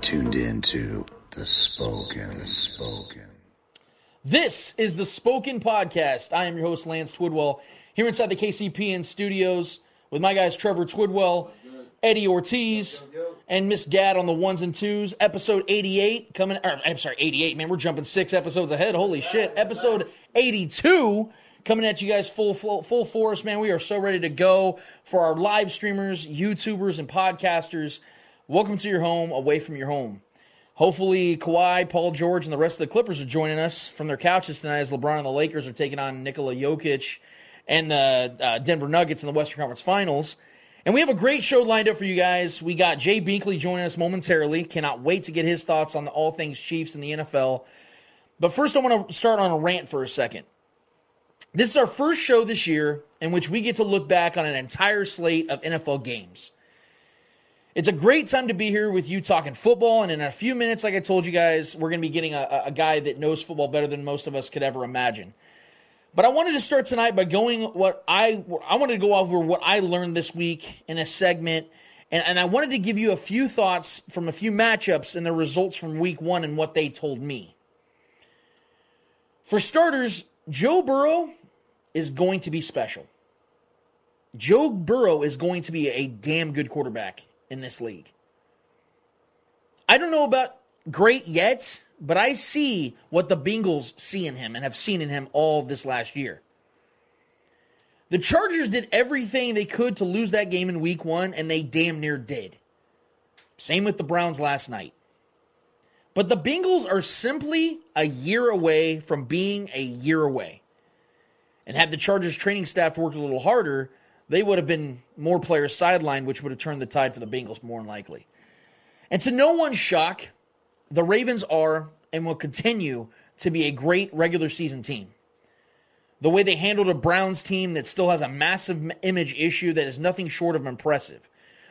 Tuned in to the Spoken, Spoken. This is the Spoken Podcast. I am your host, Lance Twidwell, here inside the KCPN studios with my guys Trevor Twidwell, Eddie Ortiz, and Miss Gad on the ones and twos. Episode 88 coming. Or, I'm sorry, 88. Man, we're jumping six episodes ahead. Holy shit! Episode 82 coming at you guys full full, full force. Man, we are so ready to go for our live streamers, YouTubers, and podcasters. Welcome to your home, away from your home. Hopefully, Kawhi, Paul George, and the rest of the Clippers are joining us from their couches tonight as LeBron and the Lakers are taking on Nikola Jokic and the uh, Denver Nuggets in the Western Conference Finals. And we have a great show lined up for you guys. We got Jay Binkley joining us momentarily. Cannot wait to get his thoughts on the all things Chiefs and the NFL. But first, I want to start on a rant for a second. This is our first show this year in which we get to look back on an entire slate of NFL games. It's a great time to be here with you talking football. And in a few minutes, like I told you guys, we're going to be getting a, a guy that knows football better than most of us could ever imagine. But I wanted to start tonight by going what I I wanted to go over what I learned this week in a segment, and, and I wanted to give you a few thoughts from a few matchups and the results from week one and what they told me. For starters, Joe Burrow is going to be special. Joe Burrow is going to be a damn good quarterback in this league. I don't know about great yet, but I see what the Bengals see in him and have seen in him all this last year. The Chargers did everything they could to lose that game in week one, and they damn near did. Same with the Browns last night. But the Bengals are simply a year away from being a year away. And had the Chargers training staff worked a little harder, they would have been more players sidelined, which would have turned the tide for the Bengals more than likely. And to no one's shock, the Ravens are and will continue to be a great regular season team. The way they handled a Browns team that still has a massive image issue that is nothing short of impressive.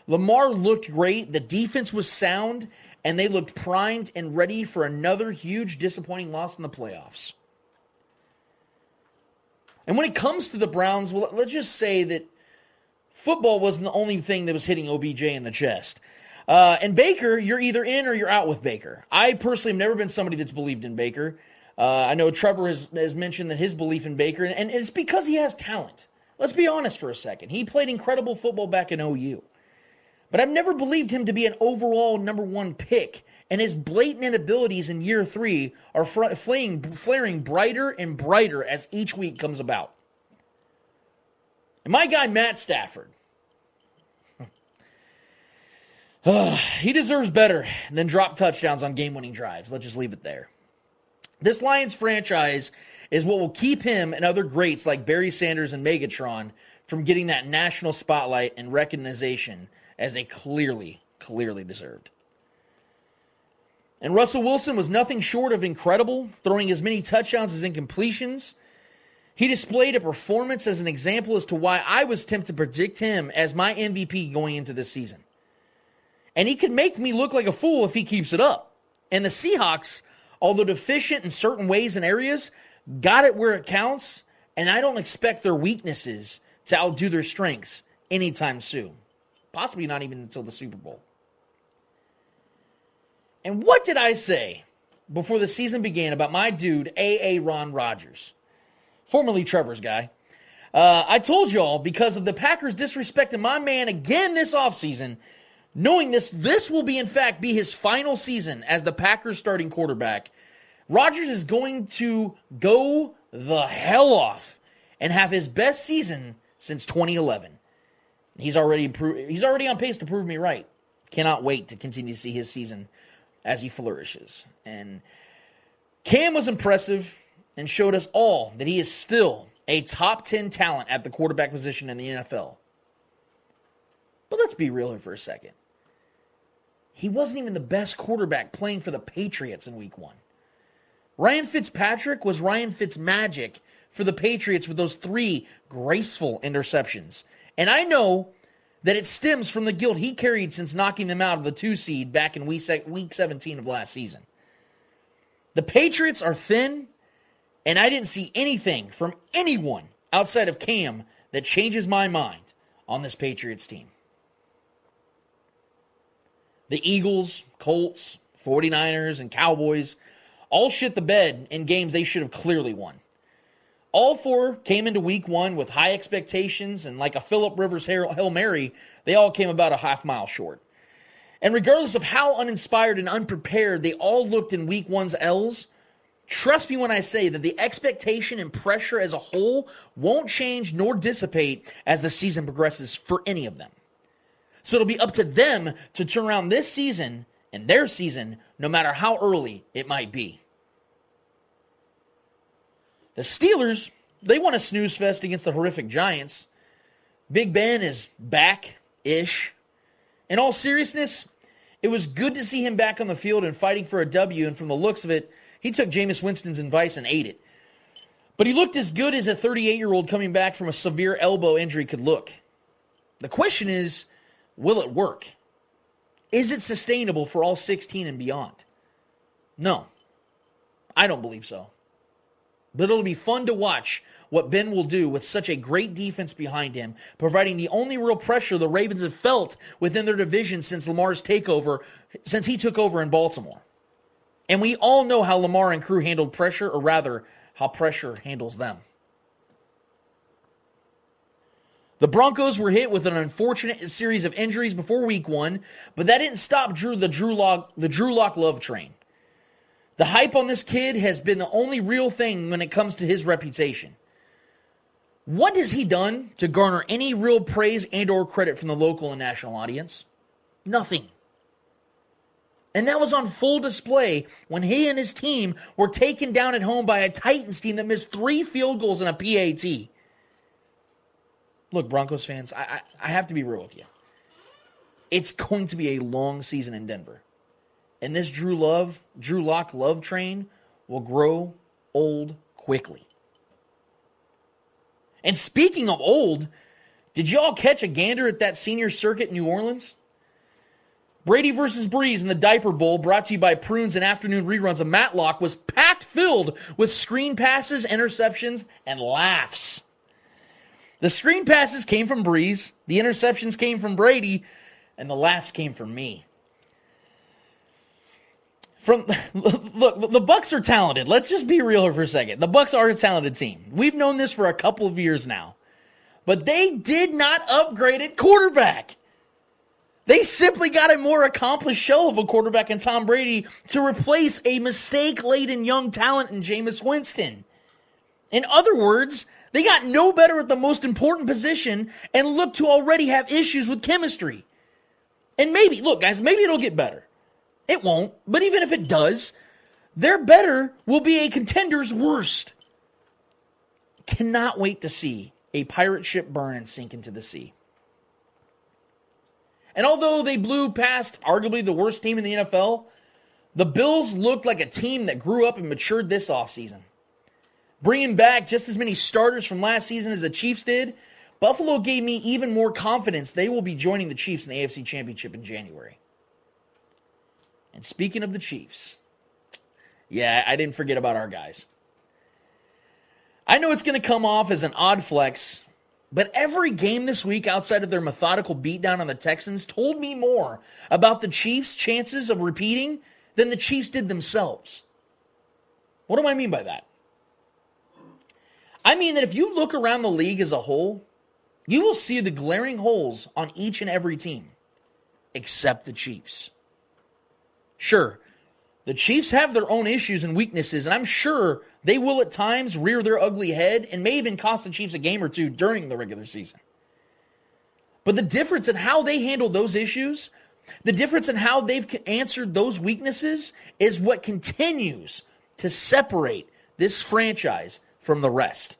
Lamar looked great, the defense was sound, and they looked primed and ready for another huge disappointing loss in the playoffs. And when it comes to the Browns, well, let's just say that football wasn't the only thing that was hitting OBJ in the chest. Uh, and Baker, you're either in or you're out with Baker. I personally have never been somebody that's believed in Baker. Uh, I know Trevor has, has mentioned that his belief in Baker, and, and it's because he has talent. Let's be honest for a second. He played incredible football back in OU. But I've never believed him to be an overall number one pick, and his blatant inabilities in year three are fr- flaring, flaring brighter and brighter as each week comes about. And my guy, Matt Stafford, he deserves better than drop touchdowns on game winning drives. Let's just leave it there. This Lions franchise is what will keep him and other greats like Barry Sanders and Megatron from getting that national spotlight and recognition as they clearly, clearly deserved. And Russell Wilson was nothing short of incredible, throwing as many touchdowns as incompletions. He displayed a performance as an example as to why I was tempted to predict him as my MVP going into this season. And he could make me look like a fool if he keeps it up. And the Seahawks, although deficient in certain ways and areas, got it where it counts. And I don't expect their weaknesses to outdo their strengths anytime soon. Possibly not even until the Super Bowl. And what did I say before the season began about my dude, A.A. Ron Rodgers, formerly Trevor's guy? Uh, I told y'all because of the Packers disrespecting my man again this offseason Knowing this, this will be in fact be his final season as the Packers starting quarterback. Rodgers is going to go the hell off and have his best season since 2011. He's already he's already on pace to prove me right. Cannot wait to continue to see his season as he flourishes. And Cam was impressive and showed us all that he is still a top 10 talent at the quarterback position in the NFL. But let's be real here for a second. he wasn't even the best quarterback playing for the Patriots in week one. Ryan Fitzpatrick was Ryan Fitzmagic for the Patriots with those three graceful interceptions. And I know that it stems from the guilt he carried since knocking them out of the two seed back in week 17 of last season. The Patriots are thin, and I didn't see anything from anyone outside of Cam that changes my mind on this Patriots team. The Eagles, Colts, 49ers, and Cowboys all shit the bed in games they should have clearly won. All four came into week one with high expectations, and like a Philip Rivers Hail Mary, they all came about a half mile short. And regardless of how uninspired and unprepared they all looked in week one's L's, trust me when I say that the expectation and pressure as a whole won't change nor dissipate as the season progresses for any of them. So it'll be up to them to turn around this season and their season, no matter how early it might be. The Steelers, they want a snooze fest against the horrific Giants. Big Ben is back ish. In all seriousness, it was good to see him back on the field and fighting for a W, and from the looks of it, he took Jameis Winston's advice and ate it. But he looked as good as a 38 year old coming back from a severe elbow injury could look. The question is will it work? Is it sustainable for all 16 and beyond? No, I don't believe so. But it'll be fun to watch what Ben will do with such a great defense behind him, providing the only real pressure the Ravens have felt within their division since Lamar's takeover, since he took over in Baltimore. And we all know how Lamar and crew handled pressure, or rather, how pressure handles them. The Broncos were hit with an unfortunate series of injuries before week one, but that didn't stop Drew the Drew Lock the Drew Lock love train. The hype on this kid has been the only real thing when it comes to his reputation. What has he done to garner any real praise and or credit from the local and national audience? Nothing. And that was on full display when he and his team were taken down at home by a Titans team that missed three field goals and a PAT. Look, Broncos fans, I, I, I have to be real with you. It's going to be a long season in Denver. And this Drew Love, Drew Lock love train will grow old quickly. And speaking of old, did y'all catch a gander at that senior circuit in New Orleans? Brady versus Brees in the Diaper Bowl, brought to you by Prunes and afternoon reruns of Matlock, was packed filled with screen passes, interceptions, and laughs. The screen passes came from Brees, the interceptions came from Brady, and the laughs came from me. From look, the Bucks are talented. Let's just be real here for a second. The Bucks are a talented team. We've known this for a couple of years now. But they did not upgrade at quarterback. They simply got a more accomplished shell of a quarterback in Tom Brady to replace a mistake laden young talent in Jameis Winston. In other words, they got no better at the most important position and look to already have issues with chemistry. And maybe, look, guys, maybe it'll get better. It won't, but even if it does, their better will be a contender's worst. Cannot wait to see a pirate ship burn and sink into the sea. And although they blew past arguably the worst team in the NFL, the Bills looked like a team that grew up and matured this offseason. Bringing back just as many starters from last season as the Chiefs did, Buffalo gave me even more confidence they will be joining the Chiefs in the AFC Championship in January. And speaking of the Chiefs, yeah, I didn't forget about our guys. I know it's going to come off as an odd flex, but every game this week outside of their methodical beatdown on the Texans told me more about the Chiefs' chances of repeating than the Chiefs did themselves. What do I mean by that? I mean that if you look around the league as a whole, you will see the glaring holes on each and every team, except the Chiefs. Sure, the Chiefs have their own issues and weaknesses, and I'm sure they will at times rear their ugly head and may even cost the Chiefs a game or two during the regular season. But the difference in how they handle those issues, the difference in how they've answered those weaknesses, is what continues to separate this franchise from the rest.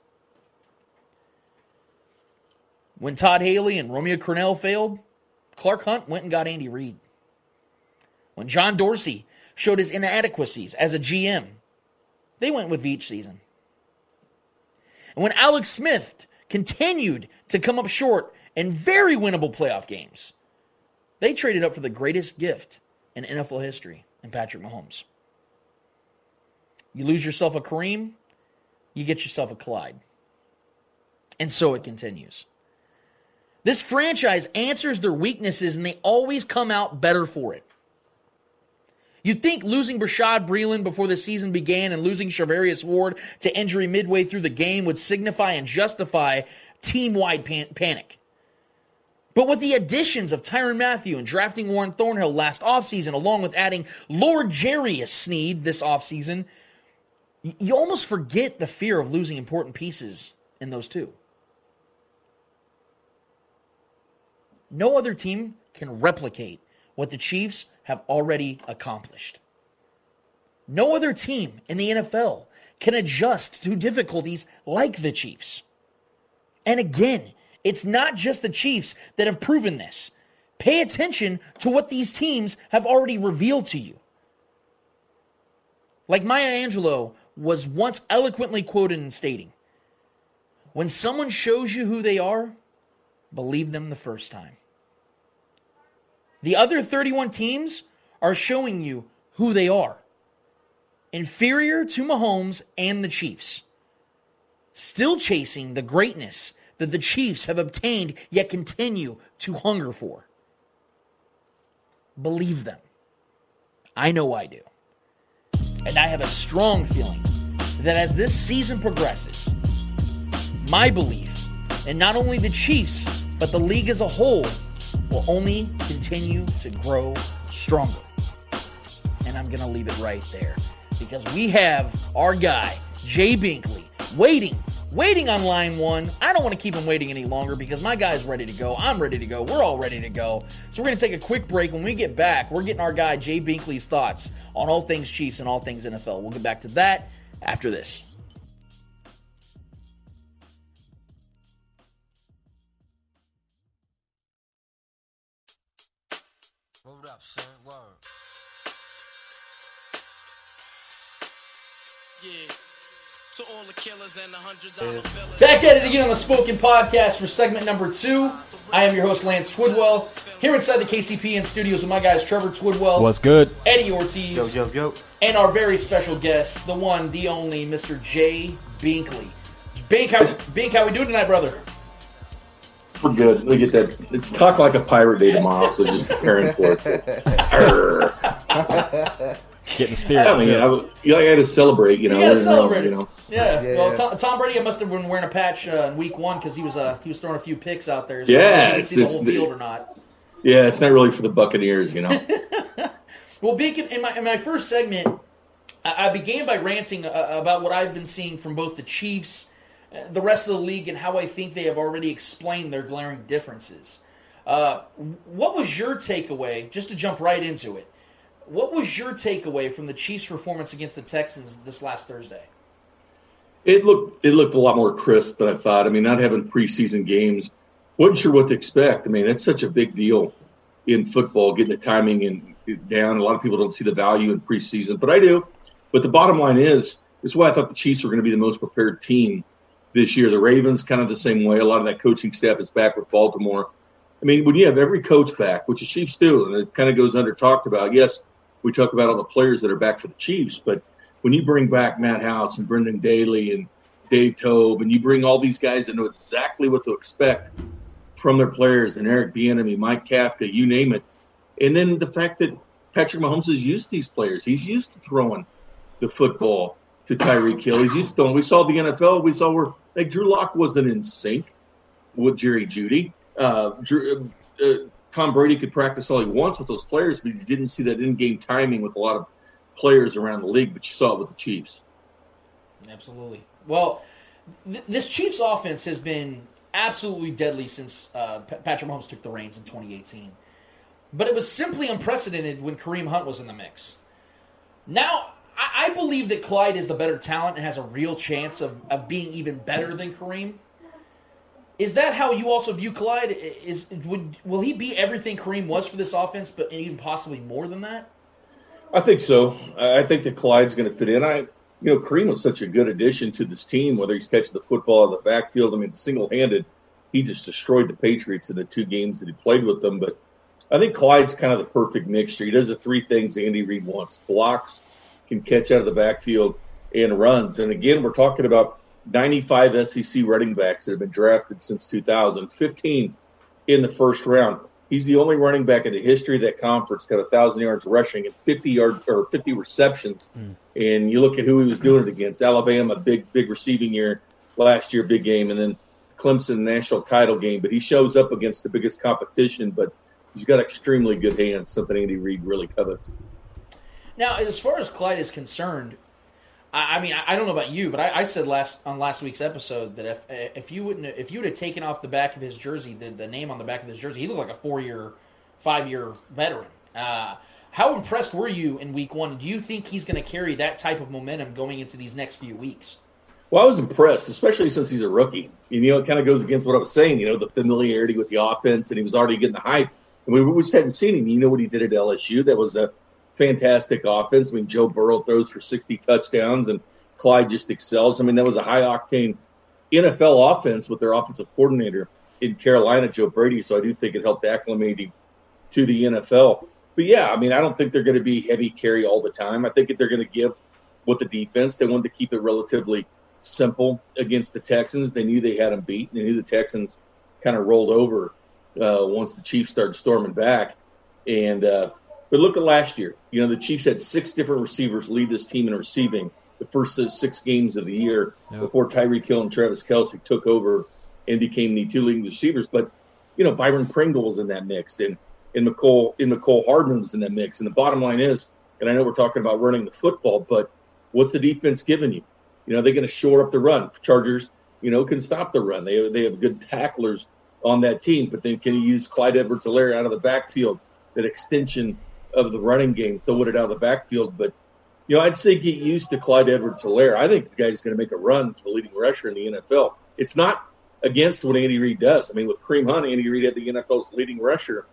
When Todd Haley and Romeo Crennel failed, Clark Hunt went and got Andy Reid. When John Dorsey showed his inadequacies as a GM, they went with Veach season. And when Alex Smith continued to come up short in very winnable playoff games, they traded up for the greatest gift in NFL history in Patrick Mahomes. You lose yourself a Kareem, you get yourself a Clyde. And so it continues. This franchise answers their weaknesses and they always come out better for it. You'd think losing Bashaud Breeland before the season began and losing Charvarius Ward to injury midway through the game would signify and justify team wide pan- panic. But with the additions of Tyrann Mathieu and drafting Juan Thornhill last offseason, along with adding L'Jarius Sneed this offseason, you almost forget the fear of losing important pieces in those two. No other team can replicate what the Chiefs have already accomplished. No other team in the NFL can adjust to difficulties like the Chiefs. And again, it's not just the Chiefs that have proven this. Pay attention to what these teams have already revealed to you. Like Maya Angelou was once eloquently quoted in stating When someone shows you who they are, believe them the first time. The other 31 teams are showing you who they are. Inferior to Mahomes and the Chiefs. Still chasing the greatness that the Chiefs have obtained yet continue to hunger for. Believe them. I know I do. And I have a strong feeling that as this season progresses, my belief in not only the Chiefs, but the league as a whole will only continue to grow stronger. And I'm going to leave it right there because we have our guy, Jay Binkley, waiting, waiting on line one. I don't want to keep him waiting any longer because my guy's ready to go. I'm ready to go. We're all ready to go. So we're going to take a quick break. When we get back, we're getting our guy, Jay Binkley's thoughts on all things Chiefs and all things NFL. We'll get back to that after this. Up, son. Word. Yeah. To all the killers and the hundred dollar billers. Back at it again on the Spoken Podcast for segment number two. I am your host, Lance Twidwell, here inside the KCPN studios with my guys, Trevor Twidwell, What's good? Eddie Ortiz, Yo, yo, yo. and our very special guest, the one, the only, Mr. Jay Binkley. Bink, how, Bink, how we doing tonight, brother? We're good. Look at that. It's talk like a pirate day tomorrow, so just preparing for it. So. Getting the spirit. I mean, I, you know, I got to celebrate. You know, You gotta We're in celebrate Rome. You know, Yeah. Yeah. Well, Tom, Tom Brady must have been wearing a patch uh, in Week One because he was uh, he was throwing a few picks out there. So Yeah, I don't know if you can it's see the whole the- field or not. yeah, it's not really for the Buccaneers. You know, Well, Bink, in my in my first segment, I, I began by ranting uh, about what I've been seeing from both the Chiefs, the rest of the league, and how I think they have already explained their glaring differences. Uh, what was your takeaway? Just to jump right into it, what was your takeaway from the Chiefs' performance against the Texans this last Thursday? it looked it looked a lot more crisp than I thought. I mean, not having preseason games, wasn't sure what to expect. I mean, it's such a big deal in football, getting the timing and down. A lot of people don't see the value in preseason, but I do. But the bottom line is, this is why I thought the Chiefs were going to be the most prepared team this year. The Ravens, kind of the same way. A lot of that coaching staff is back with Baltimore. I mean, when you have every coach back, which the Chiefs do, and it kind of goes under talked about. Yes, we talk about all the players that are back for the Chiefs, but when you bring back Matt House and Brendan Daly and Dave Toub, and you bring all these guys that know exactly what to expect from their players, and Eric Bieniemy, Mike Kafka, you name it, and then the fact that Patrick Mahomes has used these players, he's used to throwing the football to Tyreek Hill. He's used. We saw the NFL. We saw where like Drew Lock wasn't in sync with Jerry Jeudy. Uh, Drew, uh, Tom Brady could practice all he wants with those players, but he didn't see that in-game timing with a lot of players around the league. But you saw it with the Chiefs. Absolutely. Well, th- this Chiefs offense has been absolutely deadly since uh, P- Patrick Mahomes took the reins in 2018. But it was simply unprecedented when Kareem Hunt was in the mix. Now, I, I believe that Clyde is the better talent and has a real chance of, of being even better than Kareem. Is that how you also view Clyde? Is would will he be everything Kareem was for this offense, but even possibly more than that? I think so. I think that Clyde's going to fit in. I, you know, Kareem was such a good addition to this team. Whether he's catching the football in the backfield, I mean, single-handed, he just destroyed the Patriots in the two games that he played with them. But I think Clyde's kind of the perfect mixture. He does the three things Andy Reid wants: blocks, can catch out of the backfield, and runs. And again, we're talking about 95 SEC running backs that have been drafted since 2000, 15 in the first round. He's the only running back in the history of that conference got a thousand yards rushing and 50 yard or 50 receptions. Mm. And you look at who he was doing it against: Alabama, big big receiving year last year, big game, and then Clemson national title game. But he shows up against the biggest competition, but he's got extremely good hands, something Andy Reid really covets. Now, as far as Clyde is concerned, I, I mean, I, I, don't know about you, but I, I, said last on last week's episode that if if you wouldn't if you would have taken off the back of his jersey, the, the name on the back of his jersey, he looked like a four year, five year veteran. Uh, how impressed were you in week one? Do you think he's going to carry that type of momentum going into these next few weeks? Well, I was impressed, especially since he's a rookie. And, you know, it kind of goes against what I was saying, you know, the familiarity with the offense, and he was already getting the hype. And we, we just hadn't seen him. You know what he did at LSU? That was a fantastic offense. I mean, Joe Burrow throws for 60 touchdowns, and Clyde just excels. I mean, that was a high octane NFL offense with their offensive coordinator in Carolina, Joe Brady. So I do think it helped acclimate him to the NFL. But yeah, I mean, I don't think they're going to be heavy carry all the time. I think if they're going to give what the defense. They wanted to keep it relatively simple against the Texans. They knew they had them beat. They knew the Texans kind of rolled over uh, once the Chiefs started storming back. And uh, but look at last year. You know, the Chiefs had six different receivers lead this team in receiving the first six games of the year yep. before Tyreek Hill and Travis Kelce took over and became the two leading receivers. But you know, Byron Pringle was in that mix, and and Mecole in Mecole Hardman was in that mix. And the bottom line is, and I know we're talking about running the football, but what's the defense giving you? You know, they're going to shore up the run. Chargers, you know, can stop the run. They they have good tacklers on that team, but then can you use Clyde Edwards-Helaire out of the backfield, that extension of the running game, throw it out of the backfield. But you know, I'd say get used to Clyde Edwards-Helaire. I think the guy's going to make a run to the leading rusher in the NFL. It's not against what Andy Reid does. I mean, with Kareem Hunt, Andy Reid had the NFL's leading rusher,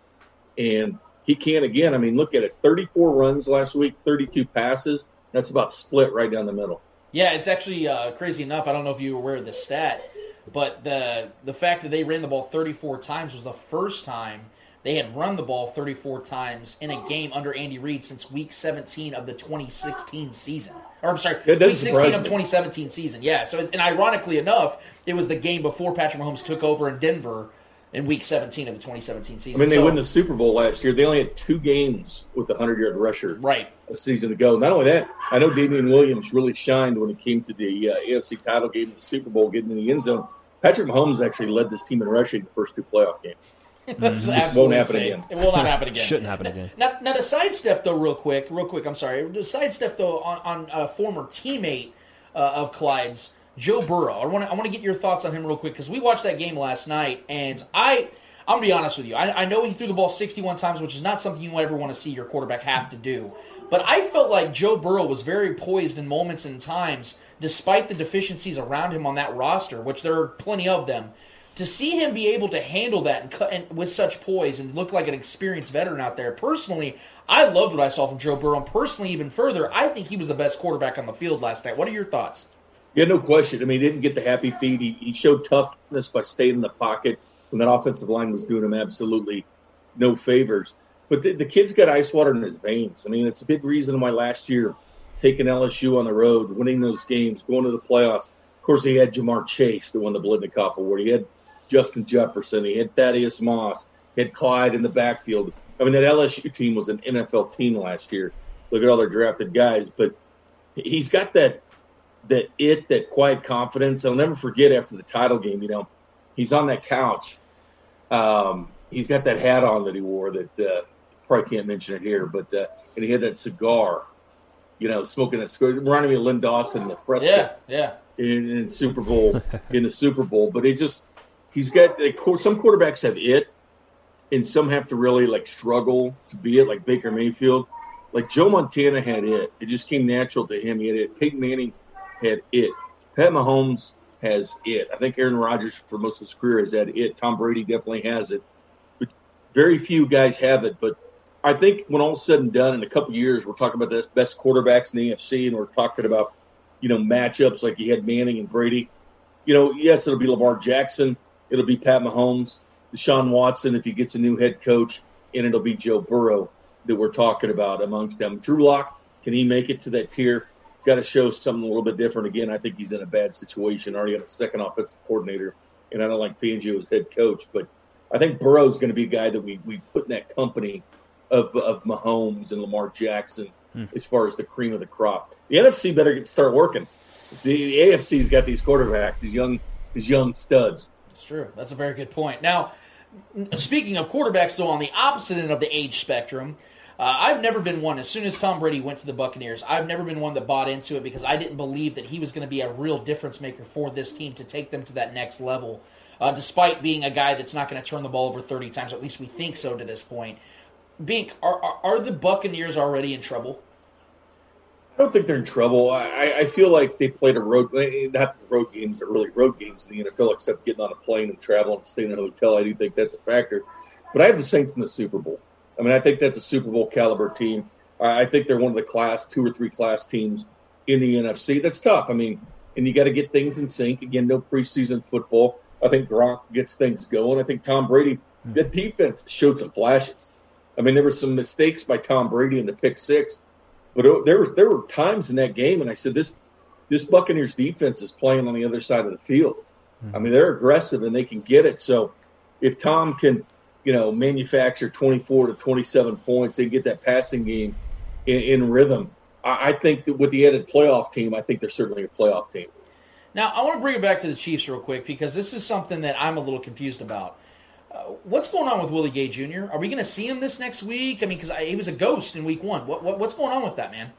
and he can again. I mean, look at it: 34 runs last week, 32 passes. That's about split right down the middle. Yeah, it's actually uh, crazy enough. I don't know if you were aware of this stat, but the the fact that they ran the ball 34 times was the first time they had run the ball 34 times in a game under Andy Reid since Week 17 of the 2016 season. Or I'm sorry, Week 16 of 2017 season. Yeah. So, and ironically enough, it was the game before Patrick Mahomes took over in Denver in Week 17 of the 2017 season. I mean, they so, won the Super Bowl last year. They only had two games with a 100 yard rusher, right, a season ago. Not only that, I know Damien Williams really shined when it came to the uh, AFC title game, the Super Bowl, getting in the end zone. Patrick Mahomes actually led this team in rushing the first two playoff games. That's mm-hmm. absolutely won't happen insane. again. It will not happen again. Shouldn't happen again. Now, now, to sidestep though, real quick, real quick. I'm sorry. To sidestep though on, on a former teammate uh, of Clyde's, Joe Burrow. I want to I want to get your thoughts on him real quick because we watched that game last night, and I I'm gonna be honest with you. I, I know he threw the ball 61 times, which is not something you ever want to see your quarterback have to do. But I felt like Joe Burrow was very poised in moments and times, despite the deficiencies around him on that roster, which there are plenty of them to see him be able to handle that and, cut, and with such poise and look like an experienced veteran out there, personally, I loved what I saw from Joe Burrow. And personally, even further, I think he was the best quarterback on the field last night. What are your thoughts? Yeah, no question. I mean, he didn't get the happy feet. He, he showed toughness by staying in the pocket when that offensive line was doing him absolutely no favors. But the, the kid's got ice water in his veins. I mean, it's a big reason why last year taking LSU on the road, winning those games, going to the playoffs. Of course, he had Ja'Marr Chase that won the Biletnikoff Award. He had Justin Jefferson. He had Thaddeus Moss. He had Clyde in the backfield. I mean, that LSU team was an NFL team last year. Look at all their drafted guys, but he's got that that it, that quiet confidence. I'll never forget after the title game. You know, he's on that couch. Um, he's got that hat on that he wore that uh, probably can't mention it here, but uh, and he had that cigar. You know, smoking that cigar, reminding me of Len Dawson in the Fresco. Yeah, yeah. In, in Super Bowl, in the Super Bowl, but it just he's got like, some quarterbacks have it, and some have to really like struggle to be it, like Baker Mayfield. Like Joe Montana had it; it just came natural to him. He had it. Peyton Manning had it. Pat Mahomes has it. I think Aaron Rodgers, for most of his career, has had it. Tom Brady definitely has it. But very few guys have it. But I think when all's said and done, in a couple years, we're talking about the best quarterbacks in the AFC, and we're talking about you know matchups like you had Manning and Brady. You know, yes, it'll be Lamar Jackson, it'll be Pat Mahomes, Deshaun Watson if he gets a new head coach, and it'll be Joe Burrow that we're talking about amongst them. Drew Lock, can he make it to that tier? Got to show something a little bit different. Again, I think he's in a bad situation. Already got a second offensive coordinator, and I don't like Fangio as head coach, but I think Burrow's going to be a guy that we, we put in that company of, of Mahomes and Lamar Jackson Hmm. as far as the cream of the crop. The NFC better get, start working. The, the AFC's got these quarterbacks, these young these young studs. That's true. That's a very good point. Now, speaking of quarterbacks, though, on the opposite end of the age spectrum, uh, I've never been one. As soon as Tom Brady went to the Buccaneers, I've never been one that bought into it because I didn't believe that he was going to be a real difference maker for this team to take them to that next level. Uh, despite being a guy that's not going to turn the ball over 30 times, at least we think so to this point. Bink, are, are, are the Buccaneers already in trouble? I don't think they're in trouble. I, I feel like they played a road, eh, eh, not the road games, are really road games in the NFL, except getting on a plane and traveling and staying in a hotel. I do think that's a factor. But I have the Saints in the Super Bowl. I mean, I think that's a Super Bowl caliber team. I I think they're one of the class, two or three class teams in the NFC. That's tough. I mean, and you got to get things in sync. Again, no preseason football. I think Gronk gets things going. I think Tom Brady, hmm. the defense showed some flashes. I mean, there were some mistakes by Tom Brady in the pick six, but it, there was there were times in that game, and I said this this Buccaneers defense is playing on the other side of the field. I mean, they're aggressive and they can get it. So if Tom can, you know, manufacture 24 to 27 points, they get that passing game in, in rhythm. I, I think that with the added playoff team, I think they're certainly a playoff team. Now, I want to bring it back to the Chiefs real quick because this is something that I'm a little confused about. Uh, what's going on with Willie Gay Jr.? Are we going to see him this next week? I mean, because he was a ghost in Week One. What, what, what's going on with that man?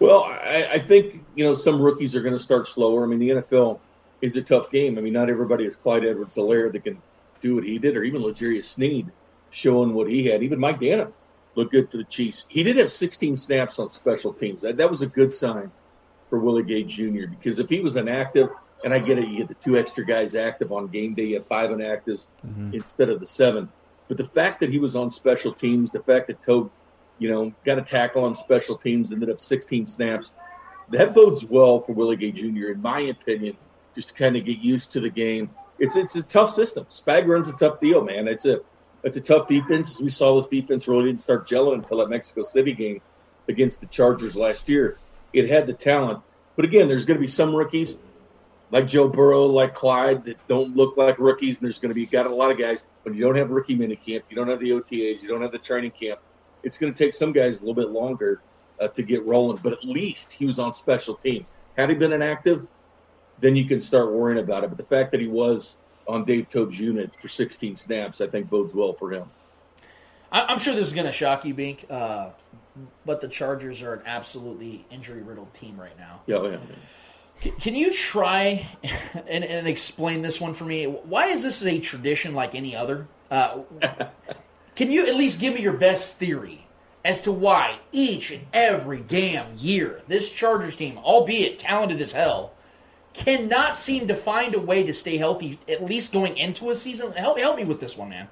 Well, I, I think you know some rookies are going to start slower. I mean, the NFL is a tough game. I mean, not everybody is Clyde Edwards-Helaire that can do what he did, or even L'Jarius Sneed showing what he had. Even Mike Danna looked good for the Chiefs. He did have 16 snaps on special teams. That, that was a good sign for Willie Gay Jr. Because if he was inactive, and I get it, you get the two extra guys active on game day, you have five inactives mm-hmm. instead of the seven. But the fact that he was on special teams, the fact that Toad, you know, got a tackle on special teams, ended up 16 snaps, that bodes well for Willie Gay Jr. in my opinion, just to kind of get used to the game. It's it's a tough system. Spag runs a tough deal, man. It's a it's a tough defense. We saw this defense really didn't start gelling until that Mexico City game against the Chargers last year. It had the talent, but again, there's going to be some rookies like Joe Burrow, like Clyde, that don't look like rookies. And there's going to be got a lot of guys, but you don't have rookie minicamp, you don't have the OTAs, you don't have the training camp. It's going to take some guys a little bit longer uh, to get rolling. But at least he was on special teams. Had he been inactive, then you can start worrying about it. But the fact that he was on Dave Toub's unit for 16 snaps, I think bodes well for him. I'm sure this is going to shock you, Bink, uh, but the Chargers are an absolutely injury riddled team right now. Yeah, yeah. Can you try and, and explain this one for me? Why is this a tradition like any other? Uh, can you at least give me your best theory as to why each and every damn year this Chargers team, albeit talented as hell, cannot seem to find a way to stay healthy, at least going into a season? Help, help me with this one, man.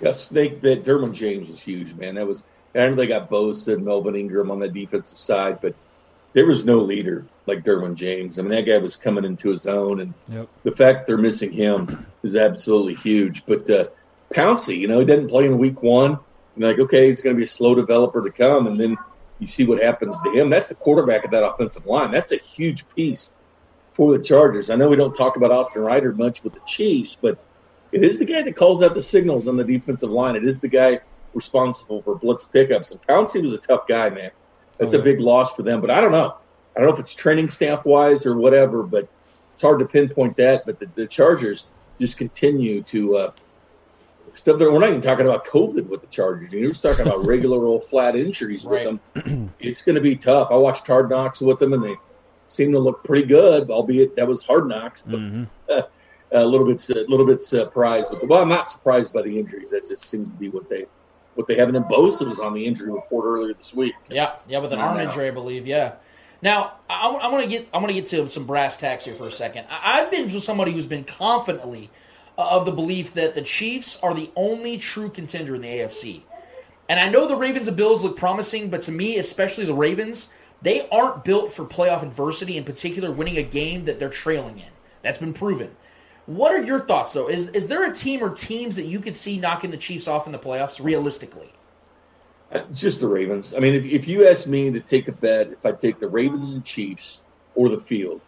Yeah, Snake that Derwin James was huge, man. That was I know they got Bosa and Melvin Ingram on the defensive side, but there was no leader like Derwin James. I mean, that guy was coming into his own, and Yep. the fact they're missing him is absolutely huge. But uh, Pouncey, you know, he didn't play in week one. You're like, okay, he's going to be a slow developer to come, and then you see what happens to him. That's the quarterback of that offensive line. That's a huge piece for the Chargers. I know we don't talk about Austin Reiter much with the Chiefs, but it is the guy that calls out the signals on the defensive line. It is the guy responsible for blitz pickups. And Pouncey was a tough guy, man. That's Oh, a big loss for them. But I don't know. I don't know if it's training staff wise or whatever, but it's hard to pinpoint that. But the, the Chargers just continue to uh, stuff. There, we're not even talking about COVID with the Chargers. You're just talking about regular old flat injuries Right. with them. It's going to be tough. I watched Hard Knocks with them, and they seem to look pretty good, albeit that was Hard Knocks. But Mhm. a little bit, a little bit surprised. But well, I'm not surprised by the injuries. That just seems to be what they, what they have. And then Bosa was on the injury report earlier this week. Yeah, yeah, with an arm now. injury, I believe. Yeah. Now, I, I want to get I want to get to some brass tacks here for a second. I, I've been with somebody who's been confidently uh, of the belief that the Chiefs are the only true contender in the AFC. And I know the Ravens and Bills look promising, but to me, especially the Ravens, they aren't built for playoff adversity, in particular, winning a game that they're trailing in. That's been proven. What are your thoughts, though? Is, is there a team or teams that you could see knocking the Chiefs off in the playoffs realistically? Uh, Just the Ravens. I mean, if, if you ask me to take a bet, if I take the Ravens and Chiefs or the field,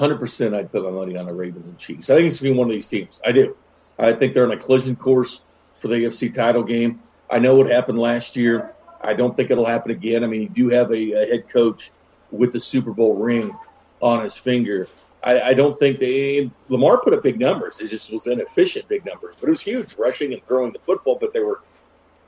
100% I'd put my money on the Ravens and Chiefs. I think it's going to be one of these teams. I do. I think they're on a collision course for the AFC title game. I know what happened last year. I don't think it'll happen again. I mean, you do have a, a head coach with the Super Bowl ring on his finger. I, I don't think they Lamar put up big numbers. It just was inefficient big numbers, but it was huge rushing and throwing the football. But they were,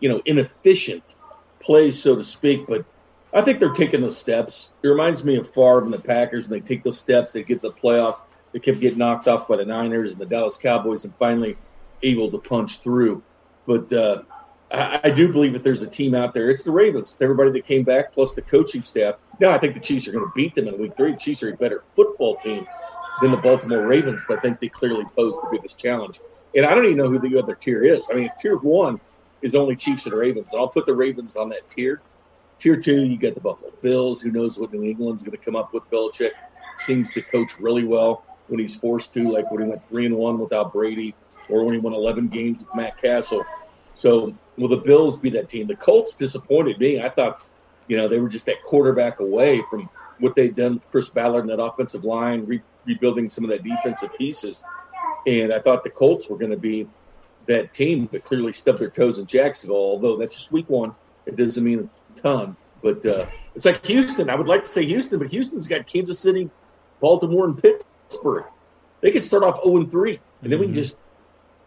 you know, inefficient plays, so to speak. But I think they're taking those steps. It reminds me of Favre and the Packers, and they take those steps. They get the playoffs. They kept getting knocked off by the Niners and the Dallas Cowboys, and finally able to punch through. But uh, I, I do believe that there's a team out there. It's the Ravens. With everybody that came back, plus the coaching staff. Now I think the Chiefs are going to beat them in Week Three. The Chiefs are a better football team than the Baltimore Ravens, but I think they clearly pose the biggest challenge. And I don't even know who the other tier is. I mean, tier one is only Chiefs and Ravens. I'll put the Ravens on that tier. Tier two, you get the Buffalo Bills. Who knows what New England's going to come up with? Belichick seems to coach really well when he's forced to, like when he went three and one without Brady, or when he won 11 games with Matt Cassel. So will the Bills be that team? The Colts disappointed me. I thought, you know, they were just that quarterback away from what they'd done with Chris Ballard and that offensive line, rebuilding some of that defensive pieces. And I thought the Colts were going to be that team, but clearly stubbed their toes in Jacksonville. Although that's just week one, it doesn't mean a ton. But uh, it's like Houston. I would like to say Houston, but Houston's got Kansas City, Baltimore, and Pittsburgh. They could start off 0 3, and then we can just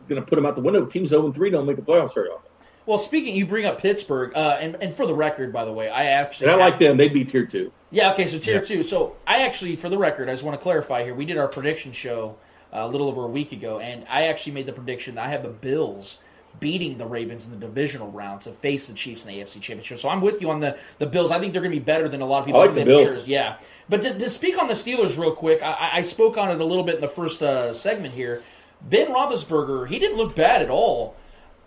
going to put them out the window. Teams 0 3 don't make the playoffs very often. Well, speaking, you bring up Pittsburgh, uh, and, and for the record, by the way, I actually And I have- like them. They'd be tier two. Yeah, okay, so tier two. So I actually, for the record, I just want to clarify here. We did our prediction show uh, a little over a week ago, and I actually made the prediction that I have the Bills beating the Ravens in the divisional round to face the Chiefs in the AFC Championship. So I'm with you on the, the Bills. I think they're going to be better than a lot of people. I like the Bills. insurers. Yeah. But to, to speak on the Steelers real quick, I- I, I spoke on it a little bit in the first uh, segment here. Ben Roethlisberger, he didn't look bad at all.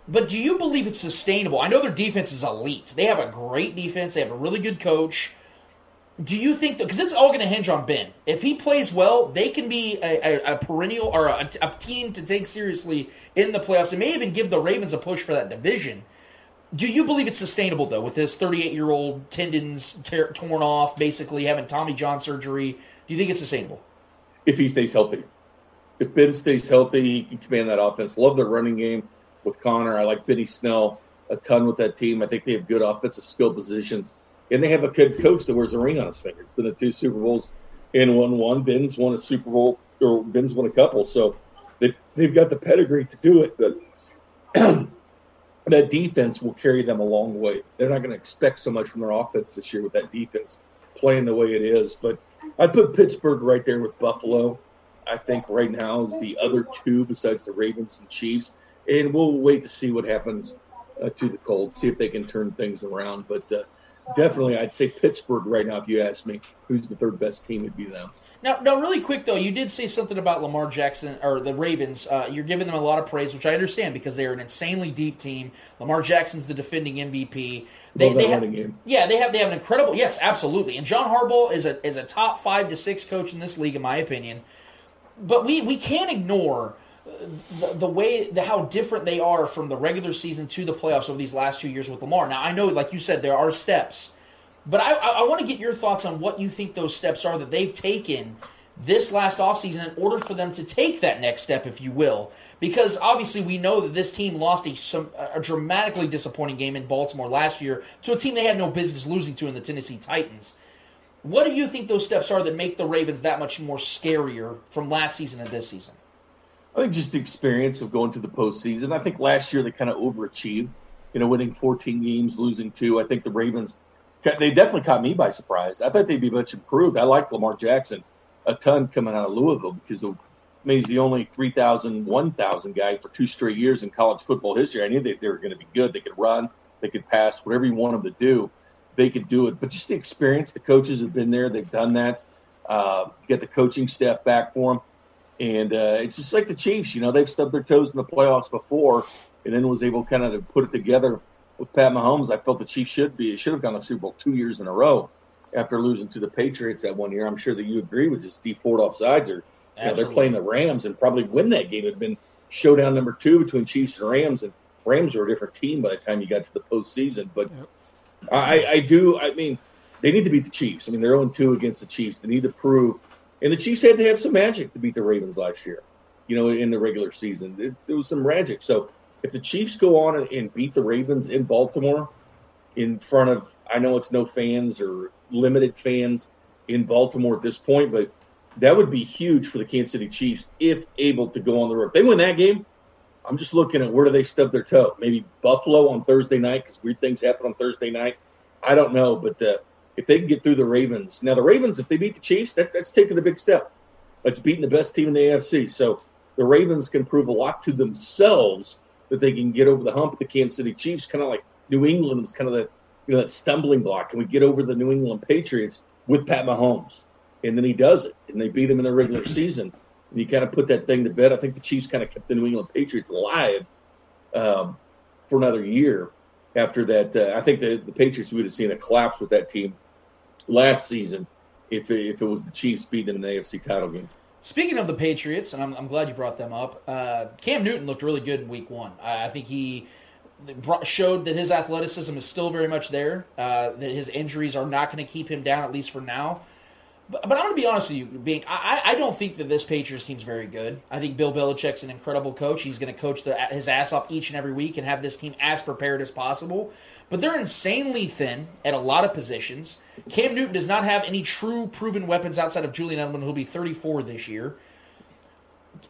But do you believe it's sustainable? I know their defense is elite. They have a great defense. They have a really good coach. Do you think because it's all going to hinge on Ben? If he plays well, they can be a, a, a perennial or a, a team to take seriously in the playoffs. It may even give the Ravens a push for that division. Do you believe it's sustainable though, with this 38 year old tendons tear, torn off, basically having Tommy John surgery? Do you think it's sustainable? if he stays healthy. If Ben stays healthy, he can command that offense. Love the running game with Conner. I like Benny Snell a ton with that team. I think they have good offensive skill positions. And they have a good coach that wears a ring on his finger. It's been the two Super Bowls in one one. Ben's won a Super Bowl or Ben's won a couple. So they they've got the pedigree to do it. But that defense will carry them a long way. They're not going to expect so much from their offense this year with that defense playing the way it is. But I'd put Pittsburgh right there with Buffalo. I think right now is the other two besides the Ravens and Chiefs, and we'll wait to see what happens uh, to the Colts, see if they can turn things around. But uh, definitely, I'd say Pittsburgh right now. If you ask me, who's the third best team, would be them. Now, now, really quick though, you did say something about Lamar Jackson or the Ravens. Uh, you're giving them a lot of praise, which I understand because they are an insanely deep team. Lamar Jackson's the defending MVP. They, Love they have, game. yeah, they have they have an incredible yes, absolutely. And John Harbaugh is a is a top five to six coach in this league, in my opinion. But we we can't ignore the, the way the, how different they are from the regular season to the playoffs over these last two years with Lamar. Now I know, like you said, there are steps, but I, I, I want to get your thoughts on what you think those steps are that they've taken this last offseason in order for them to take that next step, if you will. Because obviously we know that this team lost a, some, a dramatically disappointing game in Baltimore last year to a team they had no business losing to in the Tennessee Titans. What do you think those steps are that make the Ravens that much more scarier from last season and this season? I think just the experience of going to the postseason. I think last year they kind of overachieved, you know, winning 14 games, losing two. I think the Ravens, they definitely caught me by surprise. I thought they'd be much improved. I like Lamar Jackson a ton coming out of Louisville because of, I mean, he's the only 3,000, 1,000 guy for two straight years in college football history. I knew that they were going to be good. They could run, they could pass, whatever you want them to do, they could do it. But just the experience, the coaches have been there, they've done that. Uh, get the coaching staff back for them. And uh, it's just like the Chiefs, you know, they've stubbed their toes in the playoffs before and then was able kind of to put it together with Pat Mahomes, I felt the Chiefs should be should have gone to Super Bowl two years in a row after losing to the Patriots that one year. I'm sure that you agree with this. Dee Ford offsides, or you know, they're playing the Rams and probably win that game. It'd been showdown number two between Chiefs and Rams, and Rams were a different team by the time you got to the postseason. But I, I do. I mean, they need to beat the Chiefs. I mean, they're 0 2 against the Chiefs. They need to prove. And the Chiefs had to have some magic to beat the Ravens last year, you know, in the regular season. There, there was some magic. So if the Chiefs go on and, and beat the Ravens in Baltimore in front of, I know it's no fans or limited fans in Baltimore at this point, but that would be huge for the Kansas City Chiefs if able to go on the road. If they win that game, I'm just looking at where do they stub their toe? Maybe Buffalo on Thursday night because weird things happen on Thursday night. I don't know, but uh, if they can get through the Ravens, now the Ravens, if they beat the Chiefs, that, that's taking a big step. That's beating the best team in the AFC. So the Ravens can prove a lot to themselves that they can get over the hump the Kansas City Chiefs, kind of like New England was kind of that you know that stumbling block. Can we get over the New England Patriots with Pat Mahomes? And then he does it, and they beat him in the regular season. And you kind of put that thing to bed. I think the Chiefs kind of kept the New England Patriots alive um, for another year after that. Uh, I think the, the Patriots would have seen a collapse with that team last season if it, if it was the Chiefs beating the AFC title game. Speaking of the Patriots, and I'm, I'm glad you brought them up, uh, Cam Newton looked really good in week one. I, I think he brought, showed that his athleticism is still very much there, uh, that his injuries are not going to keep him down, at least for now. But, but I'm going to be honest with you, being I, I I don't think that this Patriots team's very good. I think Bill Belichick's an incredible coach. He's going to coach the, his ass off each and every week and have this team as prepared as possible. But they're insanely thin at a lot of positions. Cam Newton does not have any true proven weapons outside of Julian Edelman, who'll be 34 this year.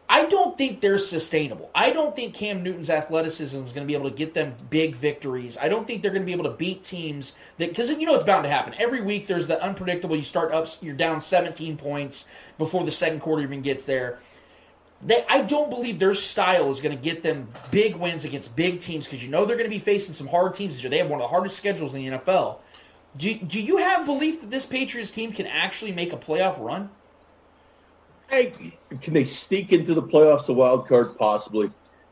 I don't think they're sustainable. I don't think Cam Newton's athleticism is going to be able to get them big victories. I don't think they're going to be able to beat teams that because you know it's bound to happen every week. There's the unpredictable. You start up, you're down 17 points before the second quarter even gets there. They, I don't believe their style is going to get them big wins against big teams because you know they're going to be facing some hard teams. They have one of the hardest schedules in the NFL. Do, do you have belief that this Patriots team can actually make a playoff run? Hey, can they sneak into the playoffs, a wild card, possibly?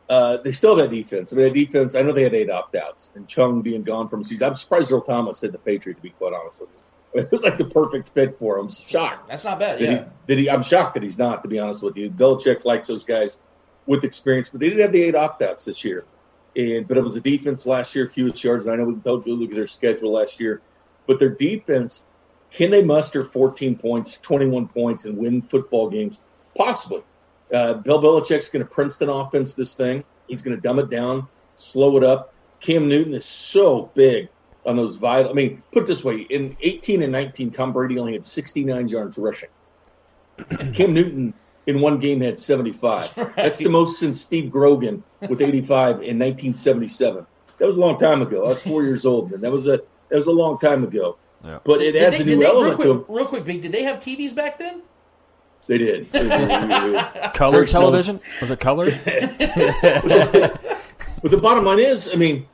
Uh, they still have that defense. I mean, that defense, I know they had eight opt outs, and Chung being gone from season. I'm surprised Earl Thomas hit the Patriot, to be quite honest with you. It was like the perfect fit for him. I'm shocked. That's not bad. Did Yeah. he, did he? I'm shocked that he's not, to be honest with you. Belichick likes those guys with experience, but they didn't have the eight opt outs this year. And but it was a defense last year, fewest yards. I know we can go look at their schedule last year, but their defense can they muster 14 points, 21 points, and win football games? Possibly. Uh, Bill Belichick's going to Princeton offense this thing. He's going to dumb it down, slow it up. Cam Newton is so big on those vital. I mean, put it this way: in 18 and 19, Tom Brady only had 69 yards rushing. Cam Newton in one game had 75. That's the most since Steve Grogan with 85 in 1977. That was a long time ago. I was four years old, and that was a that was a long time ago. Yeah. But it Did adds they- a new they- real element quick, to them. real quick, Big. Did they have TVs back then? They did. They did. Color television? Was it colored? But the bottom line is, I mean,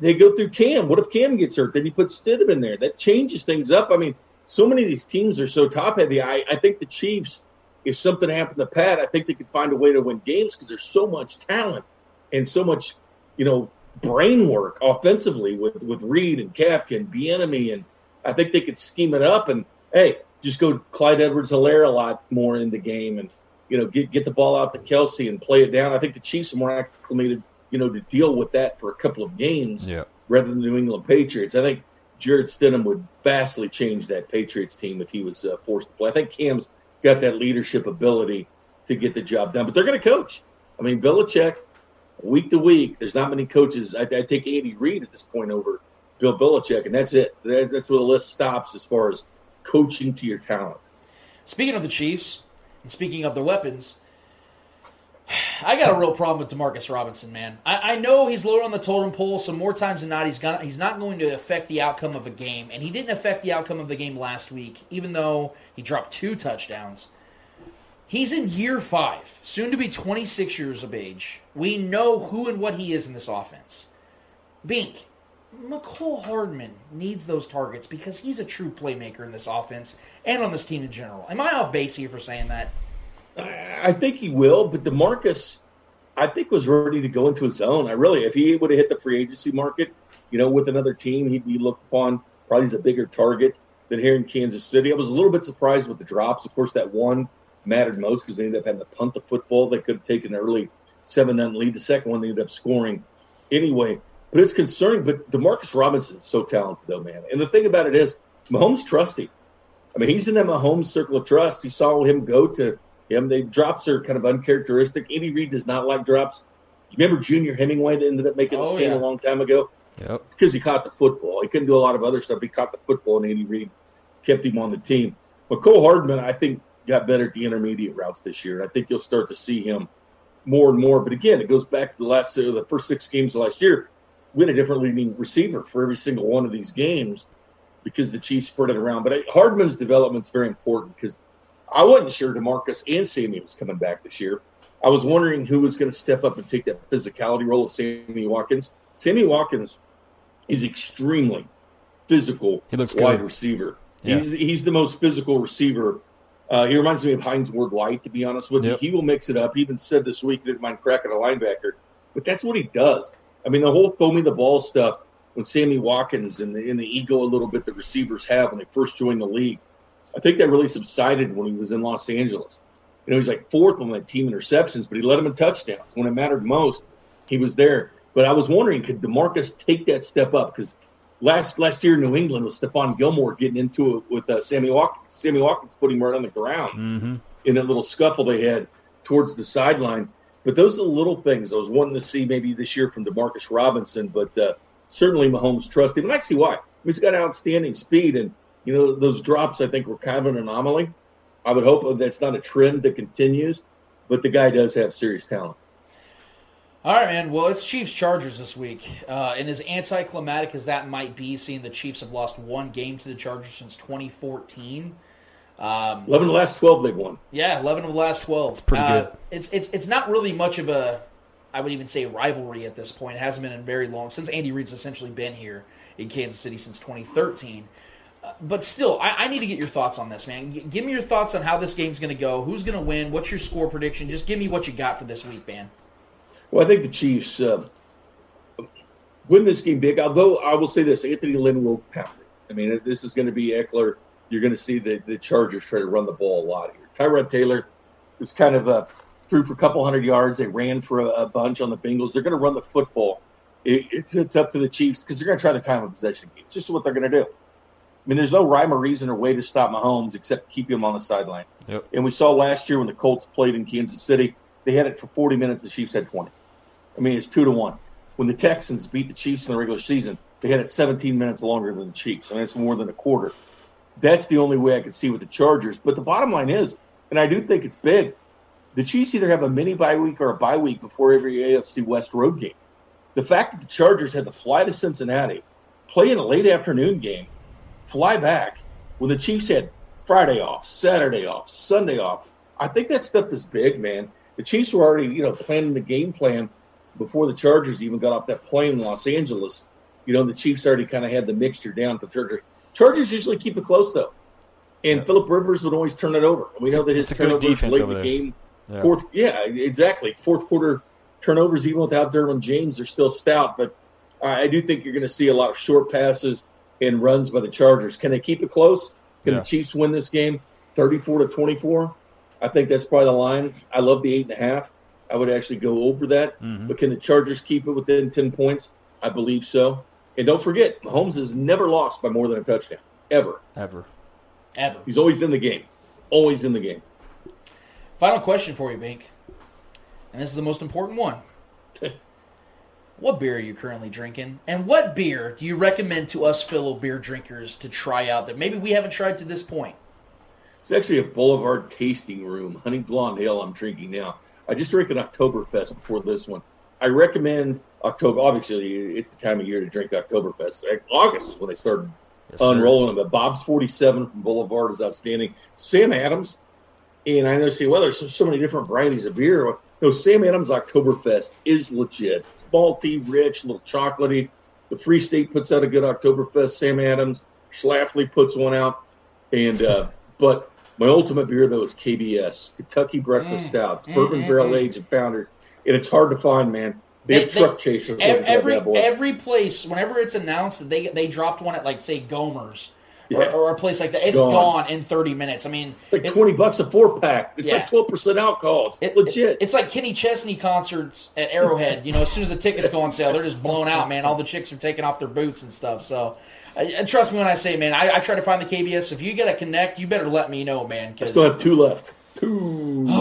they go through Cam. What if Cam gets hurt? Then you put Stidham in there. That changes things up. I mean, so many of these teams are so top heavy. I, I think the Chiefs, if something happened to Pat, I think they could find a way to win games because there's so much talent and so much, you know, brain work offensively with with Reid and Kafka and Bieniemy, and I think they could scheme it up. And hey, just go Clyde Edwards-Helaire a lot more in the game, and you know, get get the ball out to Kelce and play it down. I think the Chiefs are more acclimated, you know, to deal with that for a couple of games yeah. rather than the New England Patriots. I think Jarrett Stidham would vastly change that Patriots team if he was uh, forced to play. I think Cam's got that leadership ability to get the job done, but they're going to coach. I mean, Belichick, week to week, there's not many coaches. I, I take Andy Reid at this point over Bill Belichick, and that's it. That, that's where the list stops as far as coaching to your talent. Speaking of the Chiefs, and speaking of their weapons, I got a real problem with Demarcus Robinson, man. I, I know he's lower on the totem pole, so more times than not, he's gonna he's not going to affect the outcome of a game, and he didn't affect the outcome of the game last week, even though he dropped two touchdowns. He's in year five, soon to be 26 years of age. We know who and what he is in this offense. Bink, Mecole Hardman needs those targets because he's a true playmaker in this offense and on this team in general. Am I off base here for saying that? I think he will, but Demarcus, I think was ready to go into his own. I really, if he would have hit the free agency market, you know, with another team, he'd be looked upon probably as a bigger target than here in Kansas City. I was a little bit surprised with the drops. Of course, that one mattered most because they ended up having to punt the football. They could have taken an early seven nothing lead. The second one they ended up scoring anyway. But it's concerning. But Demarcus Robinson is so talented, though, man. And the thing about it is, Mahomes trusts him. I mean, he's in that Mahomes circle of trust. He saw him go to him. They drops are kind of uncharacteristic. Andy Reid does not like drops. You remember Junior Hemingway that ended up making this Oh, team yeah. a long time ago? Yep. because he caught the football. He couldn't do a lot of other stuff. He caught the football, and Andy Reid kept him on the team. But Cole Hardman, I think, got better at the intermediate routes this year. I think you'll start to see him more and more. But again, it goes back to the last uh, the first six games of last year. We had a different leading receiver for every single one of these games because the Chiefs spread it around. But I- Hardman's development is very important because I wasn't sure Demarcus and Sammy was coming back this year. I was wondering who was going to step up and take that physicality role of Sammy Watkins. Sammy Watkins is extremely physical He looks wide good. receiver. Yeah. He's, he's the most physical receiver. Uh, he reminds me of Hines Ward Light, to be honest with Yep. you. He will mix it up. He even said this week he didn't mind cracking a linebacker, but that's what he does. I mean, the whole throw me the ball stuff when Sammy Watkins and the, and the ego a little bit that receivers have when they first join the league, I think that really subsided when he was in Los Angeles. You know, he's like fourth on that team interceptions, but he led them in touchdowns. When it mattered most, he was there. But I was wondering, could Demarcus take that step up? Because last last year in New England with Stephon Gilmore getting into it with uh, Sammy Watkins, Sammy Watkins put him right on the ground Mm-hmm. in that little scuffle they had towards the sideline. But those are the little things I was wanting to see maybe this year from Demarcus Robinson. But uh, certainly Mahomes trust him, and I see why. He's got outstanding speed, and you know those drops I think were kind of an anomaly. I would hope that's not a trend that continues, but the guy does have serious talent. All right, man. Well, it's Chiefs Chargers this week, uh, and as anticlimactic as that might be, seeing the Chiefs have lost one game to the Chargers since 2014. Um, Eleven of the last twelve they've won. yeah, 11 of the last 12. It's pretty good. It's it's it's not really much of a, I would even say rivalry at this point. It hasn't been in very long since Andy Reid's essentially been here in Kansas City since 2013. But still, I, I need to get your thoughts on this, man. G- give me your thoughts on how this game's going to go. Who's going to win? What's your score prediction? Just give me what you got for this week, man. Well, I think the Chiefs uh, win this game big. Although I will say this, Anthony Lynn will pound it. I mean, this is going to be Ekeler. You're going to see the, the Chargers try to run the ball a lot here. Tyrod Taylor was kind of uh, threw for a couple hundred yards. They ran for a, a bunch on the Bengals. They're going to run the football. It, it's, it's up to the Chiefs because they're going to try the time of possession game. It's just what they're going to do. I mean, there's no rhyme or reason or way to stop Mahomes except keep him on the sideline. Yep. And we saw last year when the Colts played in Kansas City, they had it for 40 minutes. The Chiefs had 20. I mean, it's two to one. When the Texans beat the Chiefs in the regular season, they had it 17 minutes longer than the Chiefs. I mean, it's more than a quarter. That's the only way I could see with the Chargers. But the bottom line is, and I do think it's big, the Chiefs either have a mini bye week or a bye week before every AFC West road game. The fact that the Chargers had to fly to Cincinnati, play in a late afternoon game, fly back when the Chiefs had Friday off, Saturday off, Sunday off. I think that stuff is big, man. The Chiefs were already, you know, planning the game plan before the Chargers even got off that plane in Los Angeles. You know, the Chiefs already kind of had the mixture down the Chargers. Chargers usually keep it close though, and Philip Rivers would always turn it over. We know that his turnovers late in the game, Yeah. fourth, yeah, exactly. Fourth quarter turnovers, even without Derwin James, are still stout. But I I do think you're going to see a lot of short passes and runs by the Chargers. Can they keep it close? Can Yeah. the Chiefs win this game, 34 to 24? I think that's probably the line. I love the eight and a half. I would actually go over that. Mhm. But can the Chargers keep it within 10 points? I believe so. And don't forget, Mahomes has never lost by more than a touchdown, ever. Ever. Ever. He's always in the game. Always in the game. Final question for you, Bink. And this is the most important one. what beer are you currently drinking? And what beer do you recommend to us fellow beer drinkers to try out that maybe we haven't tried to this point? It's actually a Boulevard tasting room, honey blonde ale I'm drinking now. I just drank an Oktoberfest before this one. I recommend October. Obviously, it's the time of year to drink Oktoberfest. Like, August is when they started Yes, unrolling them. But Bob's 47 from Boulevard is outstanding. Sam Adams, and I know, see, well, there's so, so many different varieties of beer. No, Sam Adams Oktoberfest is legit. Malty, rich, a little chocolatey. The Free State puts out a good Oktoberfest. Sam Adams, Schlafly puts one out. And, uh, but my ultimate beer, though, is KBS, Kentucky Breakfast Mm. Stouts, Mm, bourbon mm, barrel mm. aged and founders. And it's hard to find, man. They have truck chasers. ev- looking for that Every every place, whenever it's announced that they they dropped one at like say Gomer's Yeah. or a place like that, it's Gone. gone, in thirty minutes. I mean, It's like it- twenty bucks a four pack. It's Yeah. like twelve percent alcohol. It's It- legit. it- it's like Kenny Chesney concerts at Arrowhead. You know, as soon as the tickets go on sale, they're just blown out, man. All the chicks are taking off their boots and stuff. So, uh, and trust me when I say, man, I, I try to find the KBS. If you get a connect, you better let me know, man. I still have two left. Two.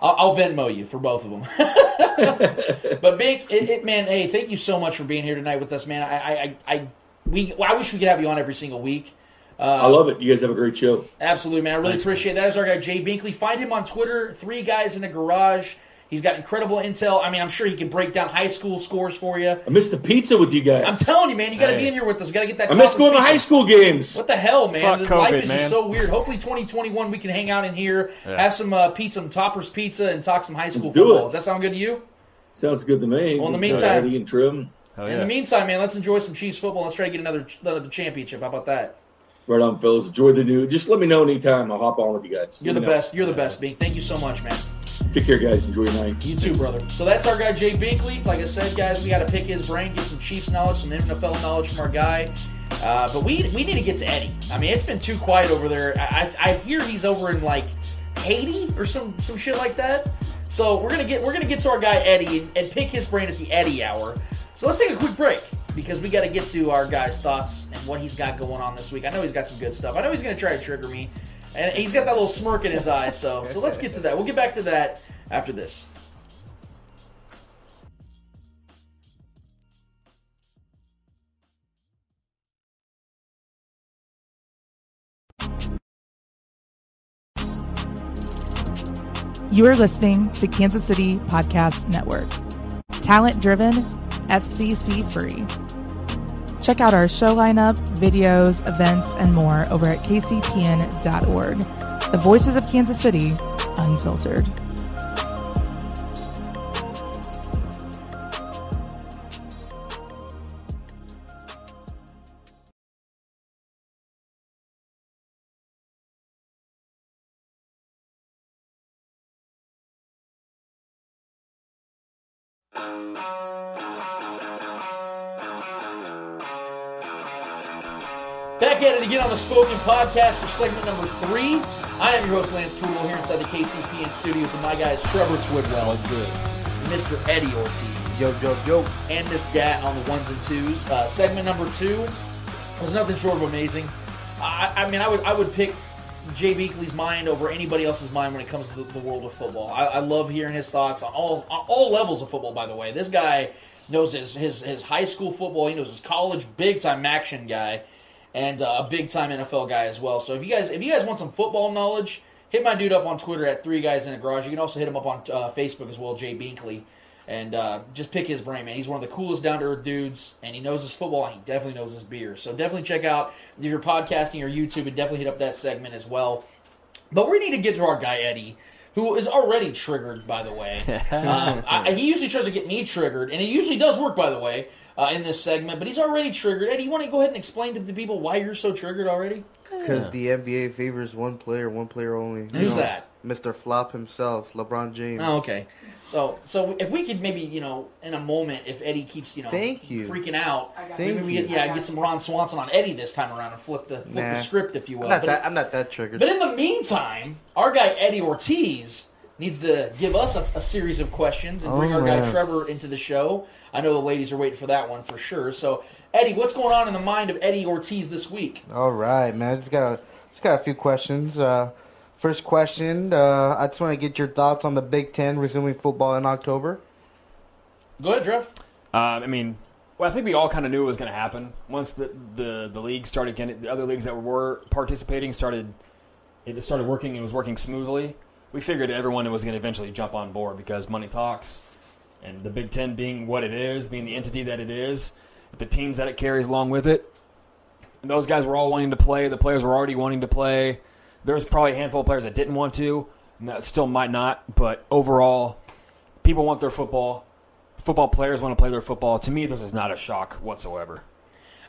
I'll, I'll Venmo you for both of them. but big, it, it, man. Hey, thank you so much for being here tonight with us, man. I, I, I, I we, I wish we could have you on every single week. I love it. You guys have a great show. Absolutely, man. I really appreciate that. That is our guy Jay Binkley. Find him on Twitter. Three guys in a garage. He's got incredible intel. I mean, I'm sure he can break down high school scores for you. I missed the pizza with you guys. I'm telling you, man. You got to be in here with us. We got to get that. I missed Tacos going to pizza. high school games. What the hell, man? Fuck This life COVID, is just so weird. Hopefully, 2021 we can hang out in here, Yeah. have some uh, pizza, some toppers pizza, and talk some high school Let's do football. it. Does that sound good to you? Sounds good to me. Well, in the uh, meantime- Eddie and Trim. Hell In yeah. the meantime, man, let's enjoy some Chiefs football. Let's try to get another another championship. How about that? Right on, fellas. Enjoy the new. Just let me know anytime. I'll hop on with you guys. You're the know. best. You're the best, Bink. Thank you so much, man. Take care, guys. Enjoy your night. You too, brother. So that's our guy Jay Binkley. Like I said, guys, we got to pick his brain, get some Chiefs knowledge, some NFL knowledge from our guy. Uh, but we we need to get to Eddie. I mean, it's been too quiet over there. I, I, I hear he's over in like Haiti or some some shit like that. So we're gonna get we're gonna get to our guy Eddie and, and pick his brain at the Eddie hour. So let's take a quick break because we got to get to our guy's thoughts and what he's got going on this week. I know he's got some good stuff. I know he's gonna try to trigger me, and he's got that little smirk in his eye. So so let's get to that. We'll get back to that after this. You are listening to Kansas City Podcast Network. Talent driven, FCC free. Check out our show lineup, videos, events, and more over at kcpn.org. The voices of Kansas City, unfiltered. At it again on the Spoken Podcast for segment number three. I am your host, Lance Twidwell, here inside the KCPN studios with my guys, Trevor Twidwell. is good? Mr. Eddie Ortiz. Yo, yo, yo. And Miss Dat on the ones and twos. Uh, segment number two was nothing short of amazing. I, I mean, I would I would pick Jay Binkley's mind over anybody else's mind when it comes to the, the world of football. I, I love hearing his thoughts on all on all levels of football. By the way, this guy knows his his, his high school football. He knows his college big time action guy, and uh, a big time NFL guy as well. So if you guys if you guys want some football knowledge, hit my dude up on Twitter at Three Guys in a Garage. You can also hit him up on uh, Facebook as well, Jay Binkley. And uh, just pick his brain, man. He's one of the coolest down to earth dudes, and he knows his football, and he definitely knows his beer. So definitely check out if you're podcasting or YouTube, and definitely hit up that segment as well. But we need to get to our guy Eddie, who is already triggered, by the way. um, I, he usually tries to get me triggered, and it usually does work, by the way, uh, in this segment. But he's already triggered. Eddie, you want to go ahead and explain to the people why you're so triggered already? Because the NBA favors one player, one player only. Who's that? Mr. Flop himself, LeBron James. Oh, okay. So, so if we could maybe, you know, in a moment, if Eddie keeps, you know, Thank you. freaking out, Thank maybe we you. get, yeah, get some Ron Swanson on Eddie this time around and flip the flip the script, if you will. I'm not, But that, I'm not that triggered. But in the meantime, our guy Eddie Ortiz needs to give us a, a series of questions and bring Oh, our guy. Trevor into the show. I know the ladies are waiting for that one for sure. So, Eddie, what's going on in the mind of Eddie Ortiz this week? All right, man. Just got a, just got a few questions. Uh, first question. Uh, I just want to get your thoughts on the Big Ten resuming football in October. Go ahead, Trev. Um, I mean, well, I think we all kind of knew it was going to happen once the, the the league started getting the other leagues that were participating started. It started working. It was working smoothly. We figured everyone was going to eventually jump on board because money talks, and the Big Ten being what it is, being the entity that it is, the teams that it carries along with it, and those guys were all wanting to play. The players were already wanting to play. There's probably a handful of players that didn't want to, and that still might not. But overall, people want their football. Football players want to play their football. To me, this is not a shock whatsoever.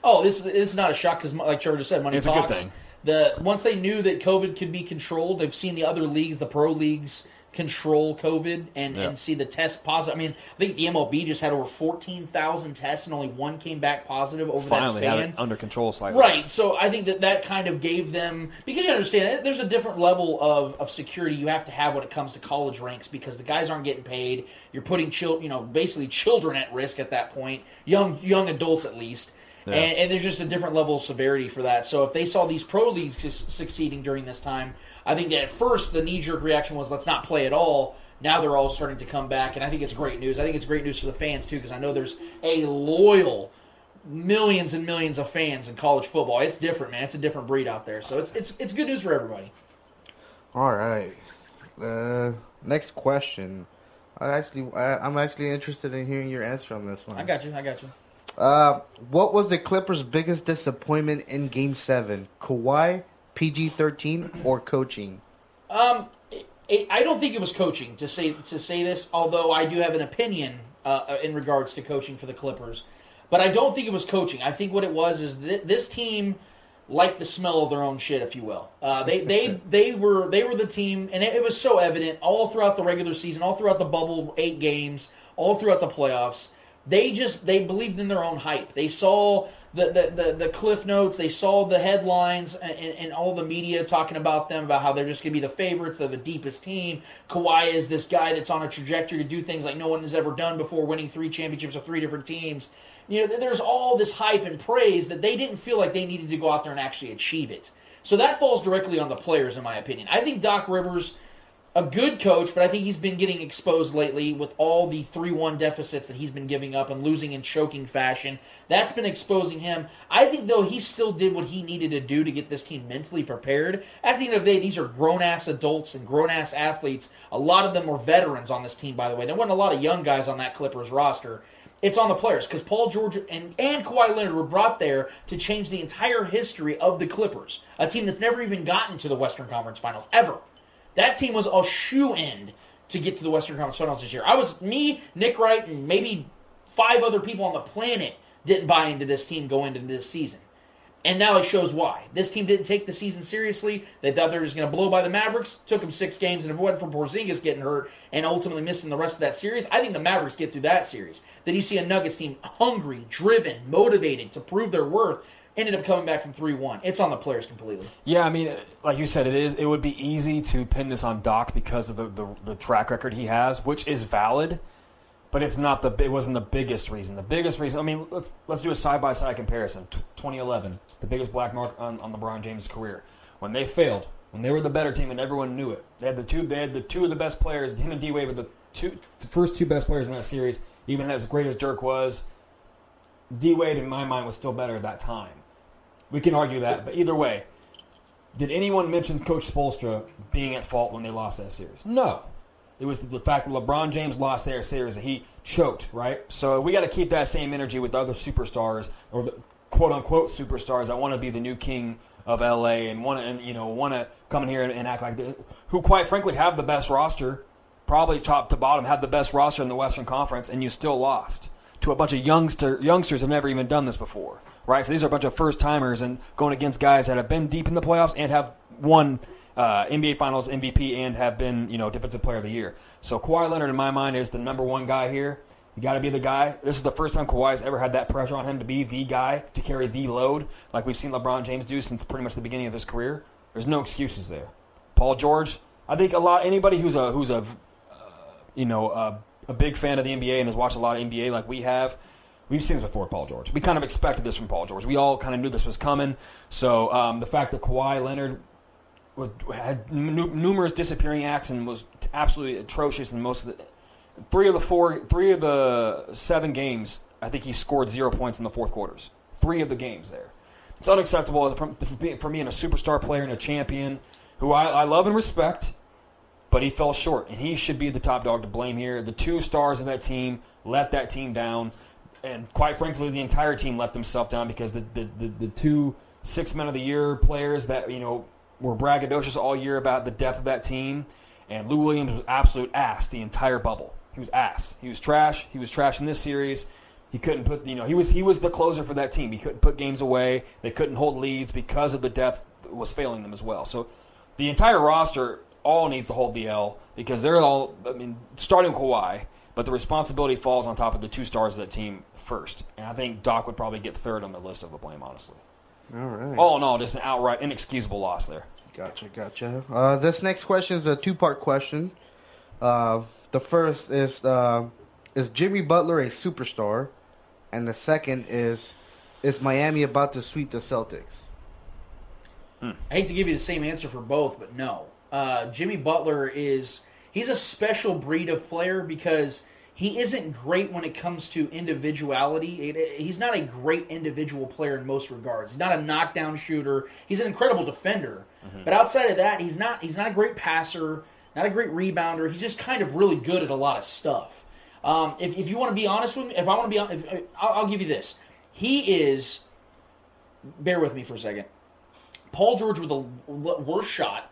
Oh, this, this is not a shock because, like Trevor just said, money It's a good talks. The once they knew that COVID could be controlled, they've seen the other leagues, the pro leagues, control COVID and, Yeah. and see the test positive. I mean, I think the MLB just had over 14,000 tests and only one came back positive over Finally that span. under control slightly. Right. So I think that that kind of gave them because you understand eh, there's a different level of, of security you have to have when it comes to college ranks because the guys aren't getting paid. You're putting chil- you know basically children at risk at that point, young young adults at least. Yeah. And, and there's just a different level of severity for that. So if they saw these pro leagues just succeeding during this time, I think that at first the knee jerk reaction was let's not play at all. Now they're all starting to come back, and I think it's great news. I think it's great news for the fans too, because I know there's a loyal millions and millions of fans in college football. It's different, man. It's a different breed out there. So it's it's it's good news for everybody. All right. Uh, next question. I actually, I, I'm actually interested in hearing your answer on this one. I got you. I got you. Uh, what was the Clippers' biggest disappointment in Game Seven? Kawhi, PG thirteen, or coaching? Um, it, it, I don't think it was coaching to say to say this. Although I do have an opinion uh, in regards to coaching for the Clippers, but I don't think it was coaching. I think what it was is th- this team liked the smell of their own shit, if you will. Uh, they they they were they were the team, and it, it was so evident all throughout the regular season, all throughout the bubble eight games, all throughout the playoffs. They just they believed in their own hype. They saw the the, the, the cliff notes. They saw the headlines and, and all the media talking about them about how they're just going to be the favorites. They're the deepest team. Kawhi is this guy that's on a trajectory to do things like no one has ever done before, winning three championships with three different teams. You know, there's all this hype and praise that they didn't feel like they needed to go out there and actually achieve it. So that falls directly on the players, in my opinion. I think Doc Rivers a good coach, but I think he's been getting exposed lately with all the 3 1 deficits that he's been giving up and losing in choking fashion. That's been exposing him. I think, though, he still did what he needed to do to get this team mentally prepared. At the end of the day, these are grown ass adults and grown ass athletes. A lot of them were veterans on this team, by the way. There wasn't a lot of young guys on that Clippers roster. It's on the players because Paul George and, and Kawhi Leonard were brought there to change the entire history of the Clippers, a team that's never even gotten to the Western Conference Finals ever. That team was a shoe end to get to the Western Conference Finals this year. I was me, Nick Wright, and maybe five other people on the planet didn't buy into this team going into this season. And now it shows why. This team didn't take the season seriously. They thought they were just going to blow by the Mavericks. Took them six games, and if it wasn't for Porzingis getting hurt and ultimately missing the rest of that series, I think the Mavericks get through that series. Then you see a Nuggets team hungry, driven, motivated to prove their worth. Ended up coming back from three one. It's on the players completely. Yeah, I mean, like you said, it is. It would be easy to pin this on Doc because of the, the, the track record he has, which is valid, but it's not the. It wasn't the biggest reason. The biggest reason. I mean, let's let's do a side by side comparison. T- 2011, the biggest black mark on, on LeBron James' career, when they failed, when they were the better team and everyone knew it. They had the two. They had the two of the best players. Him and D Wade were the two, the first two best players in that series. Even as great as Dirk was, D Wade in my mind was still better at that time. We can argue that, but either way, did anyone mention Coach Spoelstra being at fault when they lost that series? No. It was the fact that LeBron James lost their series that he choked, right? So we got to keep that same energy with other superstars or the quote unquote superstars that want to be the new king of LA and want to, you know, want to come in here and, and act like they, who, quite frankly, have the best roster, probably top to bottom, have the best roster in the Western Conference, and you still lost to a bunch of youngster youngsters have never even done this before right? So these are a bunch of first timers and going against guys that have been deep in the playoffs and have won uh, NBA Finals MVP and have been, you know, Defensive Player of the Year. So Kawhi Leonard, in my mind, is the number one guy here. You got to be the guy. This is the first time Kawhi's ever had that pressure on him to be the guy to carry the load, like we've seen LeBron James do since pretty much the beginning of his career. There's no excuses there. Paul George, I think a lot. Anybody who's a who's a, uh, you know, a, a big fan of the NBA and has watched a lot of NBA like we have We've seen this before, Paul George. We kind of expected this from Paul George. We all kind of knew this was coming. So um, the fact that Kawhi Leonard was, had n- numerous disappearing acts and was absolutely atrocious in most of the three of the four, three of the seven games, I think he scored zero points in the fourth quarters. Three of the games there. It's unacceptable for, for being a superstar player and a champion who I, I love and respect, but he fell short, and he should be the top dog to blame here. The two stars of that team let that team down and quite frankly, the entire team let themselves down because the, the, the, the, two six men of the year players that you know were braggadocious all year about the depth of that team, and Lou Williams was absolute ass the entire bubble. He was ass. He was trash. He was trash in this series. He couldn't put you know he was he was the closer for that team. He couldn't put games away. They couldn't hold leads because of the depth was failing them as well. So the entire roster all needs to hold the L because they're all. I mean, starting Kawhi, but the responsibility falls on top of the two stars of that team first. And I think Doc would probably get third on the list of the blame, honestly. All right. All in all, just an outright inexcusable loss there. Gotcha, gotcha. Uh, this next question is a two-part question. Uh, the first is uh, is Jimmy Butler a superstar, and the second is is Miami about to sweep the Celtics? I hate to give you the same answer for both, but no. Uh, Jimmy Butler is he's a special breed of player because he isn't great when it comes to individuality. It- it- he's not a great individual player in most regards. He's not a knockdown shooter. He's an incredible defender, but outside of that, he's not he's not a great passer, not a great rebounder. He's just kind of really good at a lot of stuff. Um, if, if you want to be honest with me, if I want to be, if, I'll, I'll give you this. He is. Bear with me for a second. Paul George with a worse shot,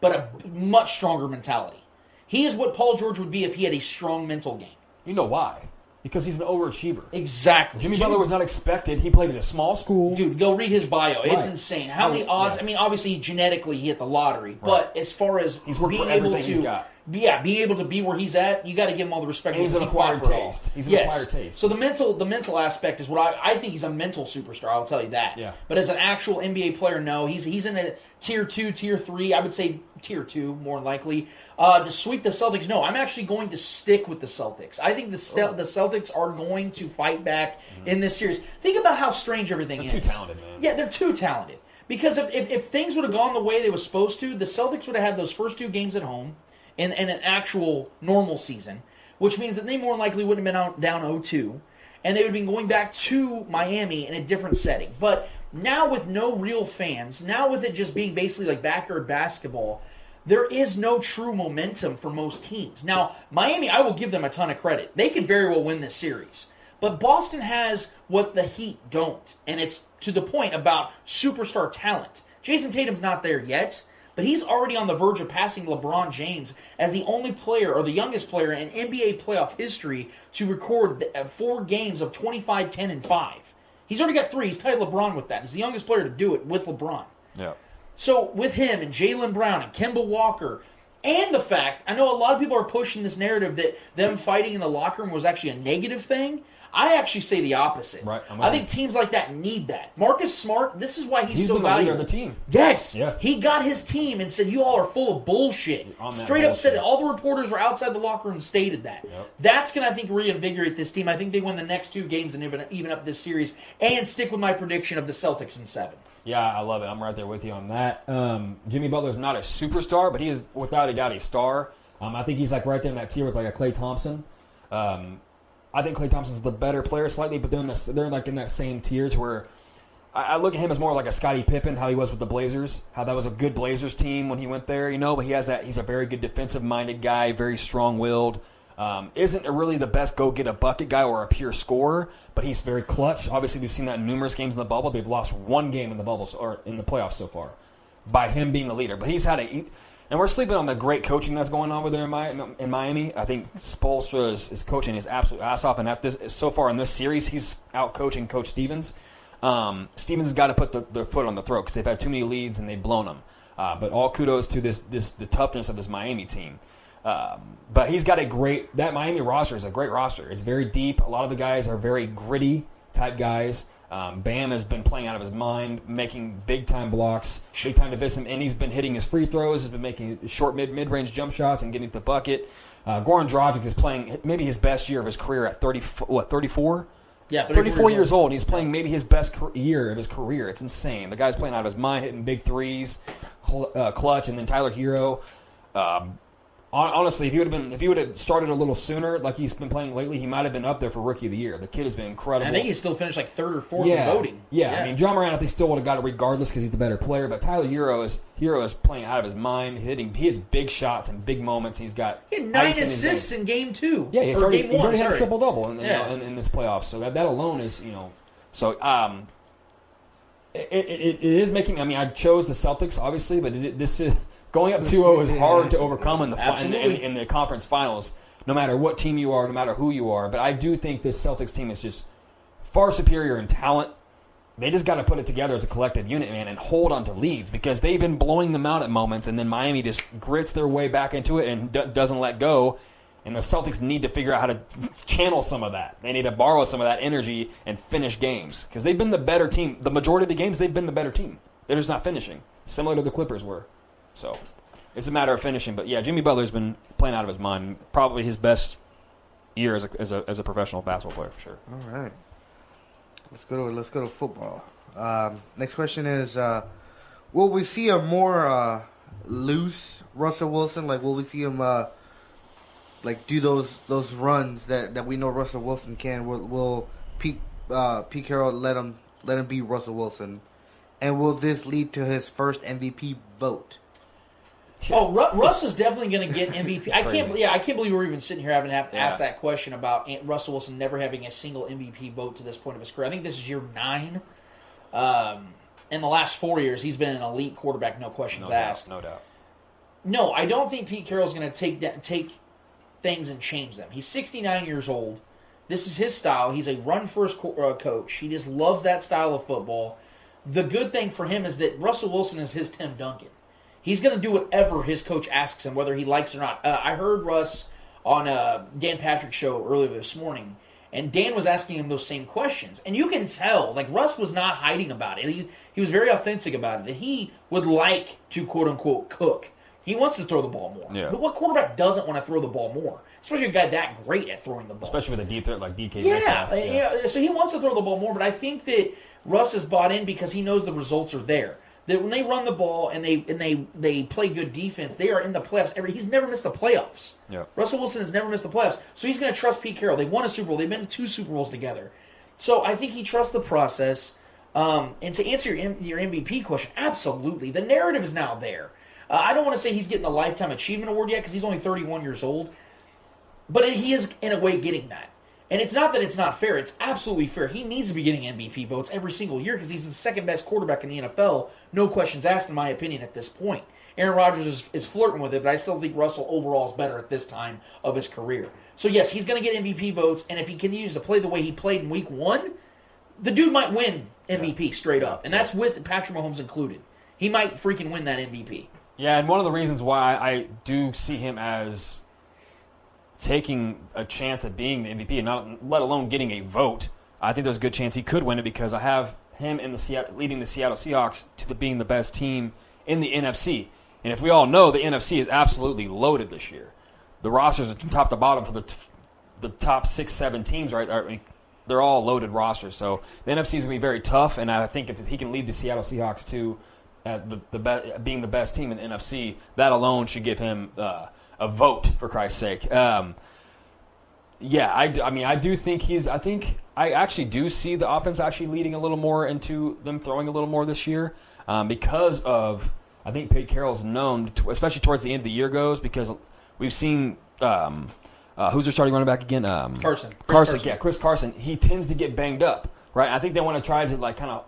but a much stronger mentality. He is what Paul George would be if he had a strong mental game. You know why? Because he's an overachiever. Exactly. Jimmy Butler was not expected. He played at a small school. Dude, go read his bio. It's Right. insane. How many odds? yeah. I mean, obviously, genetically, he hit the lottery. But as far as He's worked being for able everything to, he's got. Yeah, be able to be where he's at, you got to give him all the respect. And he's an acquired taste. He's an yes. acquired taste. So the mental, the mental aspect is what I, I think he's a mental superstar. I'll tell you that. Yeah. But as an actual NBA player, no, he's he's in a tier two, tier three. I would say tier two more likely. Uh, to sweep the Celtics, no, I'm actually going to stick with the Celtics. I think the Cel- the Celtics are going to fight back in this series. Think about how strange everything Mm-hmm. They're is. too talented, man. Yeah, they're too talented. Because if, if, if things would have gone the way they were supposed to, the Celtics would have had those first two games at home in, in an actual normal season, which means that they more likely wouldn't have been out, down 0-2, and they would have been going back to Miami in a different setting. But now with no real fans, now with it just being basically like backyard basketball, there is no true momentum for most teams. Now, Miami, I will give them a ton of credit. They could very well win this series. But Boston has what the Heat don't, and it's to the point about superstar talent. Jason Tatum's not there yet, but he's already on the verge of passing LeBron James as the only player or the youngest player in NBA playoff history to record uh, four games of 25, 10, and 5. He's already got three. He's tied LeBron with that. He's the youngest player to do it with LeBron. Yeah. So with him and Jaylen Brown and Kemba Walker, and the fact I know a lot of people are pushing this narrative that them fighting in the locker room was actually a negative thing. I actually say the opposite. Right, I'm I think teams like that need that. Marcus Smart, this is why he's, He's so been the leader valuable. of the team. Yes. Yeah. He got his team and said, "You all are full of bullshit." Straight up said it. All the reporters were outside the locker room stated that. That's going to, I think, reinvigorate this team. I think they win the next two games and even, even up this series, and stick with my prediction of the Celtics in seven. Yeah, I love it. I'm right there with you on that. Um, Jimmy Butler's not a superstar, but he is without a doubt a star. Um, I think he's like right there in that tier with like a Klay Thompson. Um, I think Klay Thompson's the better player slightly, but they're in this, they're like in that same tier to where I, I look at him as more like a Scottie Pippen, how he was with the Blazers, how that was a good Blazers team when he went there, you know. But he has that. He's a very good defensive minded guy, very strong willed. Um, isn't really the best go get a bucket guy or a pure scorer, but he's very clutch. Obviously, we've seen that in numerous games in the bubble. They've lost one game in the bubble or in the playoffs so far by him being the leader. But he's had a, and we're sleeping on the great coaching that's going on over there in, Mi- in Miami. I think Spoelstra is, is coaching his absolute ass off, and at this so far in this series, he's out coaching Coach Stevens. Um, Stevens has got to put the, their foot on the throat because they've had too many leads and they've blown them. Uh, but all kudos to this, this the toughness of this Miami team. Um, but he's got a great that Miami roster is a great roster. It's very deep. A lot of the guys are very gritty type guys. Um, Bam has been playing out of his mind, making big time blocks, big time defensive, and he's been hitting his free throws. Has been making short mid mid range jump shots and getting to the bucket. Uh, Goran Dragic is playing maybe his best year of his career at thirty what thirty four. Yeah, 34 years old. and He's playing maybe his best year of his career. It's insane. The guy's playing out of his mind, hitting big threes, cl- uh, clutch, and then Tyler Herro. Um, honestly, if he would have been, if he would have started a little sooner, like he's been playing lately, he might have been up there for rookie of the year. The kid has been incredible. I think he still finished like third or fourth yeah, in voting. Yeah. I mean, Ja Morant, I think still would have got it regardless because he's the better player. But Tyler Herro is Herro is playing out of his mind, hitting. He hits big shots and big moments. He's got he had nine ice in assists in game two. Yeah, he's already, game he's one, already had a triple double in, Yeah. in, in, this playoffs. So that, that alone is you know, so um, it, it, it is making. I mean, I chose the Celtics obviously, but it, this is going up 2-0 is hard to overcome in the fi- in, in, in the conference finals. No matter what team you are, no matter who you are, but I do think this Celtics team is just far superior in talent. they just got to put it together as a collective unit, man, and hold on to leads because they've been blowing them out at moments, and then Miami just grits their way back into it and d- doesn't let go. And the Celtics need to figure out how to channel some of that. They need to borrow some of that energy and finish games because they've been the better team. The majority of the games, they've been the better team. They're just not finishing, similar to the Clippers were. So it's a matter of finishing. But yeah, Jimmy Butler's been playing out of his mind. Probably his best year as a, as a, as a professional basketball player for sure. All right. Let's go to let's go to football. Um, next question is: uh, Will we see a more uh, loose Russell Wilson? Like, will we see him uh, like do those those runs that, that we know Russell Wilson can? Will, will Pete uh, Pete Carroll let him let him be Russell Wilson? And will this lead to his first MVP vote? Oh, Ru- Russ is definitely going to get MVP. I can't. Yeah, I can't believe we're even sitting here having to have Yeah. ask that question about Russell Wilson never having a single MVP vote to this point of his career. I think this is year nine. Um, in the last four years, he's been an elite quarterback, no questions No asked. doubt. No doubt. No, I don't think Pete Carroll's going to take that, take things and change them. He's 69 years old. This is his style. He's a run first co- uh, coach. He just loves that style of football. The good thing for him is that Russell Wilson is his Tim Duncan. He's going to do whatever his coach asks him, whether he likes it or not. Uh, I heard Russ on uh, Dan Patrick's show earlier this morning, and Dan was asking him those same questions. And you can tell, like, Russ was not hiding about it. He, he was very authentic about it, that he would like to, quote unquote, cook. He wants to throw the ball more. Yeah. But what quarterback doesn't want to throw the ball more? Especially a guy that great at throwing the ball. Especially with a deep threat like DK Yeah, uh, yeah. So he wants to throw the ball more, but I think that Russ is bought in because he knows the results are there. That when they run the ball and they and they they play good defense, they are in the playoffs. Every he's never missed the playoffs. Yeah. Russell Wilson has never missed the playoffs, so he's going to trust Pete Carroll. They won a Super Bowl. They've been to two Super Bowls together, so I think he trusts the process. Um, and to answer your M- your MVP question, absolutely, the narrative is now there. Uh, I don't want to say he's getting a lifetime achievement award yet because he's only 31 years old, but he is in a way getting that. And it's not that it's not fair; it's absolutely fair. He needs to be getting MVP votes every single year because he's the second best quarterback in the NFL. No questions asked, in my opinion, at this point. Aaron Rodgers is, is flirting with it, but I still think Russell overall is better at this time of his career. So yes, he's going to get MVP votes, and if he continues to play the way he played in Week One, the dude might win MVP straight up, and that's with Patrick Mahomes included. He might freaking win that MVP. Yeah, and one of the reasons why I do see him as taking a chance at being the MVP, and not let alone getting a vote, I think there's a good chance he could win it because I have him in the Seattle, leading the Seattle Seahawks to the, being the best team in the NFC. And if we all know, the NFC is absolutely loaded this year. The rosters are from top to bottom for the t- the top six, seven teams, right? Are, they're all loaded rosters. So the NFC is going to be very tough, and I think if he can lead the Seattle Seahawks to uh, the, the be- being the best team in the NFC, that alone should give him uh, a vote, for Christ's sake. Um, yeah, I, I mean, I do think he's. I think I actually do see the offense actually leading a little more into them throwing a little more this year um, because of. I think Pete Carroll's known, to, especially towards the end of the year goes, because we've seen um, uh, who's their starting running back again? Um, Carson. Chris Carson, Carson. yeah, Chris Carson. He tends to get banged up, right? I think they want to try to like kind of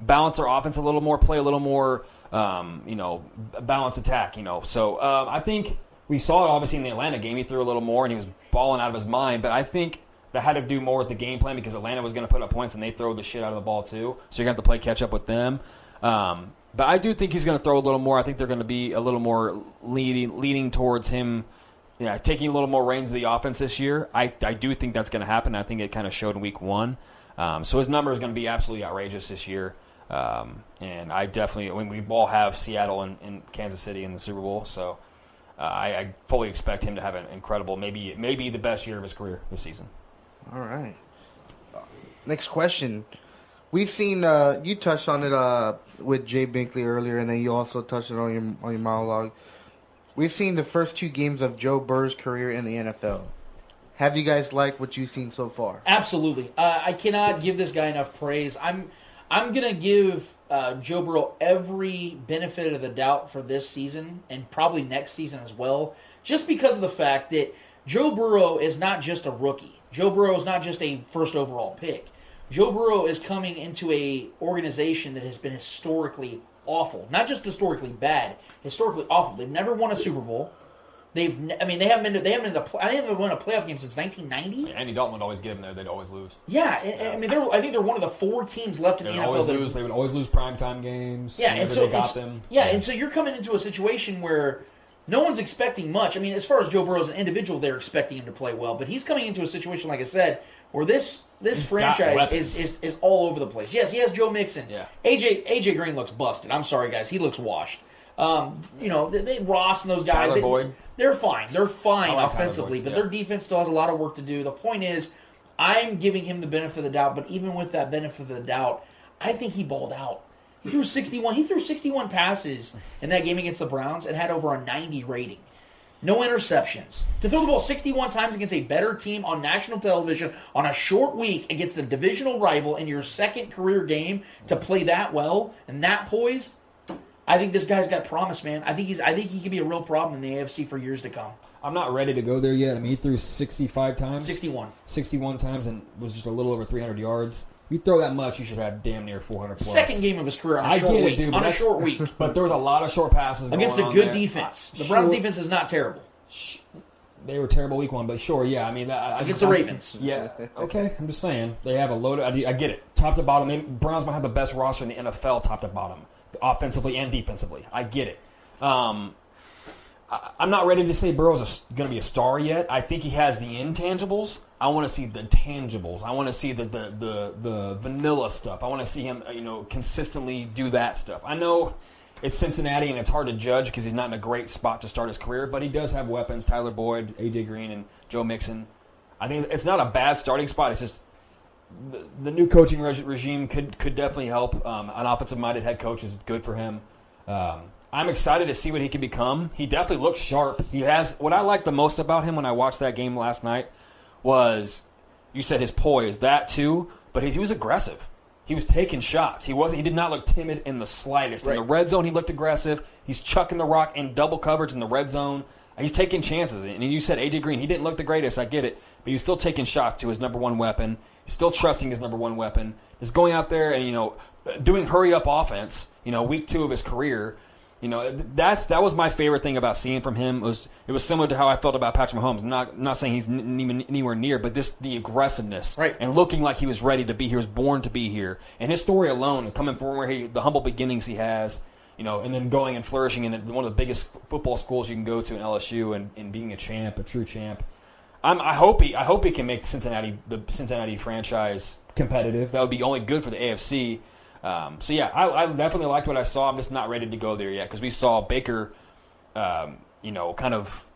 balance their offense a little more, play a little more, um, you know, balance attack, you know. So um, I think we saw it obviously in the Atlanta game. He threw a little more and he was balling out of his mind. But I think that had to do more with the game plan because Atlanta was going to put up points and they throw the shit out of the ball too. So you're going to have to play catch up with them. Um, but I do think he's going to throw a little more. I think they're going to be a little more leading leaning towards him. Yeah, taking a little more reins of the offense this year. I, I do think that's going to happen. I think it kind of showed in week one. Um, so his number is going to be absolutely outrageous this year. Um, and I definitely, I mean, we all have Seattle and, and Kansas City in the Super Bowl. So uh, I, I fully expect him to have an incredible, maybe maybe the best year of his career this season. All right. Next question. We've seen uh, you touched on it uh, with Jay Binkley earlier, and then you also touched it on your on your monologue. We've seen the first two games of Joe Burrow's career in the NFL. Have you guys liked what you've seen so far? Absolutely. Uh, I cannot give this guy enough praise. I'm I'm gonna give uh, Joe Burrow every benefit of the doubt for this season and probably next season as well, just because of the fact that Joe Burrow is not just a rookie. Joe Burrow is not just a first overall pick. Joe Burrow is coming into a organization that has been historically awful, not just historically bad, historically awful. They've never won a Super Bowl. They've, I mean, they haven't been. To, they haven't been. To, pl- I haven't won a playoff game since 1990. Andy Dalton would always get them there. They'd always lose. Yeah, and I mean, they're, I think they're one of the four teams left in They the NFL. always that- lose. They would always lose primetime games. Yeah, and so got them. Yeah, and so you're coming into a situation where no one's expecting much. I mean, as far as Joe Burrow as an individual, they're expecting him to play well, but he's coming into a situation, like I said, where this this He's franchise is, is is all over the place. Yes, he has Joe Mixon. Yeah. AJ AJ Green looks busted. I'm sorry, guys, he looks washed. Um, you know, they, they, Ross and those guys, Tyler they, Boyd. They're fine. They're fine like offensively, but yeah. their defense still has a lot of work to do. The point is, I'm giving him the benefit of the doubt, but even with that benefit of the doubt, I think he balled out. He threw 61. He threw 61 passes in that game against the Browns and had over a 90 rating. No interceptions. To throw the ball 61 times against a better team on national television on a short week against a divisional rival in your second career game to play that well and that poised, I think this guy's got promise, man. I think he's. I think he can be a real problem in the AFC for years to come. I'm not ready to go there yet. I mean, he threw 65 times. 61. 61 times and was just a little over 300 yards. If You throw that much, you should have damn near 400 plus. Second game of his career on a I short get it, week. dude, on a short week But there was a lot of short passes against a good defense. The Browns' sure, defense is not terrible. They were terrible week one, but sure, yeah. I mean, I, I- Against the Ravens. Yeah, okay. I'm just saying they have a load. Of, I, I get it. Top to bottom, they, Browns might have the best roster in the NFL, top to bottom, offensively and defensively. I get it. Um, I, I'm not ready to say Burrow's is going to be a star yet. I think he has the intangibles. I want to see the tangibles. I want to see the, the the the vanilla stuff. I want to see him, uh, you know, consistently do that stuff. I know it's Cincinnati and it's hard to judge because he's not in a great spot to start his career, but he does have weapons: Tyler Boyd, AJ Green, and Joe Mixon. I think it's not a bad starting spot. It's just the, the new coaching reg- regime could could definitely help. Um, an offensive minded head coach is good for him. Um, I'm excited to see what he can become. He definitely looks sharp. He has what I like the most about him when I watched that game last night was you said his poise that too, but he, he was aggressive. He was taking shots. He wasn't. He did not look timid in the slightest. In the red zone, he looked aggressive. He's chucking the rock in double coverage in the red zone. He's taking chances. And you said AJ Green. He didn't look the greatest. I get it, but he was still taking shots to his number one weapon. He's still trusting his number one weapon. Just going out there and you know doing hurry up offense. You know, week two of his career. You know, that's that was my favorite thing about seeing from him. It was it was similar to how I felt about Patrick Mahomes. Not not saying he's n- even anywhere near, but just the aggressiveness, Right. And looking like he was ready to be. He was born to be here. And his story alone, coming from where he the humble beginnings he has, you know, and then going and flourishing in one of the biggest f- football schools you can go to in LSU, and, and being a champ, a true champ. I'm, I hope he I hope he can make Cincinnati the Cincinnati franchise competitive. That would be only good for the AFC. Um, so yeah, I, I definitely liked what I saw. I'm just not ready to go there yet because we saw Baker, um, you know, kind of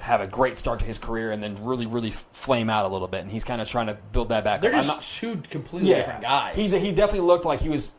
have a great start to his career and then really, really flame out a little bit, and he's kind of trying to build that back. They're up. I'm just not- two completely different guys. He he definitely looked like he was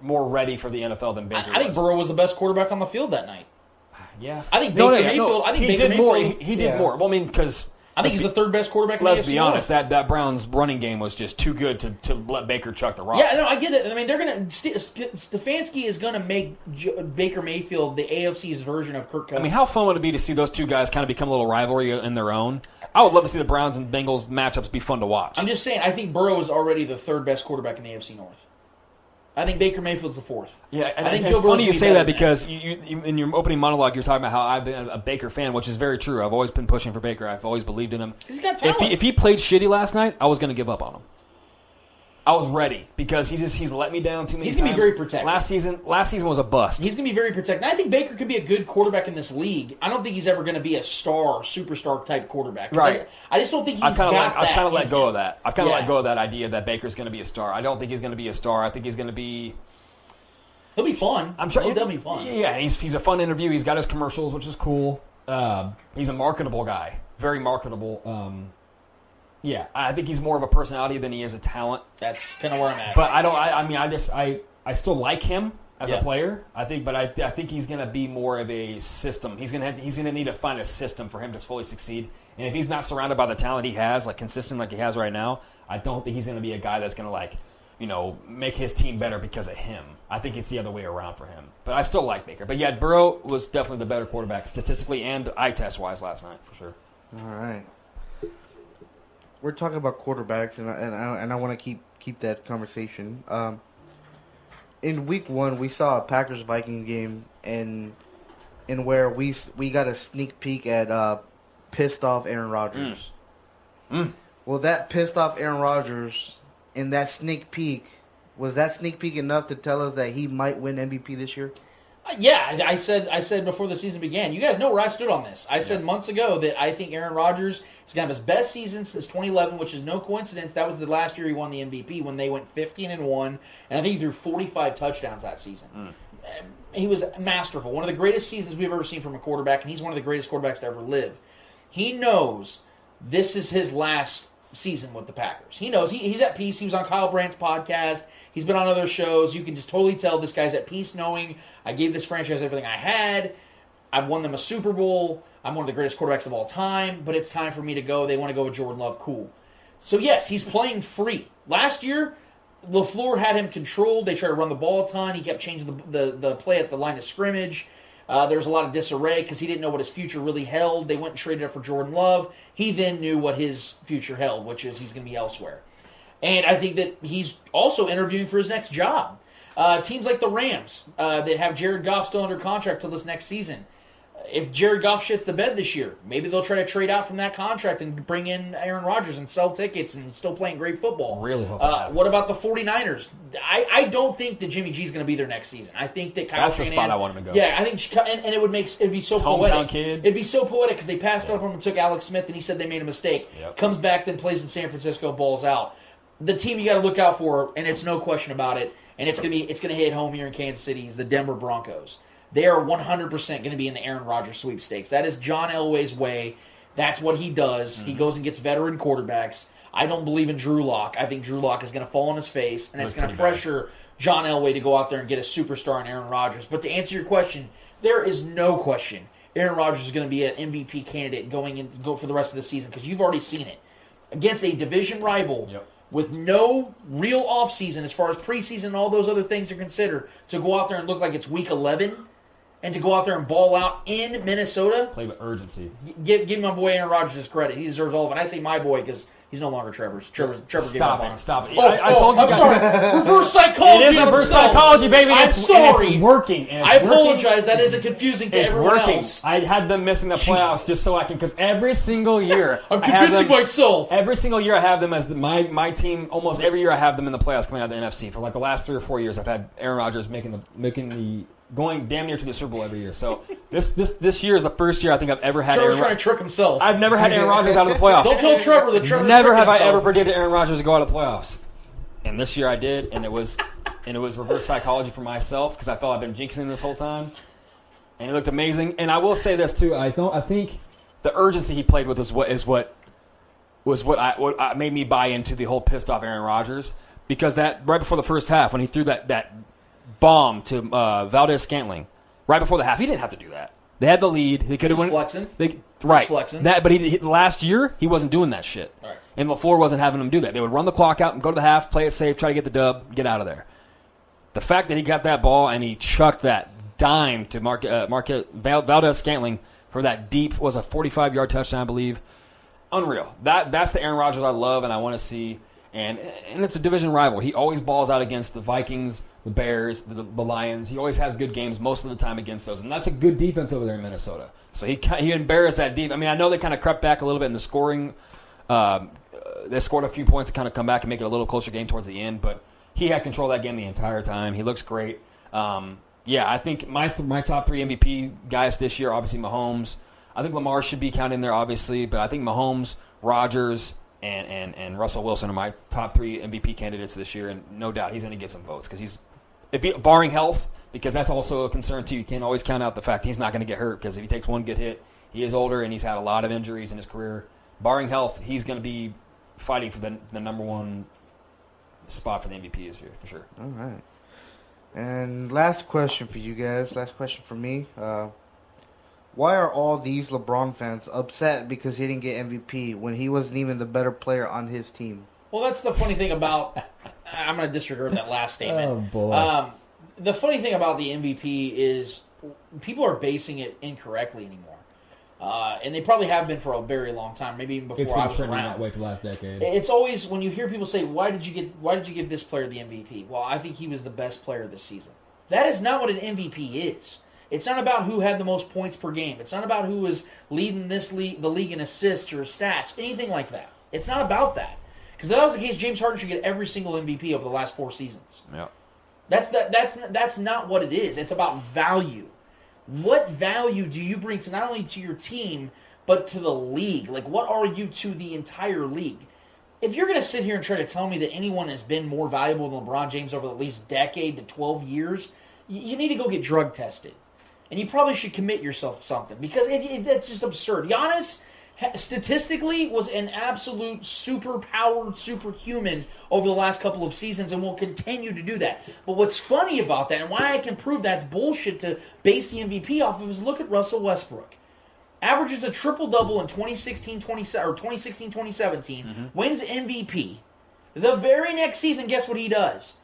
more ready for the NFL than Baker. I, I think was. Burrow was the best quarterback on the field that night. Yeah, I think Baker no, no, Mayfield. I think he Baker did more. He, he did Yeah. more. Well, I mean, because I think he's the third best quarterback. Let's the be honest. North. That that Browns running game was just too good to, to let Baker chuck the rock. Yeah, no, I get it. I mean, they're gonna St- St- Stefanski is gonna make J- Baker Mayfield the AFC's version of Kirk Cousins. I mean, how fun would it be to see those two guys kind of become a little rivalry in their own? I would love to see the Browns and Bengals matchups be fun to watch. I'm just saying. I think Burrow is already the third best quarterback in the AFC North. I think Baker Mayfield's the fourth. Yeah, and I think it's Joe Burrow's funny you be say that because you, you, you, in your opening monologue, you're talking about how I've been a Baker fan, which is very true. I've always been pushing for Baker. I've always believed in him. He's got If talent. he, if he played shitty last night, I was going to give up on him. I was ready because he just he's let me down too many He's gonna be very protective. Last season, last season was a bust. He's going to be very protected. And I think Baker could be a good quarterback in this league. I don't think he's ever going to be a star, superstar type quarterback. Right. I, I just don't think he's I've kind of got let, I've kind of let go him. of that. I've kind of Yeah. let go of that idea that Baker's going to be a star. I don't think he's going to be a star. I think he's going to be. He'll be fun. I'm sure He'll definitely be fun. Yeah, he's he's a fun interview. He's got his commercials, which is cool. Um, he's a marketable guy, very marketable. Um, yeah, I think he's more of a personality than he is a talent. That's kind of where I'm at. But I don't. I, I mean, I just I I still like him as Yeah. a player. I think, but I, I think he's going to be more of a system. He's going to he's going to need to find a system for him to fully succeed. And if he's not surrounded by the talent he has, like consistent like he has right now, I don't think he's going to be a guy that's going to like you know make his team better because of him. I think it's the other way around for him. But I still like Baker. But yeah, Burrow was definitely the better quarterback statistically and eye test wise last night for sure. All right. We're talking about quarterbacks, and I, and I, and I want to keep keep that conversation. Um, in week one, we saw a Packers Viking game, and in where we we got a sneak peek at uh, pissed off Aaron Rodgers. Mm. Well, that pissed off Aaron Rodgers in that sneak peek was that sneak peek enough to tell us that he might win MVP this year? Yeah, I I said I said before the season began. You guys know where I stood on this. I said months ago that I think Aaron Rodgers is going to have his best season since 2011, which is no coincidence. That was the last year he won the MVP when they went 15 and one, and I think he threw 45 touchdowns that season. Um, He was masterful. One of the greatest seasons we've ever seen from a quarterback, and he's one of the greatest quarterbacks to ever live. He knows this is his last season with the Packers. He knows he, he's at peace. He was on Kyle Brandt's podcast. He's been on other shows. You can just totally tell this guy's at peace knowing I gave this franchise everything I had. I've won them a Super Bowl. I'm one of the greatest quarterbacks of all time, but it's time for me to go. They want to go with Jordan Love. Cool. So, yes, he's playing free. Last year, LaFleur had him controlled. They tried to run the ball a ton. He kept changing the, the, the play at the line of scrimmage. Uh, there was a lot of disarray because he didn't know what his future really held. They went and traded it for Jordan Love. He then knew what his future held, which is he's going to be elsewhere. And I think that he's also interviewing for his next job. Uh, teams like the Rams uh, that have Jared Goff still under contract till this next season. If Jared Goff shits the bed this year, maybe they'll try to trade out from that contract and bring in Aaron Rodgers and sell tickets and still playing great football. Really hope Uh, what about the 49ers? I, I don't think that Jimmy G is going to be there next season. I think that Kyle That's the spot I want him to go. Yeah, I think, and, and it would make it'd be so His hometown poetic. kid. It'd be so poetic because they passed up on him and took Alex Smith, and he said they made a mistake. Yep. Comes back, then plays in San Francisco, balls out. The team you got to look out for, and it's no question about it, and it's gonna be it's gonna hit home here in Kansas City is the Denver Broncos. They are 100% going to be in the Aaron Rodgers sweepstakes. That is John Elway's way. That's what he does. He mm-hmm. goes and gets veteran quarterbacks. I don't believe in Drew Lock. I think Drew Lock is going to fall on his face, and it's going to pretty bad. pressure John Elway to go out there and get a superstar in Aaron Rodgers. But to answer your question, there is no question Aaron Rodgers is going to be an MVP candidate going in go for the rest of the season because you've already seen it against a division rival Yep. with no real offseason as far as preseason and all those other things are considered to go out there and look like it's week 11 and to go out there and ball out in Minnesota. Play with urgency. Give, give my boy Aaron Rodgers his credit. He deserves all of it. I say my boy because he's no longer Trevor's. Trevor, Trevor gave Stop up it, on stop it. Oh, I- I oh, told you I'm guys- sorry. Reverse psychology. It is reverse psychology, baby. I'm It's, sorry. it's working. It's I working. apologize. That is a confusing to It's everyone working. else. I had them missing the playoffs just so I can, because every single year I'm convincing them- myself. Every single year I have them as the, my my team. Almost every year I have them in the playoffs coming out of the NFC. For like the last three or four years, I've had Aaron Rodgers making the making the going damn near to the Super Bowl every year. So this this this year is the first year I think I've ever had Trevor's Aaron. trying to trick himself. I've never had Aaron Rodgers out of the playoffs. Don't tell Trevor that Trevor's Never have I ever predicted Aaron Rodgers to go out of the playoffs. And this year I did, and it was and it was reverse psychology for myself because I felt I've been jinxing this whole time. And it looked amazing. And I will say this too. I don't. I think the urgency he played with is what is what was what I what I made me buy into the whole pissed off Aaron Rodgers because that right before the first half when he threw that that bomb to uh, Valdes-Scantling right before the half he didn't have to do that. They had the lead. They could have won. flexing. They, right. flexing. That, but he, he- last year he wasn't doing that shit. Right. And LaFleur wasn't having him do that. They would run the clock out and go to the half, play it safe, try to get the dub, get out of there. The fact that he got that ball and he chucked that dime to Mark, uh, Valdes-Scantling for that deep was a 45 yard touchdown, I believe. Unreal. That that's the Aaron Rodgers I love and I want to see. And and it's a division rival. He always balls out against the Vikings, the Bears, the, the Lions. He always has good games most of the time against those, and that's a good defense over there in Minnesota. So he he embarrassed that deep. I mean, I know they kind of crept back a little bit in the scoring. Um, uh, they scored a few points to kind of come back and make it a little closer game towards the end, but he had control of that game the entire time. He looks great. Um, yeah, I think my my top three MVP guys this year, obviously Mahomes. I think Lamar should be counted in there, obviously, but I think Mahomes, Rodgers, and, and, and Russell Wilson are my top three MVP candidates this year, and no doubt he's going to get some votes because he's, he, barring health, because that's also a concern too. You can't always count out the fact he's not going to get hurt because if he takes one good hit, he is older and he's had a lot of injuries in his career. Barring health, he's going to be fighting for the, the number one spot for the MVP this year for sure. All right. And last question for you guys. Last question for me. Uh, why are all these LeBron fans upset because he didn't get MVP when he wasn't even the better player on his team? Well, that's the funny thing about. I'm going to disregard that last statement. Oh, boy. Um, the funny thing about the MVP is people are basing it incorrectly anymore, uh, and they probably have been for a very long time, maybe even before I was around. that way for the last decade. It's always when you hear people say, "Why did you get? Why did you give this player the MVP?" Well, I think he was the best player this season. That is not what an MVP is. It's not about who had the most points per game. It's not about who was leading this league, the league in assists or stats, anything like that. It's not about that. Because if that was the case, James Harden should get every single MVP over the last four seasons. Yeah. That's that. That's that's not what it is. It's about value. What value do you bring to not only to your team but to the league? Like, what are you to the entire league? If you're going to sit here and try to tell me that anyone has been more valuable than LeBron James over at least decade to 12 years, you need to go get drug tested, and you probably should commit yourself to something because it, it, that's just absurd. Giannis statistically was an absolute super powered superhuman over the last couple of seasons and will continue to do that. But what's funny about that and why I can prove that's bullshit to base the MVP off of is look at Russell Westbrook. Averages a triple double in 2016 20, or 2016 2017, mm-hmm. wins MVP. The very next season, guess what he does?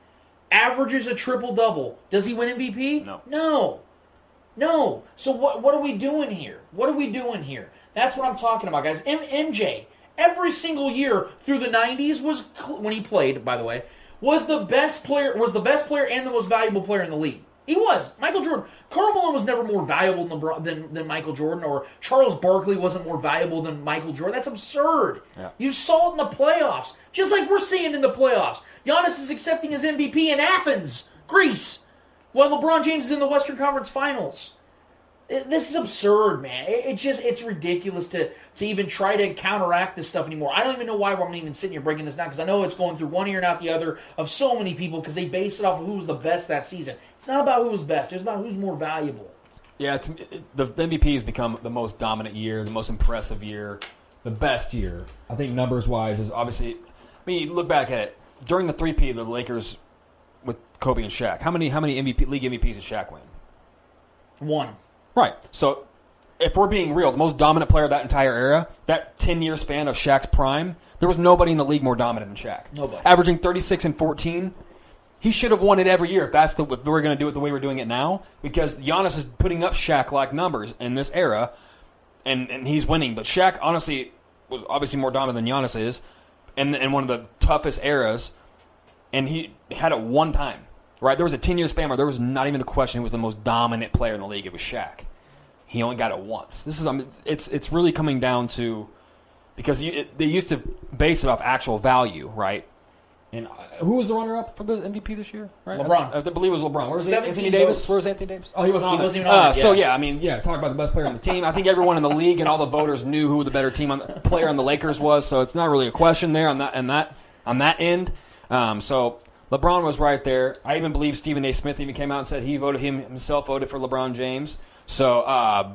Averages a triple double. Does he win MVP? No. No. No. So what what are we doing here? What are we doing here? That's what I'm talking about, guys. M- MJ every single year through the 90s was cl- when he played, by the way, was the best player was the best player and the most valuable player in the league. He was. Michael Jordan. Karl Malone was never more valuable than, LeBron, than, than Michael Jordan, or Charles Barkley wasn't more valuable than Michael Jordan. That's absurd. Yeah. You saw it in the playoffs, just like we're seeing in the playoffs. Giannis is accepting his MVP in Athens, Greece, while LeBron James is in the Western Conference Finals. This is absurd, man. It, it just it's ridiculous to to even try to counteract this stuff anymore. I don't even know why I'm even sitting here breaking this down because I know it's going through one ear and out the other of so many people because they base it off of who was the best that season. It's not about who was best; it's about who's more valuable. Yeah, it's, it, the MVP has become the most dominant year, the most impressive year, the best year. I think numbers wise is obviously. I mean, look back at it during the three P, the Lakers with Kobe and Shaq. How many how many MVP league MVPs did Shaq win? One. Right. So, if we're being real, the most dominant player of that entire era, that ten year span of Shaq's prime, there was nobody in the league more dominant than Shaq. Nobody. Averaging thirty six and fourteen. He should have won it every year if that's the if we're going to do it the way we're doing it now. Because Giannis is putting up Shaq like numbers in this era, and and he's winning. But Shaq honestly was obviously more dominant than Giannis is, and in one of the toughest eras, and he had it one time. Right, there was a ten year span where there was not even a question who was the most dominant player in the league. It was Shaq. He only got it once. This is I mean, it's it's really coming down to because you, it, they used to base it off actual value, right? And uh, who was the runner up for the MVP this year? Right, LeBron. I, I believe it was LeBron. Where was 17 Anthony Davis? votes. Where was Anthony Davis? Oh, he wasn't on He wasn't even on Uh, it, So yeah. I mean, yeah, talk about the best player on the team. I think everyone in the league and all the voters knew who the better team on the, player on the Lakers was. So it's not really a question there on that on that on that end. Um, so LeBron was right there. I even believe Stephen A. Smith even came out and said he voted him himself voted for LeBron James. So uh,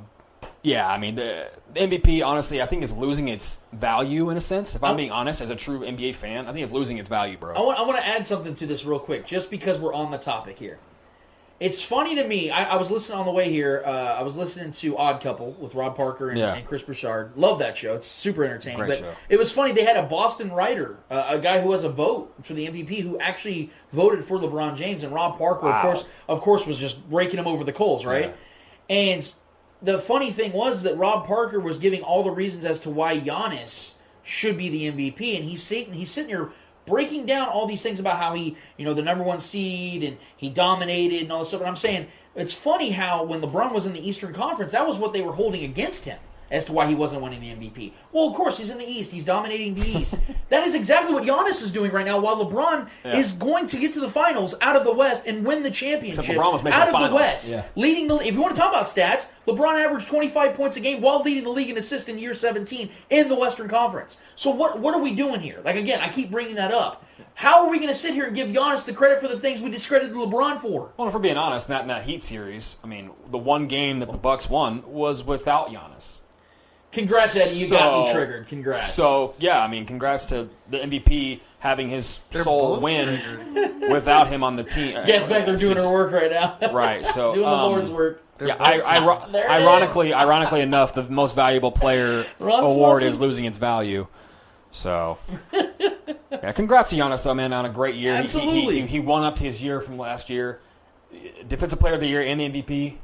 yeah, I mean the, the MVP. Honestly, I think it's losing its value in a sense. If I'm being honest, as a true NBA fan, I think it's losing its value, bro. I want, I want to add something to this real quick, just because we're on the topic here. It's funny to me. I, I was listening on the way here. Uh, I was listening to Odd Couple with Rob Parker and, Yeah. and Chris Broussard. Love that show. It's super entertaining. Great but show. it was funny. They had a Boston writer, uh, a guy who has a vote for the MVP, who actually voted for LeBron James, and Rob Parker, of course, of course, was just raking him over the coals, right? And the funny thing was that Rob Parker was giving all the reasons as to why Giannis should be the MVP, and he's sitting he's sitting here breaking down all these things about how he, you know, the number one seed and he dominated and all this stuff. And I'm saying it's funny how when LeBron was in the Eastern Conference, that was what they were holding against him as to why he wasn't winning the MVP. Well, of course, he's in the East. He's dominating the East. that is exactly what Giannis is doing right now, while LeBron Yeah. is going to get to the finals out of the West and win the championship LeBron was making out the of the finals. West. Yeah. Leading the if you want to talk about stats, LeBron averaged 25 points a game while leading the league in assists in year 17 in the Western Conference. So what what are we doing here? Like again, I keep bringing that up. How are we going to sit here and give Giannis the credit for the things we discredited LeBron for? Well, if we're being honest, in that, in that Heat series, I mean, the one game that the Bucks won was without Giannis. Congrats, Eddie. You got me triggered. Congrats. So yeah, I mean, congrats to the MVP having his They're soul both win without him on the team. Gets back there It's doing just- her work right now. Right. So doing the um, Lord's work. Yeah, I, I, There it ironically, ironically enough, the most valuable player Ron award Swanson. is losing its value. So, yeah, congrats to Giannis though, man, on a great year. He- He, Absolutely. he, he won up his year from last year, defensive player of the year and the MVP.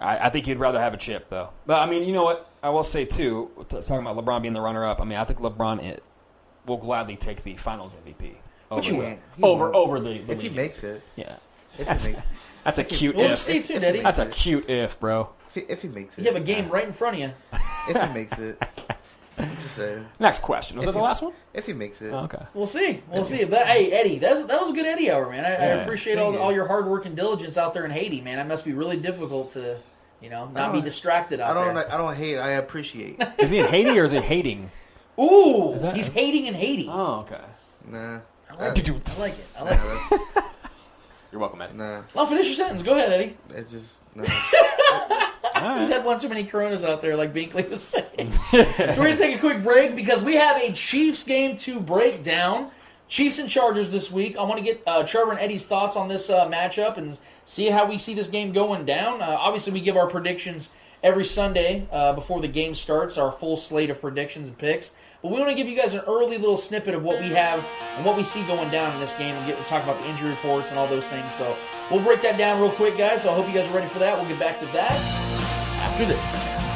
I, I think he'd rather have a chip though. But I mean, you know what? I will say too, t- talking about LeBron being the runner-up. I mean, I think LeBron it, will gladly take the Finals MVP. Over, you the- won't. Over won't. over the, the If he league. makes it. yeah. If That's, he, makes, that's a cute Well, if. just stay tuned, Eddie. That's a cute if, bro. if he, if he makes it, You have a game right in front of you. If he makes it, I'm just saying. Next question. Was If that the last one? If he makes it, Oh, okay. We'll see. We'll see. But hey, Eddie, that was, that was a good Eddie hour, man. I, I appreciate Thank all, you. all your hard work and diligence out there in Haiti, man. That must be really difficult to, you know, not be distracted out I don't. there. I don't hate. I appreciate. Is he in Haiti or is he hating? Ooh, Is that- he's hating in Haiti. Oh, okay. Nah. I like it. I like it. I like it. Nah, that's, You're welcome, Eddie. nah. I'll finish your sentence. Go ahead, Eddie. It's just. Nah. All He's right. had one too many Coronas out there, like Binkley was saying. so we're going to take a quick break because we have a Chiefs game to break down. Chiefs and Chargers this week. I want to get uh, Trevor and Eddie's thoughts on this uh, matchup and see how we see this game going down. Uh, obviously, we give our predictions every Sunday uh, before the game starts, our full slate of predictions and picks. But we want to give you guys an early little snippet of what we have and what we see going down in this game and get talk about the injury reports and all those things. So we'll break that down real quick, guys. So I hope you guys are ready for that. We'll get back to that after this.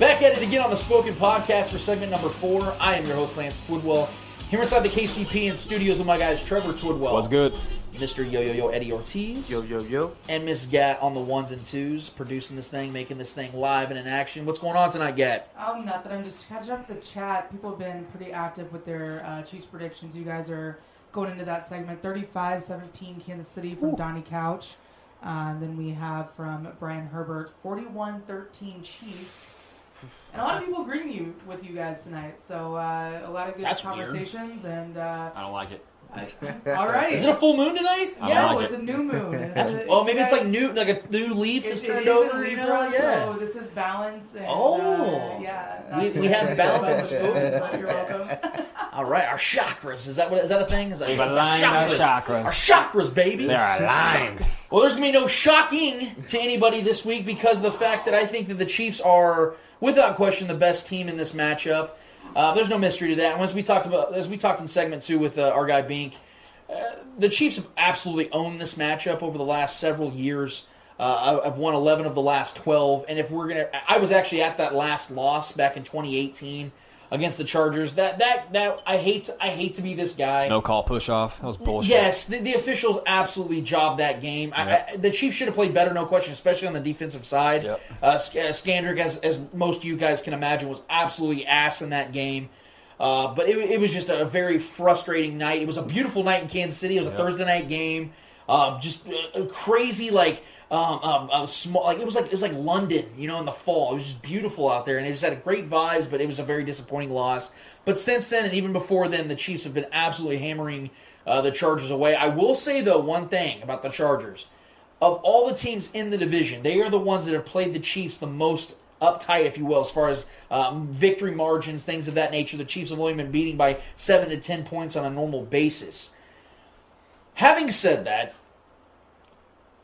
Back at it again on the Spoken Podcast for segment number four. I am your host, Lance Twidwell. Here inside the KCP and studios with my guys, Trevor Twidwell. Was good. Mr. Yo Yo Yo Eddie Ortiz. Yo yo yo. And Miss Gat on the ones and twos, producing this thing, making this thing live and in action. What's going on tonight, Gat? Oh, nothing. I'm just catching up with the chat. People have been pretty active with their uh, Chiefs predictions. You guys are going into that segment 35 17 Kansas City from Donnie Couch. Uh, then we have from Brian Herbert 41 13 Chiefs. And a lot of people agreeing you with you guys tonight. So uh, a lot of good That's weird. conversations. And uh, I don't like it. all right. Is it a full moon tonight? I yeah, don't like it's it. a new moon. That's, it's a- well, maybe you it's like guys- new, like a new leaf It, is it turned is in over. You Libra, know? Yeah. so this is balance. And, Oh. uh, yeah. We- we have good. balance in the You're welcome. All right, our chakras. Is that what? Is that a thing? Is that We've it's our aligned our chakras. Our chakras, baby. They're aligned. Well, there's going to be no shocking to anybody this week because of the fact that I think that the Chiefs are, without question, the best team in this matchup. Uh, there's no mystery to that. And as we talked about, as we talked in segment two with uh, our guy Bink, uh, the Chiefs have absolutely owned this matchup over the last several years. Uh, I've won 11 of the last 12, and if we're gonna, I was actually at that last loss back in 2018 against the Chargers. That that that I hate. To, I hate to be this guy. No call push off. That was bullshit. Yes, the, the officials absolutely jobbed that game. Yep. I, the Chiefs should have played better, no question, especially on the defensive side. Yep. Uh, uh, Scandrick, as, as most of you guys can imagine, was absolutely ass in that game. Uh, but it, it was just a very frustrating night. It was a beautiful night in Kansas City. It was a Thursday night game. Uh, just uh, crazy, like um, um, small, like it was like it was like London, you know, in the fall. It was just beautiful out there, and it just had great vibes. But it was a very disappointing loss. But since then, and even before then, the Chiefs have been absolutely hammering uh, the Chargers away. I will say though one thing about the Chargers: of all the teams in the division, they are the ones that have played the Chiefs the most uptight, if you will, as far as um, victory margins, things of that nature. The Chiefs have only been beating by seven to ten points on a normal basis. Having said that,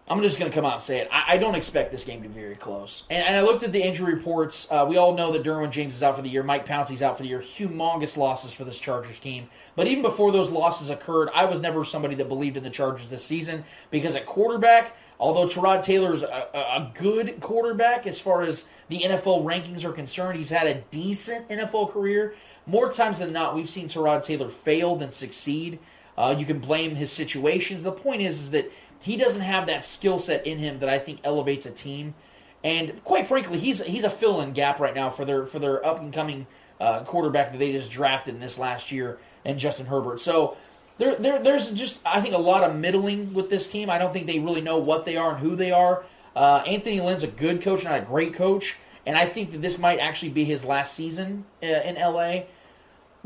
I'm just going to come out and say it. I, I don't expect this game to be very close. And, and I looked at the injury reports. Uh, we all know that Derwin James is out for the year. Mike Pouncey's out for the year. Humongous losses for this Chargers team. But even before those losses occurred, I was never somebody that believed in the Chargers this season because at quarterback, although Tyrod Taylor is a, a, good quarterback as far as the NFL rankings are concerned, he's had a decent NFL career. More times than not, we've seen Tyrod Taylor fail than succeed. Uh, you can blame his situations. The point is, is that he doesn't have that skill set in him that I think elevates a team. And quite frankly, he's he's a fill-in gap right now for their for their up and coming uh, quarterback that they just drafted in this last year, and Justin Herbert. So there, there there's just I think a lot of middling with this team. I don't think they really know what they are and who they are. Uh, Anthony Lynn's a good coach, not a great coach, and I think that this might actually be his last season uh, in LA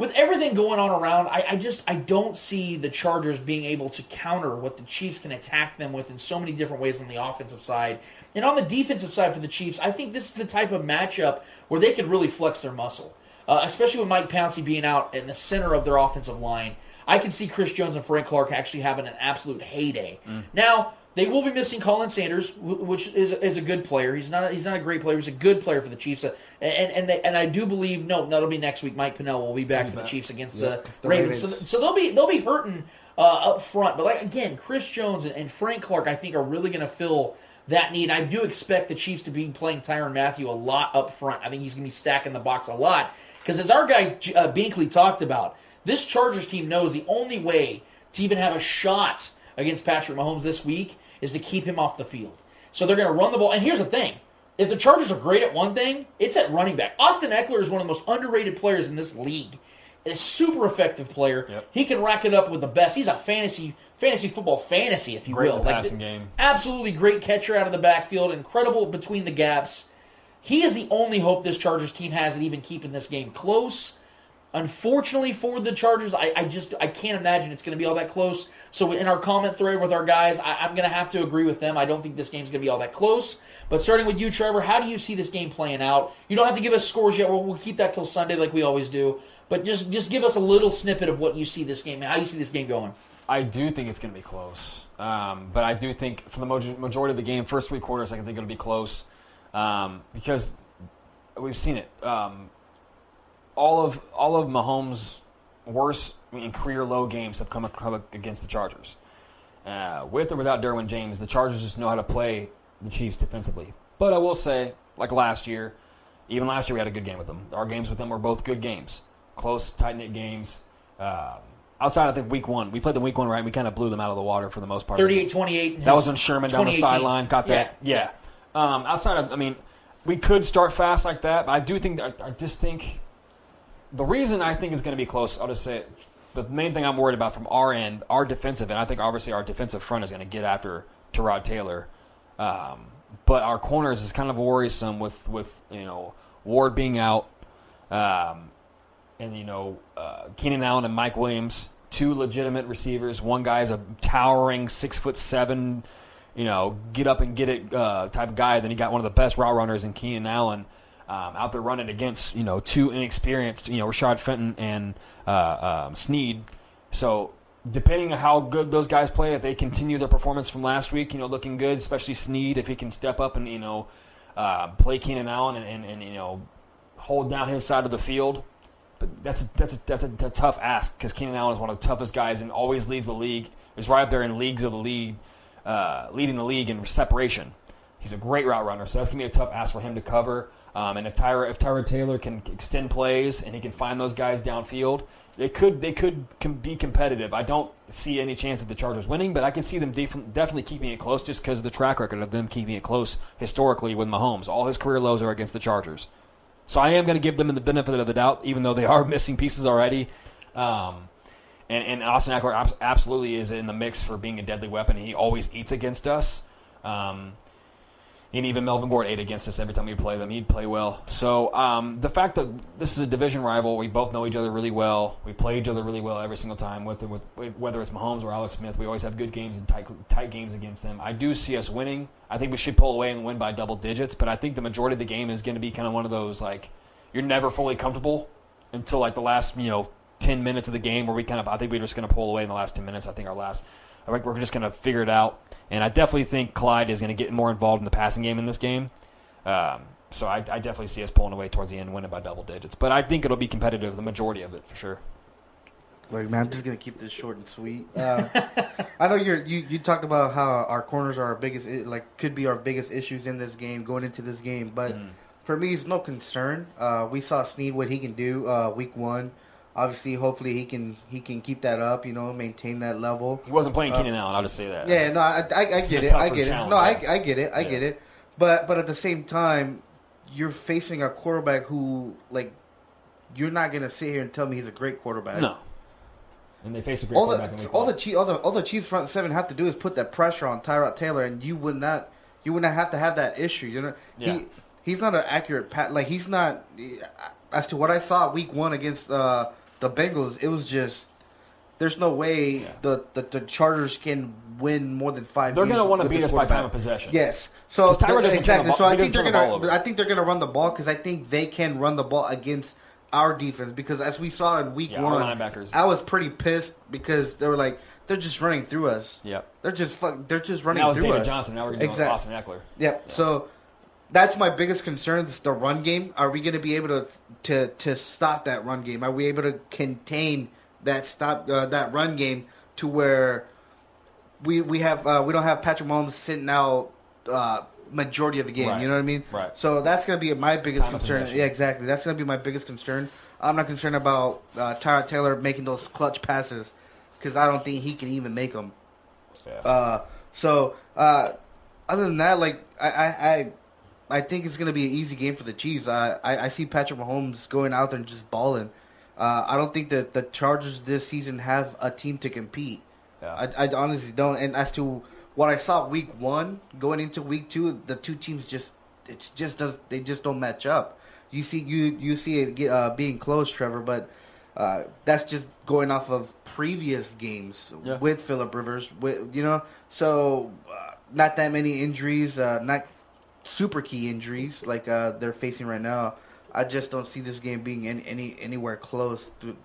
with everything going on around, I, I, just I don't see the Chargers being able to counter what the Chiefs can attack them with in so many different ways on the offensive side. And on the defensive side for the Chiefs, I think this is the type of matchup where they could really flex their muscle, uh, especially with Mike Pouncey being out in the center of their offensive line. I can see Chris Jones and Frank Clark actually having an absolute heyday. Now, they will be missing Khalen Saunders, which is, is a good player. He's not a, he's not a great player. He's a good player for the Chiefs, Uh, and and they, and I do believe no, that'll be next week. Mike Pennel will be back for the Chiefs against Yep. the, The Ravens. Ravens. So, so they'll be they'll be hurting uh, up front. But like again, Chris Jones and, and Frank Clark, I think, are really going to fill that need. I do expect the Chiefs to be playing Tyrann Mathieu a lot up front. I think he's going to be stacking the box a lot because as our guy uh, Binkley talked about, this Chargers team knows the only way to even have a shot against Patrick Mahomes this week is to keep him off the field. So they're going to run the ball. And here's the thing. If the Chargers are great at one thing, it's at running back. Austin Ekeler is one of the most underrated players in this league. A super effective player. Yep. He can rack it up with the best. He's a fantasy fantasy football fantasy, if you Great will. Like, game. Absolutely great catcher out of the backfield, incredible between the gaps. He is the only hope this Chargers team has at even keeping this game close. Unfortunately for the Chargers, I, I just I can't imagine it's going to be all that close. So in our comment thread with our guys, I, I'm going to have to agree with them. I don't think this game's going to be all that close. But starting with you, Trevor, how do you see this game playing out? You don't have to give us scores yet. We'll, we'll keep that till Sunday like we always do. But just just give us a little snippet of what you see this game, and how you see this game going. I do think it's going to be close. Um, but I do think for the majority of the game, first three quarters, I think it'll be close um, because we've seen it. Um, all of all of Mahomes' worst I mean, career low games have come, come against the Chargers. Uh, with or without Derwin James, the Chargers just know how to play the Chiefs defensively. But I will say, like last year, even last year we had a good game with them. Our games with them were both good games, close, tight knit games. Um, outside of the week one, we played the week one right. We kind of blew them out of the water for the most part. 38-28. That was when Sherman down the sideline got that. Yeah. Um, outside of, I mean, we could start fast like that, but I do think, I, I just think, the reason I think it's going to be close, I'll just say it. The main thing I'm worried about from our end, our defensive, and I think obviously our defensive front is going to get after Tyrod Taylor. Um, but our corners is kind of worrisome with, with you know, Ward being out. Um, and you know uh, Keenan Allen and Mike Williams, two legitimate receivers. One guy is a towering six foot seven, you know, get up and get it uh, type guy. Then he got one of the best route runners in Keenan Allen um, out there running against you know two inexperienced, you know, Rashad Fenton and uh, um, Sneed. So depending on how good those guys play, if they continue their performance from last week, you know, looking good, especially Sneed, if he can step up and you know uh, play Keenan Allen and, and, and you know hold down his side of the field. But that's that's a, that's a, a tough ask because Keenan Allen is one of the toughest guys and always leads the league. He's right up there in leagues of the league, uh, leading the league in separation. He's a great route runner, so that's gonna be a tough ask for him to cover. Um, and if Tyra if Tyra Taylor can extend plays and he can find those guys downfield, they could they could be competitive. I don't see any chance of the Chargers winning, but I can see them def- definitely keeping it close just because of the track record of them keeping it close historically with Mahomes. All his career lows are against the Chargers. So I am going to give them the benefit of the doubt, even though they are missing pieces already. Um, and, and Austin Ekeler abs- absolutely is in the mix for being a deadly weapon. He always eats against us. Um, and even Melvin Gord ate against us every time we play them. He'd play well. So um, the fact that this is a division rival, we both know each other really well. We play each other really well every single time. With, with whether it's Mahomes or Alex Smith, we always have good games and tight, tight games against them. I do see us winning. I think we should pull away and win by double digits. But I think the majority of the game is going to be kind of one of those like you're never fully comfortable until like the last you know ten minutes of the game where we kind of I think we're just going to pull away in the last ten minutes. I think our last I think we're just going to figure it out. And I definitely think Clyde is going to get more involved in the passing game in this game. Um, so I, I definitely see us pulling away towards the end, winning by double digits. But I think it'll be competitive, the majority of it for sure. Look, man, I'm just gonna keep this short and sweet. Uh, I know you're you, you talked about how our corners are our biggest like could be our biggest issues in this game going into this game, but for me, it's no concern. Uh, we saw Sneed what he can do uh, week one. Obviously, hopefully he can he can keep that up. You know, maintain that level. He wasn't playing Uh, Keenan Allen. I'll just say that. Yeah, no, I, I, I get it. I get it. No, I. I get it. I Yeah. get it. But but at the same time, you're facing a quarterback who like you're not gonna sit here and tell me he's a great quarterback. No. And they face a great all quarterback. the all the Chiefs all the all the Chiefs front seven have to do is put that pressure on Tyrod Taylor, and you would not you would not have to have that issue. You know, Yeah. he he's not an accurate pat. Like he's not as to what I saw week one against uh, the Bengals. It was just there's no way the, the the Chargers can win more than five. They're games gonna wanna with beat us by time of possession. Yes. So 'Cause Tyra doesn't turn the exactly. so I think they're turn the ball gonna. over. I think they're gonna run the ball because I think they can run the ball against our defense because as we saw in week Yeah, one, linebackers. I was pretty pissed because they were like they're just running through us. Yep. They're just fuck. They're just running Now through David us. Johnson. Now we're going to Exact- do Austin Ekeler. Yep. So that's my biggest concern. Is the run game. Are we going to be able to to to stop that run game? Are we able to contain that stop uh, that run game to where we we have uh, we don't have Patrick Mahomes sitting out uh, majority of the game. Right. You know what I mean? Right. So that's gonna be my biggest Time concern. Yeah, exactly. That's gonna be my biggest concern. I'm not concerned about uh, Tyrod Taylor making those clutch passes because I don't think he can even make them. Uh, so uh, other than that, like I, I, I, I think it's gonna be an easy game for the Chiefs. I, I, I see Patrick Mahomes going out there and just balling. Uh, I don't think that the Chargers this season have a team to compete. Yeah. I, I honestly don't. And as to what I saw week one going into week two, the two teams just it just does they just don't match up. You see you you see it get, uh, being close, Trevor, but uh, that's just going off of previous games Yeah. with Philip Rivers. With you know, so uh, not that many injuries, uh, not super key injuries like uh, they're facing right now. I just don't see this game being any, any anywhere close through,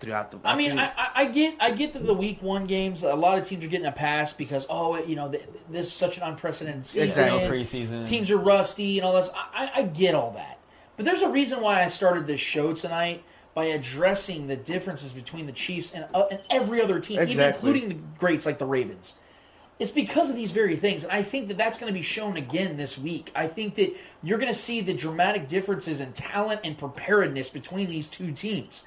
throughout the. I mean, I, I- I get, I get that the week one games. A lot of teams are getting a pass because, oh, you know, th- this is such an unprecedented season. Exactly. Preseason. Teams are rusty and all this. I, I- I get all that, but there's a reason why I started this show tonight by addressing the differences between the Chiefs and, uh, and every other team, even including the greats like the Ravens. It's because of these very things, and I think that that's going to be shown again this week. I think that you're going to see the dramatic differences in talent and preparedness between these two teams.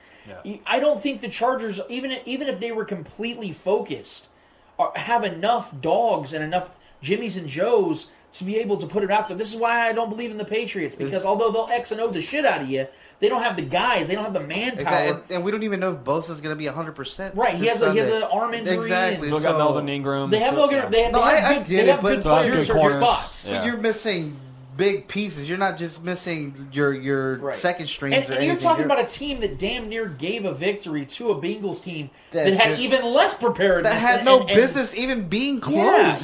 I don't think the Chargers, even even if they were completely focused, are, have enough dogs and enough Jimmys and Joes to be able to put it out there. This is why I don't believe in the Patriots because although they'll X and O the shit out of you, they don't have the guys, they don't have the manpower. Exactly. And, and we don't even know if Bosa's going to be 100%. Right, he has a- he has an arm injury and- Exactly. Still so- got Melvin Ingram. They have still, Logan. They have, No, they have I- I good, get they it, have but good players good in certain spots. Yeah. But you're missing big pieces. You're not just missing your your Right. second strings And, or and you're talking You're- about a team that damn near gave a victory to a Bengals team that, That had just- even less preparedness. that had and- no and- and- business even being close.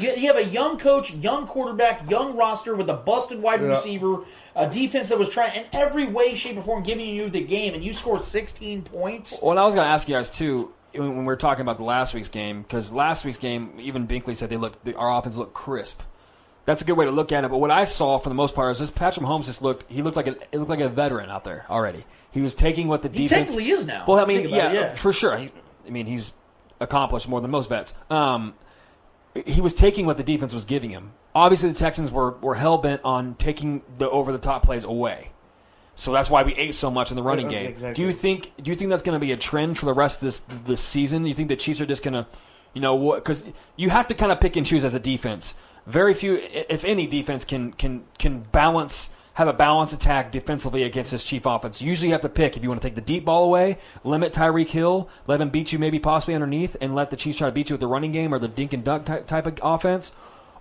Yeah, you, you have a young coach, young quarterback, young roster with a busted wide Yeah. receiver, a defense that was trying in every way, shape, or form giving you the game, and you scored 16 points. Well, and I was going to ask you guys too when when we were talking about the last week's game because last week's game, even Binkley said they looked our offense looked crisp. That's a good way to look at it. But what I saw for the most part is this Patrick Mahomes just looked he looked like a it looked like a veteran out there already. He was taking what the defense He defense. technically is now. Well, I mean, yeah, it, yeah. for sure. He, I mean, he's accomplished more than most vets. Um, he was taking what the defense was giving him. Obviously, the Texans were, were hell bent on taking the over the top plays away. So that's why we ate so much in the running game. exactly. Do you think do you think that's going to be a trend for the rest of this this season? Do you think the Chiefs are just going to, you know, because you have to kind of pick and choose as a defense. Very few, if any, defense can can can balance have a balanced attack defensively against this Chief offense. Usually, you have to pick if you want to take the deep ball away, limit Tyreek Hill, let him beat you maybe possibly underneath, and let the Chiefs try to beat you with the running game or the dink and dunk type of offense.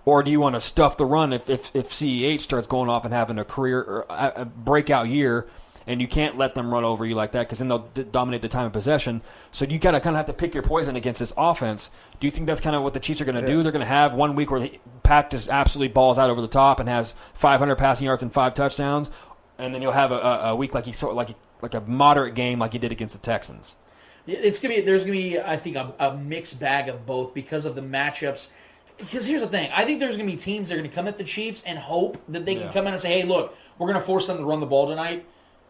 Or do you want to stuff the run if, if, if CEH starts going off and having a career or a breakout year, and you can't let them run over you like that because then they'll d- dominate the time of possession. So you kind of kind of have to pick your poison against this offense. Do you think that's kind of what the Chiefs are going to do? They're going to have one week where the Pat just absolutely balls out over the top and has 500 passing yards and five touchdowns, and then you'll have a, a, week like he sort like like a moderate game like he did against the Texans. It's gonna be. There's gonna be, I think, a, a mixed bag of both because of the matchups. Because here's the thing, I think there's gonna be teams that are gonna come at the Chiefs and hope that they can come in and say, "Hey, look, we're gonna force them to run the ball tonight,"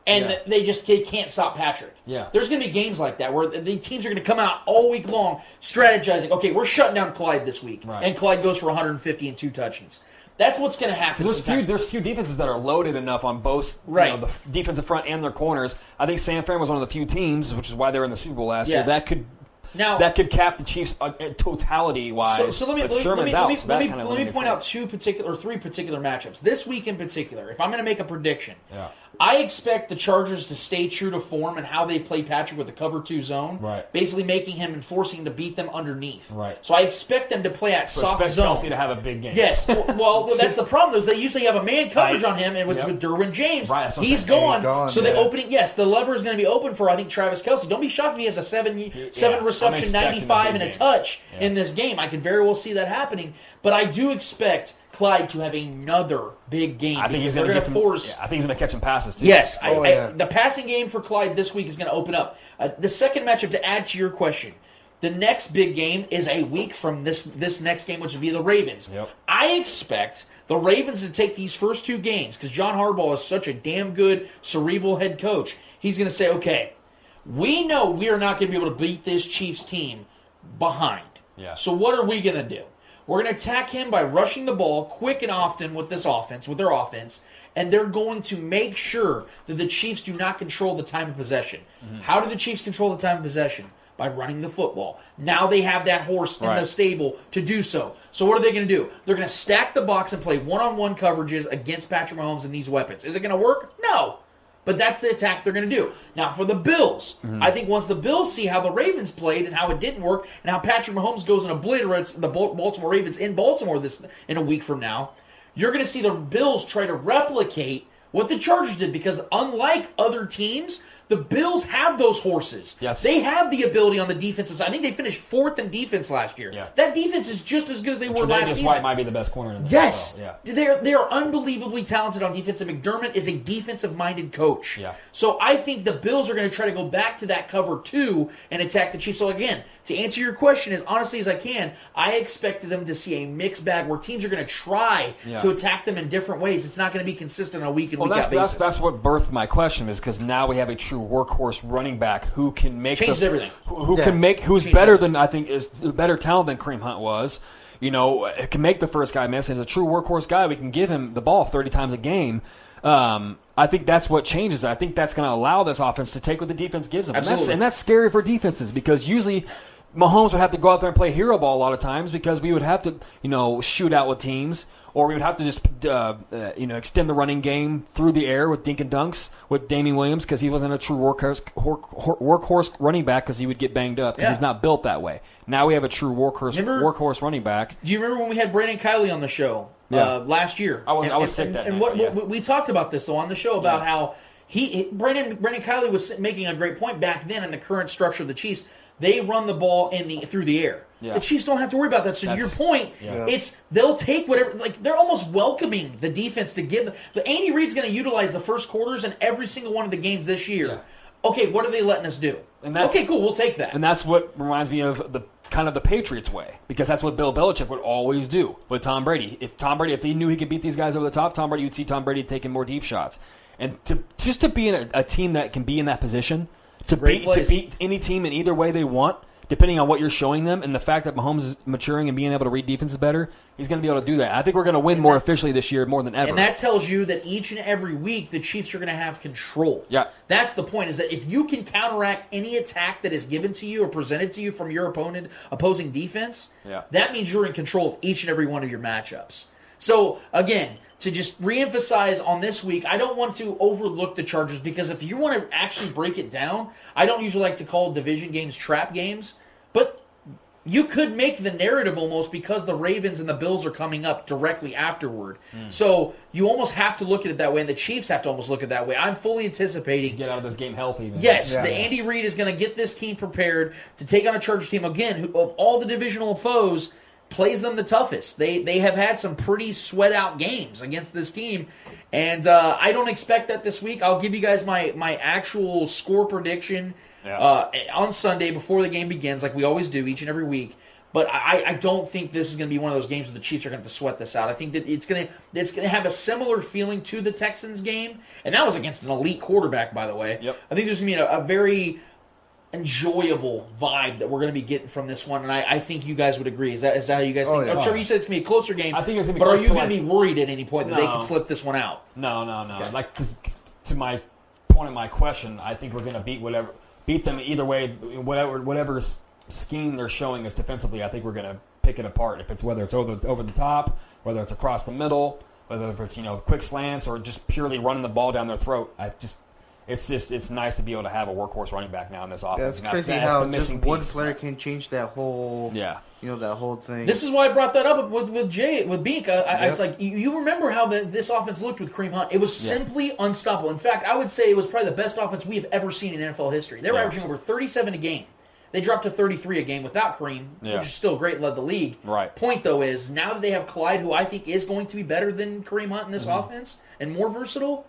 and Yeah. they just they can't stop Patrick. Yeah. there's gonna be games like that where the, teams are gonna come out all week long strategizing. Okay, we're shutting down Clyde this week, Right. and Clyde goes for 150 and two touchdowns. That's what's gonna happen. Because there's few, there's few defenses that are loaded enough on both Right. you know, the f- defensive front and their corners. I think San Fran was one of the few teams, which is why they were in the Super Bowl last Yeah. year, that could Now- that could cap the Chiefs uh, uh, totality wise. So, so let me let me, Sherman's let me, out, let me, so let me, kind of let me point out two particular or three particular matchups this week in particular. If I'm going to make a prediction, Yeah. I expect the Chargers to stay true to form and how they play Patrick with the cover two zone, Right. Basically making him and forcing him to beat them underneath, Right. So I expect them to play at So soft expect zone. Kelce to have a big game. Yes, well, well, that's the problem. Though, is they usually have a man coverage Right. on him, and it's Yep. with Derwin James. Right, that's what I'm He's saying. gone. He's gone, so the yeah. opening, yes, the lever is going to be open for I think Travis Kelce. Don't be shocked if he has a seven seven I'm reception, expecting a ninety five, big and a game. touch Yeah. in this game. I could very well see that happening, but I do expect Clyde to have another big game. I think he's going to get some. gonna force. yeah, I think he's going to catch some passes too. Yes, Oh, I- yeah. the passing game for Clyde this week is going to open up. Uh, the second matchup to add to your question, the next big game is a week from this this next game, which would be the Ravens. Yep. I expect the Ravens to take these first two games because John Harbaugh is such a damn good cerebral head coach. He's going to say, okay, we know we are not going to be able to beat this Chiefs team behind. Yeah. So what are we going to do? We're going to attack him by rushing the ball quick and often with this offense, with their offense, and they're going to make sure that the Chiefs do not control the time of possession. Mm-hmm. How do the Chiefs control the time of possession? By running the football. Now they have that horse in the stable to do so. So what are they going to do? They're going to stack the box and play one-on-one coverages against Patrick Mahomes and these weapons. Is it going to work? No. But that's the attack they're going to do. Now, for the Bills, mm-hmm. I think once the Bills see how the Ravens played and how it didn't work, and how Patrick Mahomes goes and obliterates the Baltimore Ravens in Baltimore this in a week from now, you're going to see the Bills try to replicate what the Chargers did because unlike other teams, the Bills have those horses. Yes. They have the ability on the defensive side. I think they finished fourth in defense last year. Yeah. That defense is just as good as they were last Tre'Davious season. White might be the best corner in the Yes, NFL. Yeah. they're they are unbelievably talented on defense. And McDermott is a defensive minded coach. Yeah. So I think the Bills are going to try to go back to that cover two and attack the Chiefs. So again, to answer your question as honestly as I can, I expected them to see a mixed bag where teams are going to try Yeah. to attack them in different ways. It's not going to be consistent on a week and Well, week that's, out that's basis. that's what birthed my question is because now we have a true workhorse running back who can make Changed the, everything. Who, who Yeah. can make who's Changed better everything. than I think is better talent than Kareem Hunt was. You know, can make the first guy miss. He's a true workhorse guy. We can give him the ball thirty times a game. Um, I think that's what changes. I think that's going to allow this offense to take what the defense gives them, and that's, Absolutely. and that's scary for defenses because usually. Mahomes would have to go out there and play hero ball a lot of times because we would have to, you know, shoot out with teams, or we would have to just, uh, uh, you know, extend the running game through the air with dink and dunks with Damien Williams because he wasn't a true workhorse, hor- hor- workhorse running back because he would get banged up because Yeah. he's not built that way. Now we have a true workhorse Remember- workhorse running back. Do you remember when we had Brandon Kiley on the show Yeah. uh, last year? I was- And- I was sick and, that And night, what, yeah. what- we talked about this though on the show about how he, he Brandon Brandon Kiley was making a great point back then in the current structure of the Chiefs. They run the ball in the through the air. Yeah. The Chiefs don't have to worry about that. So to your point, yeah. it's they'll take whatever. Like they're almost welcoming the defense to give. them. But Andy Reid's going to utilize the first quarters in every single one of the games this year. Yeah. Okay, what are they letting us do? And that's- okay, cool. We'll take that. And that's what reminds me of the kind of the Patriots way because that's what Bill Belichick would always do with Tom Brady. If Tom Brady, if he knew he could beat these guys over the top, Tom Brady, you'd see Tom Brady taking more deep shots. And to just to be in a, a team that can be in that position, to great beat to beat any team in either way they want, depending on what you're showing them, and the fact that Mahomes is maturing and being able to read defenses better, he's going to be able to do that. I think we're going to win more officially this year more than ever. And that tells you that each and every week the Chiefs are going to have control. Yeah. That's the point is that if you can counteract any attack that is given to you or presented to you from your opponent opposing defense, Yeah. that means you're in control of each and every one of your matchups. So again, to just reemphasize on this week, I don't want to overlook the Chargers because if you want to actually break it down, I don't usually like to call division games trap games, but you could make the narrative almost because the Ravens and the Bills are coming up directly afterward. Hmm. So you almost have to look at it that way, and the Chiefs have to almost look at it that way. I'm fully anticipating. get out of this game healthy. man. Yes, Yeah. the Andy Reid is going to get this team prepared to take on a Chargers team again. Who, of all the divisional foes, plays them the toughest. They they have had some pretty sweat out games against this team, and uh, I don't expect that this week. I'll give you guys my my actual score prediction Yeah. uh, on Sunday before the game begins, like we always do each and every week. But I, I don't think this is going to be one of those games where the Chiefs are going to have to sweat this out. I think that it's going to it's going to have a similar feeling to the Texans game, and that was against an elite quarterback, by the way. Yep. I think there's going to be a, a very enjoyable vibe that we're going to be getting from this one, and I, I think you guys would agree. Is that is that how you guys Oh, think? yeah. I'm sure you said it's going to be a closer game. I think it's gonna be but close are you to going to be worried at any point that they can slip this one out? No, no, no. Okay. Like 'cause to my point of my question, I think we're going to beat whatever beat them either way. Whatever whatever scheme they're showing us defensively, I think we're going to pick it apart. If it's whether it's over over the top, whether it's across the middle, whether if it's you know quick slants or just purely running the ball down their throat. I just it's just it's nice to be able to have a workhorse running back now in this offense. Yeah, it's that- crazy that's how the just missing one piece. player can change that whole, Yeah. you know, that whole thing. This is why I brought that up with with Jay with Beak. I, I was like, you, you remember how the, this offense looked with Kareem Hunt? It was simply unstoppable. In fact, I would say it was probably the best offense we have ever seen in NFL history. They were Yeah. averaging over 37 a game. They dropped to 33 a game without Kareem, Yeah. which is still great, led the league. Right. Point though is now that they have Clyde, who I think is going to be better than Kareem Hunt in this Mm-hmm. offense and more versatile.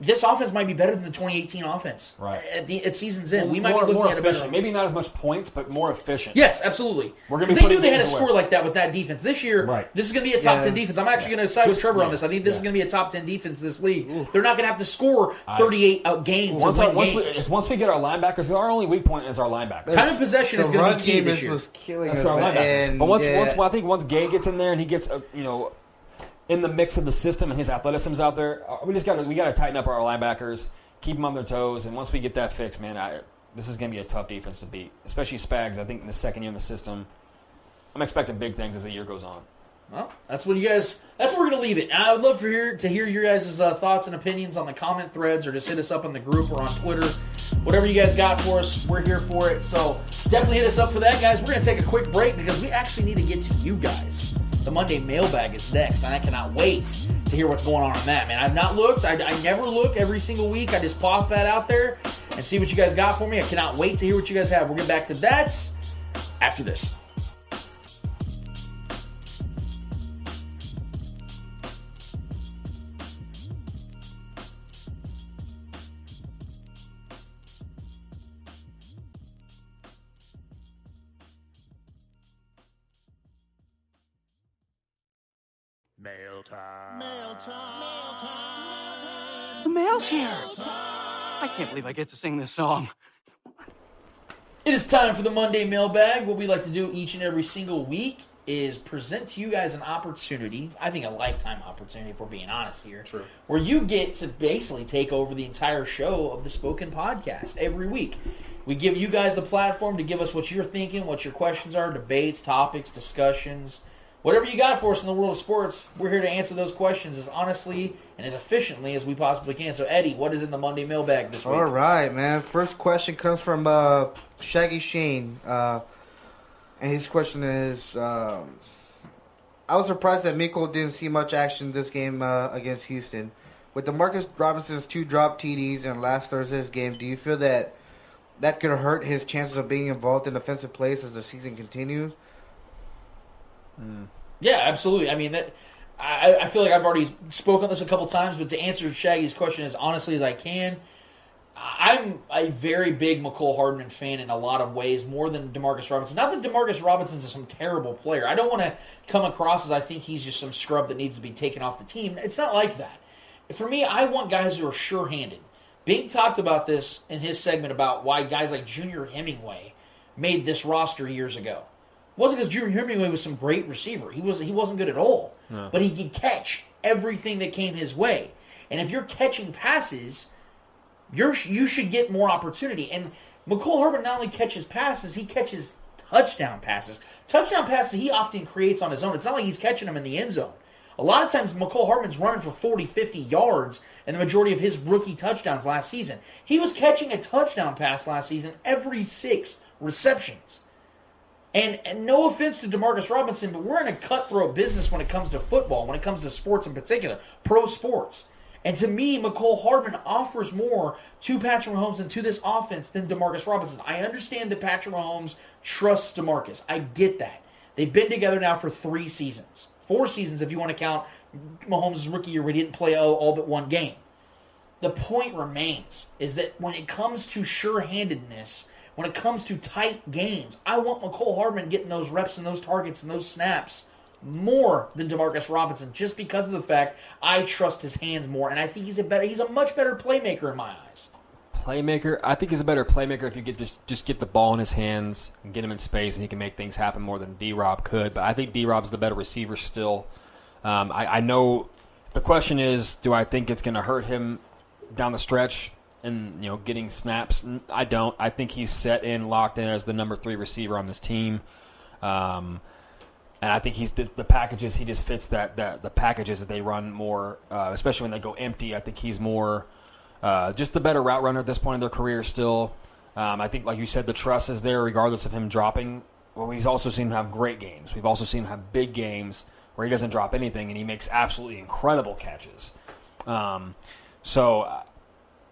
This offense might be better than the 2018 offense. Right. At, the, at season's end, we might more, be looking more at a better. efficient. Maybe not as much points, but more efficient. Yes, absolutely. We're gonna be Because they knew they had a games score like that with that defense this year. Right. This is going to be a top Yeah. ten defense. I'm actually going to side with Just- Trevor on this. I think this is going to be a top ten defense this league. They're not going to have to score 38 out games Once, to our, win once, we, once we get our linebackers, our only weak point is our linebackers. Time of possession is going to be key this year. was killing That's us. our linebackers. And, But once, yeah, once, uh, well, I think once Gay gets in there and he gets, uh, you know, in the mix of the system and his athleticism's out there, uh, we just got to we got to tighten up our linebackers, keep them on their toes, and once we get that fixed, man, I, this is going to be a tough defense to beat, especially Spags. I think in the second year in the system, I'm expecting big things as the year goes on. Well, that's what you guys. That's where we're gonna leave it. I would love for hear to hear your guys' uh, thoughts and opinions on the comment threads, or just hit us up on the group or on Twitter. Whatever you guys got for us, we're here for it. So definitely hit us up for that, guys. We're gonna take a quick break because we actually need to get to you guys. The Monday mailbag is next, and I cannot wait to hear what's going on on that. Man, I've not looked. I, I never look every single week. I just pop that out there and see what you guys got for me. I cannot wait to hear what you guys have. We'll get back to that after this. Mail time. Mail time. Mail time. The mail's here. I can't believe I get to sing this song. It is time for the Monday mailbag. What we like to do each and every single week is present to you guys an opportunity, I think a lifetime opportunity, if we're being honest here, True. where you get to basically take over the entire show of the Spoken Podcast every week. We give you guys the platform to give us what you're thinking, what your questions are, debates, topics, discussions, whatever you got for us in the world of sports. We're here to answer those questions as honestly and as efficiently as we possibly can. So, Eddie, what is in the Monday mailbag this week? All right, man. First question comes from uh, Shaggy Shane. Uh, and his question is um, I was surprised that Miko didn't see much action this game uh, against Houston. With the Marcus Robinson's two drop TDs in last Thursday's game, do you feel that that could hurt his chances of being involved in offensive plays as the season continues? Mm. Yeah, absolutely. I mean that. I, I feel like I've already spoken on this a couple times, but to answer Shaggy's question as honestly as I can, I'm a very big Mecole Hardman fan in a lot of ways, more than Demarcus Robinson. Not that Demarcus Robinson's some terrible player. I don't want to come across as I think he's just some scrub that needs to be taken off the team. It's not like that. For me, I want guys who are sure-handed. Big talked about this in his segment about why guys like Junior Hemingway made this roster years ago. It wasn't because Junior Hemingway was some great receiver. He was he wasn't good at all. No. But he could catch everything that came his way. And if you're catching passes, you're you should get more opportunity. And Mecole Hardman not only catches passes, he catches touchdown passes. Touchdown passes he often creates on his own. It's not like he's catching them in the end zone. A lot of times Mecole Hardman's running for 40, 50 yards in the majority of his rookie touchdowns last season. He was catching a touchdown pass last season every six receptions. And, and no offense to Demarcus Robinson, but we're in a cutthroat business when it comes to football, when it comes to sports in particular, pro sports. And to me, Mecole Hardman offers more to Patrick Mahomes and to this offense than Demarcus Robinson. I understand that Patrick Mahomes trusts Demarcus. I get that. They've been together now for three seasons, four seasons if you want to count Mahomes' rookie year where he didn't play all, all but one game. The point remains is that when it comes to sure-handedness, when it comes to tight games, I want Mecole Hardman getting those reps and those targets and those snaps more than Demarcus Robinson, just because of the fact I trust his hands more, and I think he's a better, he's a much better playmaker in my eyes. Playmaker, I think he's a better playmaker if you get just just get the ball in his hands and get him in space, and he can make things happen more than D Rob could. But I think D Rob's the better receiver still. Um, I, I know the question is, do I think it's going to hurt him down the stretch and you know getting snaps? I don't. I think he's set in, locked in as the number three receiver on this team. Um, and I think he's the, the packages. He just fits that, that the packages that they run more, uh, especially when they go empty. I think he's more uh, just the better route runner at this point in their career. Still, um, I think, like you said, the trust is there regardless of him dropping. Well, we've also seen him have great games. We've also seen him have big games where he doesn't drop anything and he makes absolutely incredible catches. Um, so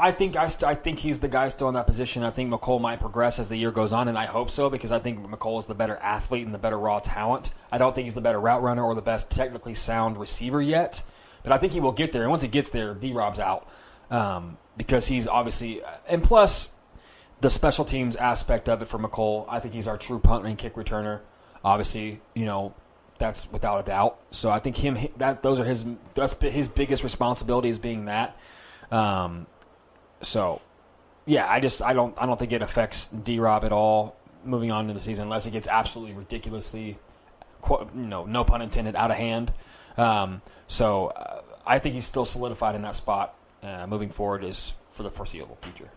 I think I, st- I think he's the guy still in that position. I think Mecole might progress as the year goes on, and I hope so because I think Mecole is the better athlete and the better raw talent. I don't think he's the better route runner or the best technically sound receiver yet, but I think he will get there. And once he gets there, D Rob's out. um, because he's obviously and plus the special teams aspect of it for Mecole. I think he's our true punt and kick returner. Obviously, you know that's without a doubt. So I think him that those are his that's his biggest responsibility is being that. Um, so yeah, I just I don't I don't think it affects D Rob at all moving on to the season unless it gets absolutely ridiculously, you know, no pun intended, out of hand. Um, so uh, I think he's still solidified in that spot. Uh, moving forward is for the foreseeable future.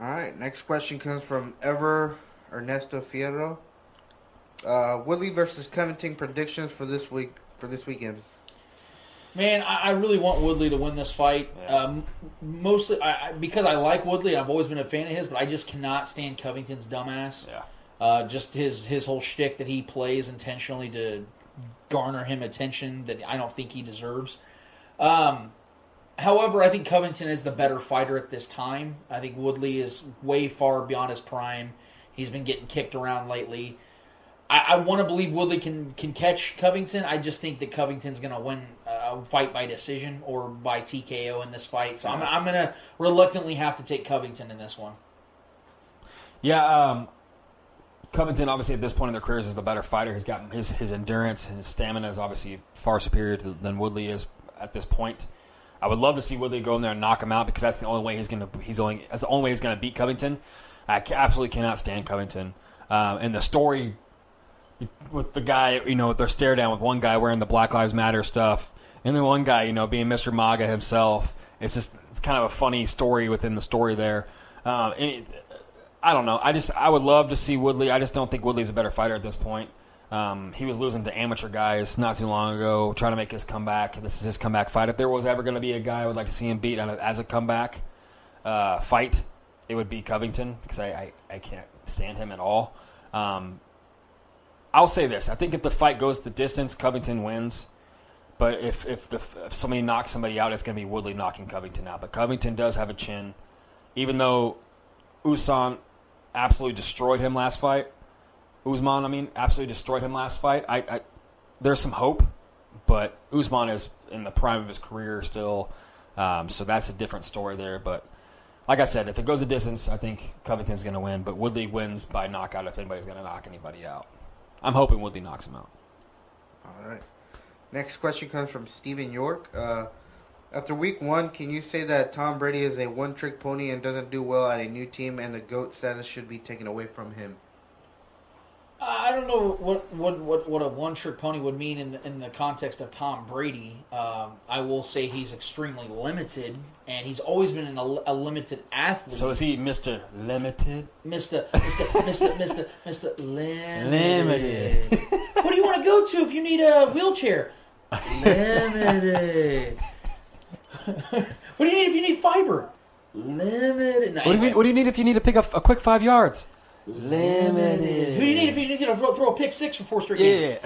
All right. Next question comes from Ever Ernesto Fierro. Uh, Woodley versus Covington predictions for this week for this weekend. Man, I, I really want Woodley to win this fight. Yeah. Um, mostly I, I- because I like Woodley. I've always been a fan of his, but I just cannot stand Covington's dumbass. Yeah. Uh, just his his whole shtick that he plays intentionally to garner him attention that I don't think he deserves. Um, however, I think Covington is the better fighter at this time. I think Woodley is way far beyond his prime. He's been getting kicked around lately. I, I want to believe Woodley can can catch Covington. I just think that Covington's going to win fight by decision or by TKO in this fight. So I'm, I'm going to reluctantly have to take Covington in this one. Yeah, um, Covington obviously at this point in their careers is the better fighter. He's got his his endurance and his stamina is obviously far superior to, than Woodley is at this point. I would love to see Woodley go in there and knock him out because that's the only way he's gonna he's only that's the only way he's gonna beat Covington. I absolutely cannot stand Covington. Um, and the story with the guy, you know, with their stare down with one guy wearing the Black Lives Matter stuff, and then one guy, you know, being Mr. MAGA himself. It's just it's kind of a funny story within the story there. Um, and it, I don't know. I just I would love to see Woodley. I just don't think Woodley's a better fighter at this point. Um, he was losing to amateur guys not too long ago, trying to make his comeback. This is his comeback fight. If there was ever going to be a guy I would like to see him beat as a comeback uh, fight, it would be Covington because I, I, I can't stand him at all. Um, I'll say this: I think if the fight goes the distance, Covington wins. But if if, the, if somebody knocks somebody out, it's going to be Woodley knocking Covington out. But Covington does have a chin, even though Usman absolutely destroyed him last fight. Usman, I mean, absolutely destroyed him last fight. I, I there's some hope, but Usman is in the prime of his career still, um, so that's a different story there. But like I said, if it goes a distance, I think Covington's going to win. But Woodley wins by knockout if anybody's going to knock anybody out. I'm hoping Woodley knocks him out. All right. Next question comes from Stephen York. Uh, after week one, can you say that Tom Brady is a one trick pony and doesn't do well at a new team and the GOAT status should be taken away from him? I don't know what what, what, what a one trick pony would mean in the, in the context of Tom Brady. Um, I will say he's extremely limited, and he's always been an, a, a limited athlete. So is he Mr. Limited? Mister Mister Mister Mister Mister Limited. Limited. what do you want to go to if you need a wheelchair? Limited. what do you need if you need fiber? Limited. No, What do, you, anyway. what do you need if you need to pick up a quick five yards? Limited. Who do you need if you need to throw, throw a pick six for four straight games?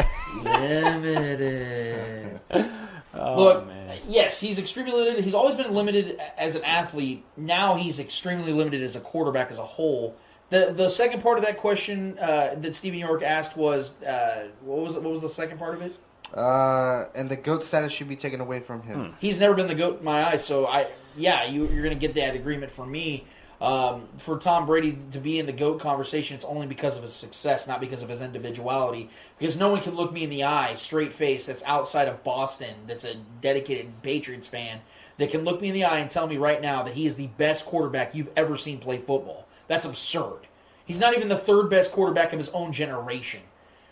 Yeah. Limited. Oh, Look, man. yes, he's extremely limited. He's always been limited as an athlete. Now he's extremely limited as a quarterback as a whole. The the second part of that question uh, that Stephen York asked was uh, what was it, what was the second part of it? Uh, and the GOAT status should be taken away from him. He's never been the goat in my eyes, so I yeah, you, you're going to get that agreement from me. Um, for Tom Brady to be in the GOAT conversation, it's only because of his success, not because of his individuality. Because no one can look me in the eye, straight face, that's outside of Boston, that's a dedicated Patriots fan, that can look me in the eye and tell me right now that he is the best quarterback you've ever seen play football. That's absurd. He's not even the third best quarterback of his own generation.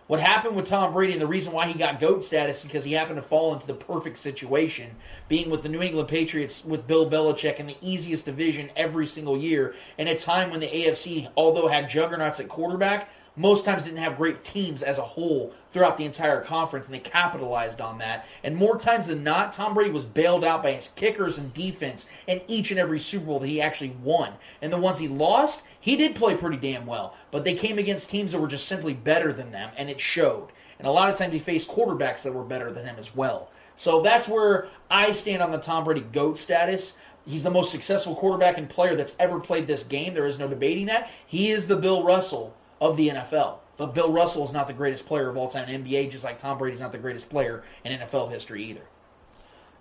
What happened with Tom Brady and the reason why he got GOAT status is because he happened to fall into the perfect situation, being with the New England Patriots with Bill Belichick in the easiest division every single year, and a time when the AFC, although had juggernauts at quarterback, most times didn't have great teams as a whole throughout the entire conference, and they capitalized on that. And more times than not, Tom Brady was bailed out by his kickers and defense in each and every Super Bowl that he actually won. And the ones he lost, he did play pretty damn well, but they came against teams that were just simply better than them, and it showed. And a lot of times he faced quarterbacks that were better than him as well. So that's where I stand on the Tom Brady GOAT status. He's the most successful quarterback and player that's ever played this game. There is no debating that. He is the Bill Russell of the NFL. But Bill Russell is not the greatest player of all time in NBA, just like Tom Brady's not the greatest player in NFL history either.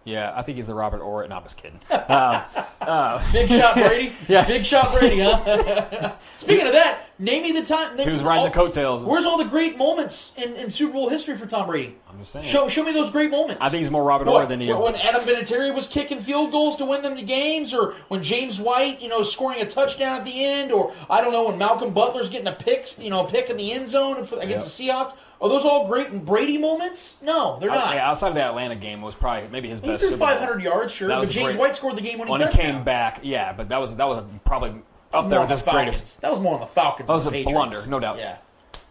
Yeah, I think he's the Robert Horry. No, I'm just kidding. Um, uh, Big shot Brady. Yeah. Big shot Brady, huh? Speaking of that, name me the time. He was riding the coattails. Where's all the great moments in, in Super Bowl history for Tom Brady? I'm just saying. Show, show me those great moments. I think he's more Robert Horry than he is. when Adam Vinatieri was kicking field goals to win them the games, or when James White, you know, scoring a touchdown at the end, or I don't know when Malcolm Butler's getting a pick, you know, a pick in the end zone against the Seahawks. Are those all great Brady moments? No, they're not. yeah, outside of the Atlanta game was probably maybe his He best. threw 500 yards, sure, That but James great- White scored the game when he touchdown. came back. Yeah, but that was that was probably That was up there with his the greatest. That was more on the Falcons. That was a Patriots. blunder, no doubt. Yeah.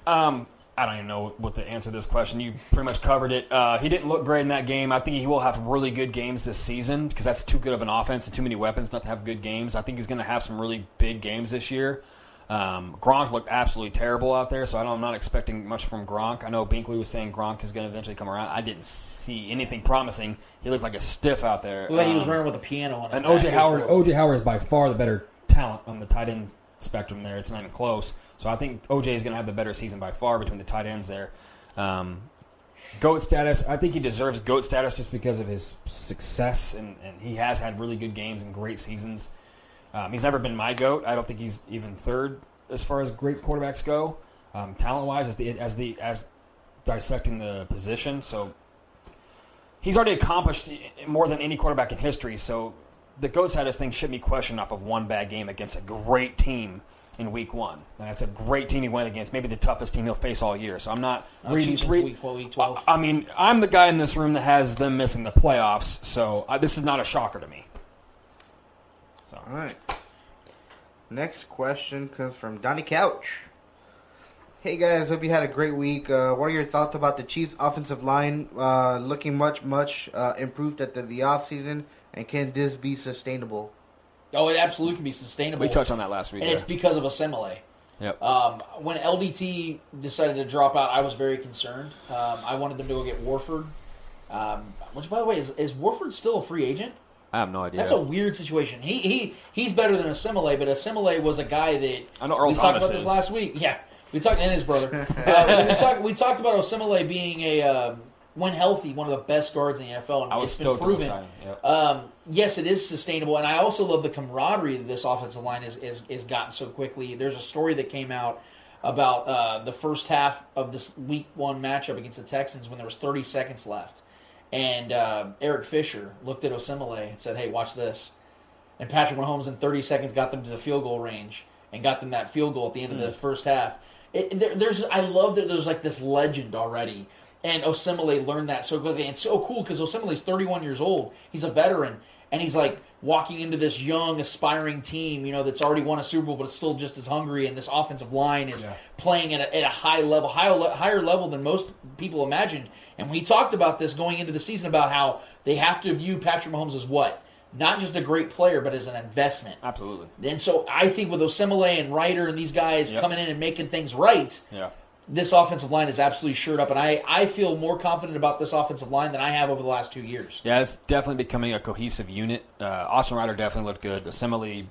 Um, I don't even know what to answer this question. You pretty much covered it. Uh, he didn't look great in that game. I think he will have really good games this season because that's too good of an offense and too many weapons not to have good games. I think he's going to have some really big games this year. Um, Gronk looked absolutely terrible out there, so I don't, I'm not expecting much from Gronk. I know Binkley was saying Gronk is going to eventually come around. I didn't see anything promising. He looked like a stiff out there. Looked like he was Um, running with a piano on and OJ Howard. OJ Howard is by far the better talent on the tight end spectrum there. It's not even close. So I think OJ is going to have the better season by far between the tight ends there. Um, goat status, I think he deserves goat status just because of his success, and, and he has had really good games and great seasons. Um, he's never been my goat. I don't think he's even third as far as great quarterbacks go, um, talent wise, as the as the as dissecting the position. So he's already accomplished more than any quarterback in history. So the goat status thing shouldn't be questioned off of one bad game against a great team in week one. And that's a great team he went against, maybe the toughest team he'll face all year. So I'm not Uh, reading. Chiefs week, what, week 12. I mean, I'm the guy in this room that has them missing the playoffs. So uh, this is not a shocker to me. So All right. Next question comes from Donnie Couch. Hey guys, hope you had a great week. Uh, what are your thoughts about the Chiefs' offensive line uh, looking much, much uh, improved at the, the offseason? And can this be sustainable? Oh, it absolutely can be sustainable. we touched on that last week. and yeah. it's because of Osemele. Yep. Um, when LDT decided to drop out, I was very concerned. Um, I wanted them to go get Warford. Um, which, by the way, is, is Warford still a free agent? I have no idea. That's a weird situation. He he he's better than Osemele, but Osemele was a guy that I know Earl we Thomas talked about is. this last week. Yeah, we talked and his brother. uh, we talked we talked about Osemele being a um, when healthy one of the best guards in the NFL. And I was it's been stoked on the proven. signing, yep. Um, yes, it is sustainable, and I also love the camaraderie that this offensive line is is, is gotten so quickly. There's a story that came out about uh, the first half of this Week One matchup against the Texans when there was 30 seconds left, and uh, Eric Fisher looked at Osemele and said, "Hey, watch this." And Patrick Mahomes in 30 seconds got them to the field goal range and got them that field goal at the end of the first half. It, there, there's I love that there's like this legend already. And Osemele learned that so quickly. And it's so cool because Osemele's 31 years old. He's a veteran. And he's like walking into this young, aspiring team, you know, that's already won a Super Bowl, but it's still just as hungry. And this offensive line is playing at a, at a high level, higher, higher level than most people imagined. And we talked about this going into the season about how they have to view Patrick Mahomes as what? Not just a great player, but as an investment. Absolutely. And so I think with Osemele and Reiter and these guys Yep. coming in and making things right, Yeah. This offensive line is absolutely shored up. And I, I feel more confident about this offensive line than I have over the last two years. Yeah, it's definitely becoming a cohesive unit. Uh, Austin Reiter definitely looked good. Osemele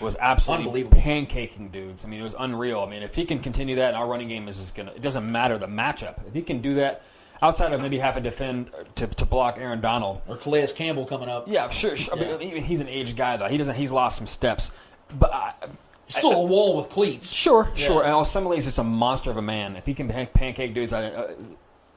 was absolutely pancaking dudes. I mean, it was unreal. I mean, if he can continue that, and our running game is just gonna. It doesn't matter the matchup. If he can do that, outside of maybe having to defend to, to block Aaron Donald Or Calais Campbell coming up. Yeah, sure. sure. Yeah. I mean, he's an aged guy though. He doesn't. He's lost some steps, but. I, Still a wall with cleats. Sure, Yeah. sure. And Osemele is just a monster of a man. If he can pan- pancake dudes, I, uh,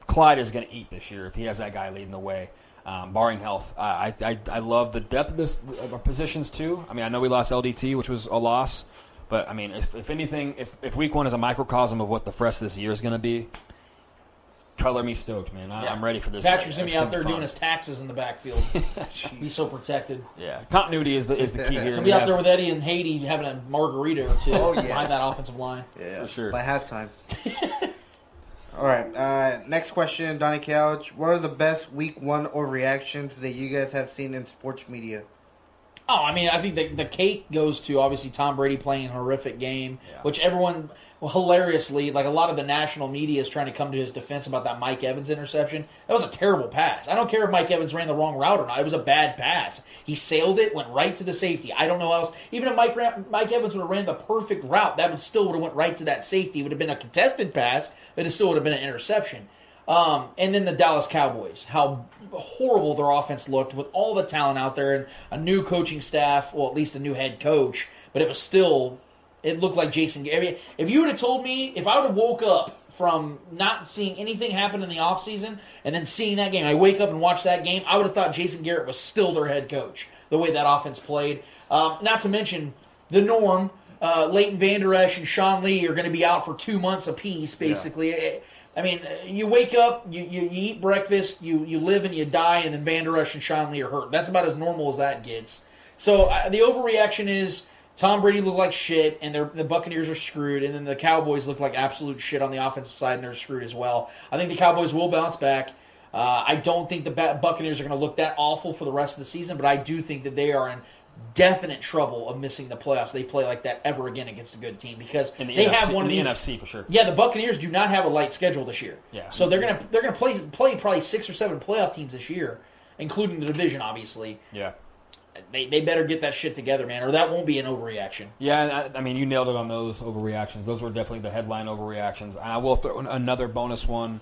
Clyde is going to eat this year if he has that guy leading the way, um, barring health. Uh, I, I I love the depth of this of our positions too. I mean, I know we lost LDT, which was a loss, but I mean, if, if anything, if, if week one is a microcosm of what the rest of this year is going to be, color me stoked, man. I, Yeah. I'm ready for this. Patrick's gonna be out there fun. doing his taxes in the backfield. be so protected. Yeah, continuity is the is the key here. He'll be out have- there with Eddie and Haiti having a margarita or two Oh, yes. behind that offensive line. Yeah, For sure. By halftime. All right. Uh, next question, Donnie Couch. What are the best Week One overreactions that you guys have seen in sports media? Oh, I mean, I think the, the cake goes to obviously Tom Brady playing a horrific game, which everyone, well, hilariously, like a lot of the national media is trying to come to his defense about that Mike Evans interception. That was a terrible pass. I don't care if Mike Evans ran the wrong route or not. It was a bad pass. He sailed it, went right to the safety. I don't know else. Even if Mike ran, Mike Evans would have ran the perfect route, that would still would have went right to that safety. It would have been a contested pass, but it still would have been an interception. Um, and then the Dallas Cowboys, how horrible their offense looked with all the talent out there and a new coaching staff, well, at least a new head coach, but it was still, it looked like Jason Garrett. If you would have told me, if I would have woke up from not seeing anything happen in the offseason and then seeing that game, I wake up and watch that game, I would have thought Jason Garrett was still their head coach, the way that offense played. Um, not to mention the norm. Uh, Leighton Vander Esch and Sean Lee are going to be out for two months apiece, basically. Eh, I mean, you wake up, you, you, you eat breakfast, you, you live and you die, and then Vander Esch and Sean Lee are hurt. That's about as normal as that gets. So uh, the overreaction is Tom Brady looked like shit, and the Buccaneers are screwed, and then the Cowboys look like absolute shit on the offensive side, and they're screwed as well. I think the Cowboys will bounce back. Uh, I don't think the Buccaneers are going to look that awful for the rest of the season, but I do think that they are in definite trouble of missing the playoffs. They play like that ever again against a good team because the they NFC have one of in the, the NFC for sure. Yeah, the Buccaneers do not have a light schedule this year. Yeah. so they're gonna they're gonna play play probably six or seven playoff teams this year, including the division, obviously. Yeah. They, they better get that shit together, man, or that won't be an overreaction. Yeah, I, I mean, you nailed it on those overreactions. Those were definitely the headline overreactions. And I will throw another bonus one.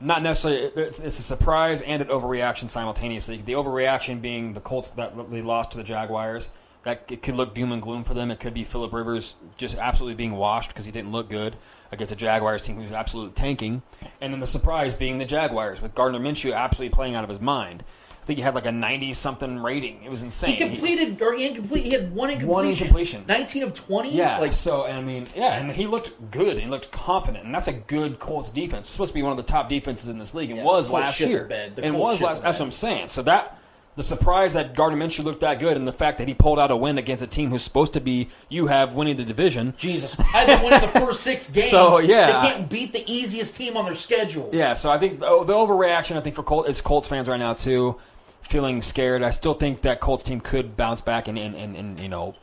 Not necessarily, it's, it's a surprise and an overreaction simultaneously. The overreaction being the Colts that they lost to the Jaguars. That it could look doom and gloom for them. It could be Philip Rivers just absolutely being washed because he didn't look good against a Jaguars team who's absolutely tanking. And then the surprise being the Jaguars with Gardner Minshew absolutely playing out of his mind. I think he had like a ninety-something rating. It was insane. He completed or he incomplete. He had one incompletion. One incompletion. Nineteen of twenty. Yeah, like so And I mean, yeah, and he looked good. He looked confident, and that's a good Colts defense. It's supposed to be one of the top defenses in this league, and Yeah, was the Colts last year. bed. The and Colts was last. That's what I'm saying. So that the surprise that Gardner Minshew looked that good, and the fact that he pulled out a win against a team who's supposed to be you have winning the division. Jesus, had them winning the first six games. So, yeah. they can't beat the easiest team on their schedule. Yeah, so I think the, the overreaction, I think for Colt, it's Colts fans right now too, feeling scared. I still think that Colts team could bounce back and, and, and, and you know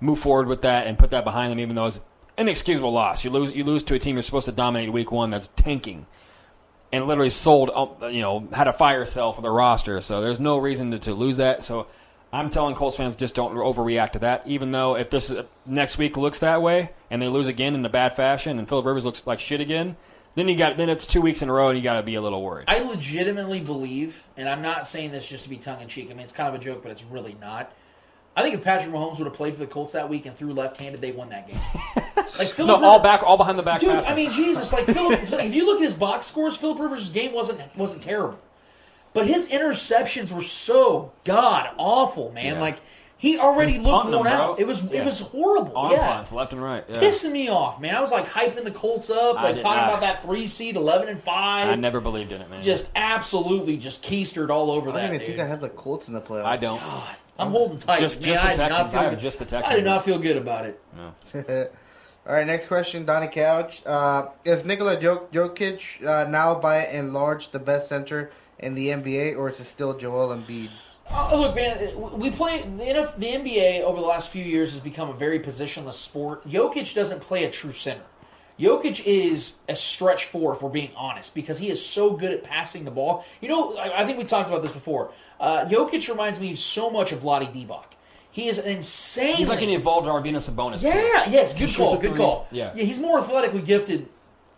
move forward with that and put that behind them, even though it's an inexcusable loss. You lose you lose to a team you're supposed to dominate week one that's tanking, and literally sold uh, you know had a fire sale for the roster. So there's no reason to, to lose that. So. I'm telling Colts fans just don't overreact to that. Even though if this uh, next week looks that way and they lose again in a bad fashion and Philip Rivers looks like shit again, then you got then it's two weeks in a row and you got to be a little worried. I legitimately believe, and I'm not saying this just to be tongue in cheek. I mean, it's kind of a joke, but it's really not. I think if Patrick Mahomes would have played for the Colts that week and threw left-handed, they won that game. Like no, Phillip all back, all behind the back Dude, passes. I mean, Jesus, like Philip. if you look at his box scores, Philip Rivers' game wasn't wasn't terrible, but his interceptions were so god awful, man. Yeah. Like he already He's looked punting worn them, out. It was Yeah. it was horrible. arm yeah. punts left and right. Yeah. Pissing me off, man. I was like hyping the Colts up, like did- talking I- about that three seed, eleven and five. I never believed in it, man. just absolutely just keistered all over I that. don't even dude. think I have the Colts in the playoffs. I don't. I'm holding tight. Just- man. just the I Texans. I have just the I Texans. did not feel good about it. All right, next question, Donnie Couch. Uh, is Nikola Jok- Jokic uh, now by and large the best center in the NBA, or is it still Joel Embiid? Uh, look, man, we play the, NF the NBA over the last few years has become a very positionless sport. Jokic doesn't play a true center. Jokic is a stretch four, if we're being honest, because he is so good at passing the ball. You know, I, I think we talked about this before. Uh, Jokic reminds me so much of Vlade Divac. He is an insane. He's like an evolved Arvydas Sabonis. Yeah, too. yes, good call, good call. Yeah. yeah, he's more athletically gifted,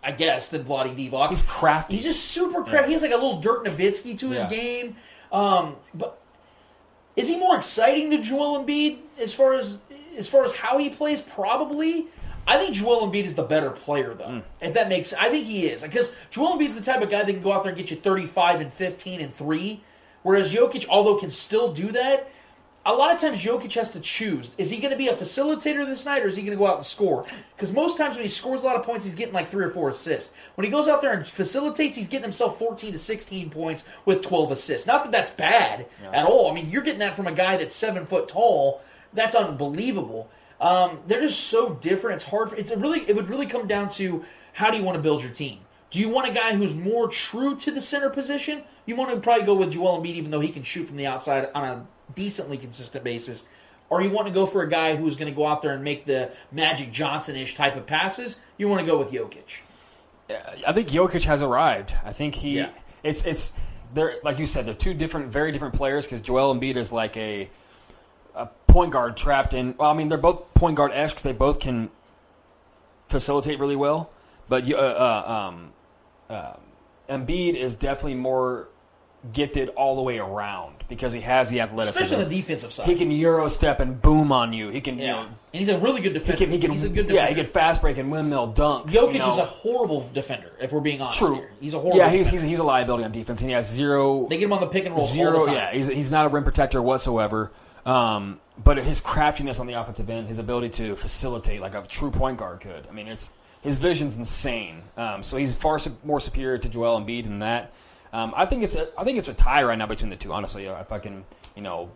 I guess, than Vlade Divac. He's crafty. He's just super crafty. He has like a little Dirk Nowitzki to his Yeah. game. Um, but is he more exciting than Joel Embiid as far as as far as how he plays? Probably. I think Joel Embiid is the better player, though. Hmm. If that makes, I think he is because Joel Embiid's the type of guy that can go out there and get you thirty-five and fifteen and three, whereas Jokic, although can still do that, a lot of times Jokic has to choose. Is he going to be a facilitator this night or is he going to go out and score? Because most times when he scores a lot of points, he's getting like three or four assists. When he goes out there and facilitates, he's getting himself 14 to 16 points with 12 assists. Not that that's bad at all. I mean, you're getting that from a guy that's seven foot tall. That's unbelievable. Um, they're just so different. It's hard. For, it's a really. It would really come down to how do you want to build your team. Do you want a guy who's more true to the center position? You want to probably go with Joel Embiid, even though he can shoot from the outside on a decently consistent basis. Or you want to go for a guy who's going to go out there and make the Magic Johnson ish type of passes? You want to go with Jokic. I think Jokic has arrived. I think he. Yeah. It's it's they're like you said they're two different, very different players because Joel Embiid is like a a point guard trapped in. Well, I mean they're both point guard esque. They both can facilitate really well, but you- uh, uh, um, uh, Embiid is definitely more gifted all the way around because he has the athleticism. Especially on the defensive side. He can euro step and boom on you. He can, you Yeah. know, and he's a really good he defender. can, he can, he's a good defender. yeah, he can fast break and windmill dunk. Jokic you know. is a horrible defender, if we're being honest True. here. He's a horrible Yeah, he's, he's he's a liability on defense, and he has zero They get him on the pick and roll all zero. the time. Yeah, he's he's not a rim protector whatsoever. Um, but his craftiness on the offensive end, his ability to facilitate like a true point guard could. I mean, it's his vision's insane. Um, so he's far su- more superior to Joel Embiid than that. Um, I think it's a, I think it's a tie right now between the two. Honestly, if I can, you know,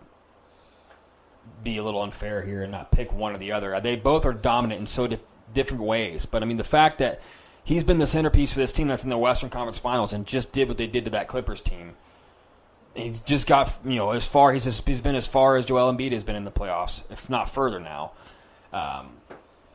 be a little unfair here and not pick one or the other. They both are dominant in so dif- different ways. But I mean, the fact that he's been the centerpiece for this team that's in the Western Conference Finals and just did what they did to that Clippers team. He's just got you know as far he's he's been as far as Joel Embiid has been in the playoffs, if not further now. Um,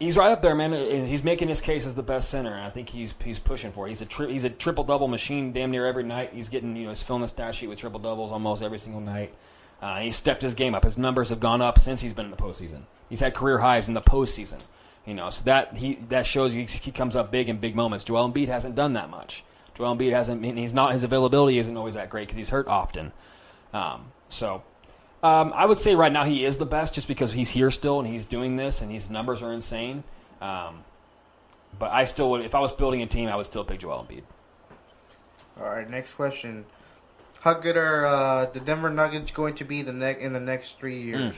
he's right up there, man. and He's making his case as the best center, and I think he's he's pushing for it. He's a tri- he's a triple double machine, damn near every night. He's getting you know he's filling the stat sheet with triple doubles almost every single night. Uh, he's stepped his game up. His numbers have gone up since he's been in the postseason. He's had career highs in the postseason. You know, so that he that shows you he comes up big in big moments. Joel Embiid hasn't done that much. Joel Embiid hasn't. He's not. His availability isn't always that great because he's hurt often. Um, so um, I would say right now he is the best just because he's here still and he's doing this and his numbers are insane. Um, but I still would, if I was building a team, I would still pick Joel Embiid. All right, next question. How good are uh, the Denver Nuggets going to be the ne- in the next three years?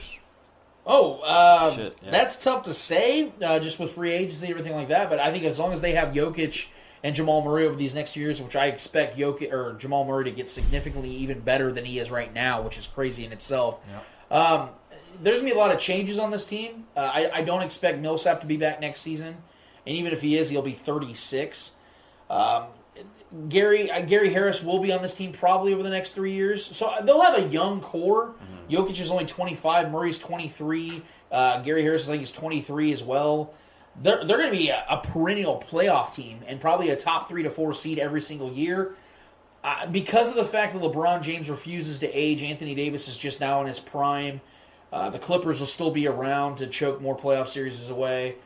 Oh, uh, Shit, yeah. that's tough to say, uh, just with free agency and everything like that. But I think as long as they have Jokic and Jamal Murray over these next few years, which I expect Jokic or Jamal Murray to get significantly even better than he is right now, which is crazy in itself. Um, there's gonna be a lot of changes on this team. Uh, I, I don't expect Millsap to be back next season, and even if he is, he'll be 36. Um, Gary uh, Gary Harris will be on this team probably over the next three years. So uh, they'll have a young core. Jokic is only 25. Murray's 23. Uh, Gary Harris, I think, is 23 as well. They're, they're going to be a, a perennial playoff team and probably a top three to four seed every single year. Uh, because of the fact that LeBron James refuses to age, Anthony Davis is just now in his prime. Uh, the Clippers will still be around to choke more playoff series away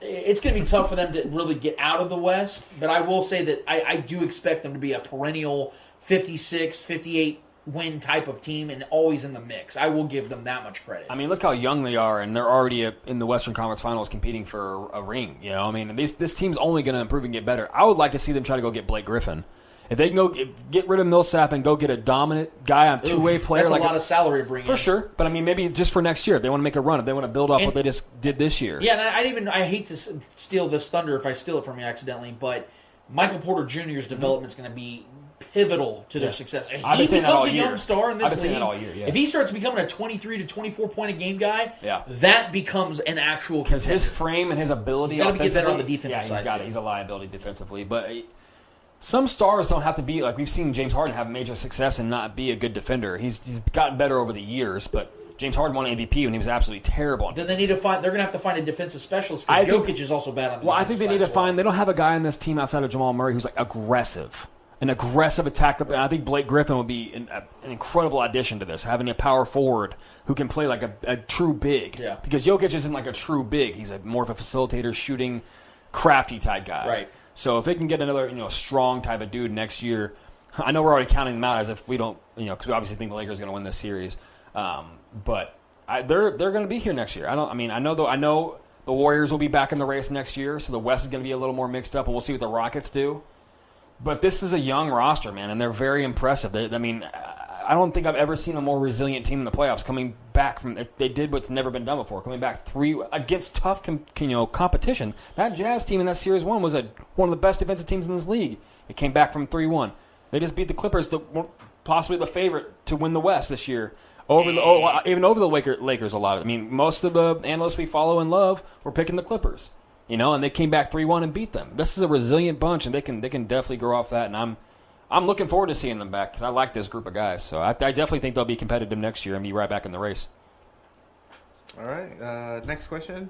it's going to be tough for them to really get out of the West. But I will say that I, I do expect them to be a perennial 56, 58 win type of team and always in the mix. I will give them that much credit. I mean, look how young they are, and they're already in the Western Conference Finals competing for a, a ring. You know, I mean, this this team's only going to improve and get better. I would like to see them try to go get Blake Griffin. If they can go get, get rid of Millsap and go get a dominant guy on two way player, That's like a lot of salary to bring for in. sure. But I mean, maybe just for next year, if they want to make a run, if they want to build off And- what they just did this year. Yeah, and I, I even I hate to steal this thunder if I steal it from you accidentally, but Michael Porter Jr.'s development is going to be pivotal to their Yeah. success. If I've he been saying that becomes all a year. young star in this league, that all year, yeah. if he starts becoming a 23 to 24 point a game guy, Yeah. that becomes an actual because his frame and his ability. He's gotta get better on the defensive yeah, side, he's got it. He's a liability defensively, but uh, some stars don't have to be like we've seen James Harden have major success and not be a good defender. He's he's gotten better over the years, but James Harden won MVP when he was absolutely terrible. Then they need to find. They're going to have to find a defensive specialist I because think- is also bad on the. Well, I think they need to well. find. They don't have a guy on this team outside of Jamal Murray who's like aggressive, an aggressive attack. And I think Blake Griffin would be an, a, an incredible addition to this, having a power forward who can play like a, a true big. Yeah. Because Jokic isn't like a true big. He's a more of a facilitator, shooting, crafty type guy. Right. So if they can get another you know strong type of dude next year, I know we're already counting them out as if we don't you know because we obviously think the Lakers are going to win this series, um, but I, they're they're going to be here next year. I don't. I mean, I know though. I know the Warriors will be back in the race next year, so the West is going to be a little more mixed up, and we'll see what the Rockets do. But this is a young roster, man, and they're very impressive. They, I mean, I don't think I've ever seen a more resilient team in the playoffs coming back from. They did what's never been done before, coming back three against tough, com, you know, competition. That Jazz team in that series one was a, one of the best defensive teams in this league. It came back from three one. They just beat the Clippers, the possibly the favorite to win the West this year. Over the oh, even over the Lakers a lot. I mean, most of the analysts we follow and love were picking the Clippers you know, and they came back three one and beat them. This is a resilient bunch, and they can they can definitely grow off that. And I'm I'm looking forward to seeing them back because I like this group of guys. So I, I definitely think they'll be competitive next year and be right back in the race. All right. Uh, next question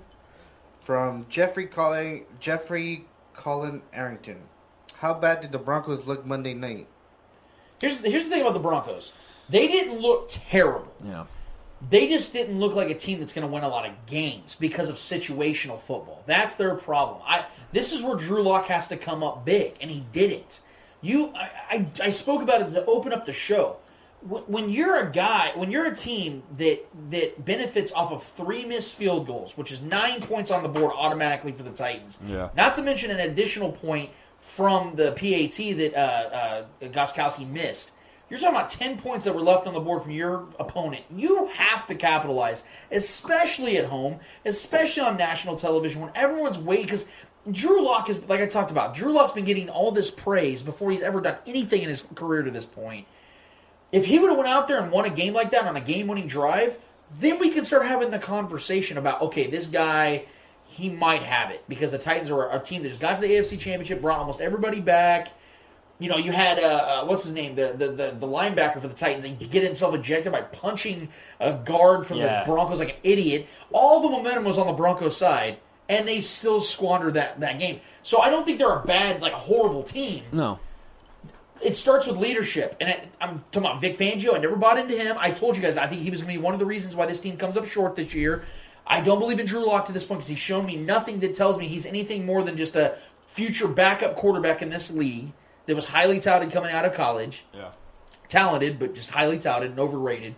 from Jeffrey Colin Jeffrey Colin Arrington. How bad did the Broncos look Monday night? Here's here's the thing about the Broncos. They didn't look terrible. Yeah. They just didn't look like a team that's going to win a lot of games because of situational football. That's their problem. I this is where Drew Lock has to come up big, and he didn't. You, I, I, I spoke about it to open up the show. When you're a guy, when you're a team that that benefits off of three missed field goals, which is nine points on the board automatically for the Titans. Yeah. Not to mention an additional point from the PAT that uh, uh, Gostkowski missed. You're talking about 10 points that were left on the board from your opponent. You have to capitalize, especially at home, especially on national television when everyone's waiting. Because Drew Lock is, like I talked about, Drew Lock's been getting all this praise before he's ever done anything in his career to this point. If he would have went out there and won a game like that on a game-winning drive, then we could start having the conversation about, okay, this guy, he might have it because the Titans are a team that just got to the AFC Championship, brought almost everybody back. You know, you had uh, uh, what's his name, the, the the the linebacker for the Titans, and he get himself ejected by punching a guard from Yeah. the Broncos like an idiot. All the momentum was on the Broncos side, and they still squandered that that game. So I don't think they're a bad, like a horrible team No. it starts with leadership. And I, I'm talking about Vic Fangio. I never bought into him. I told you guys, I think he was going to be one of the reasons why this team comes up short this year. I don't believe in Drew Lock to this point because he's shown me nothing that tells me he's anything more than just a future backup quarterback in this league that was highly touted coming out of college. Yeah. Talented, but just highly touted and overrated.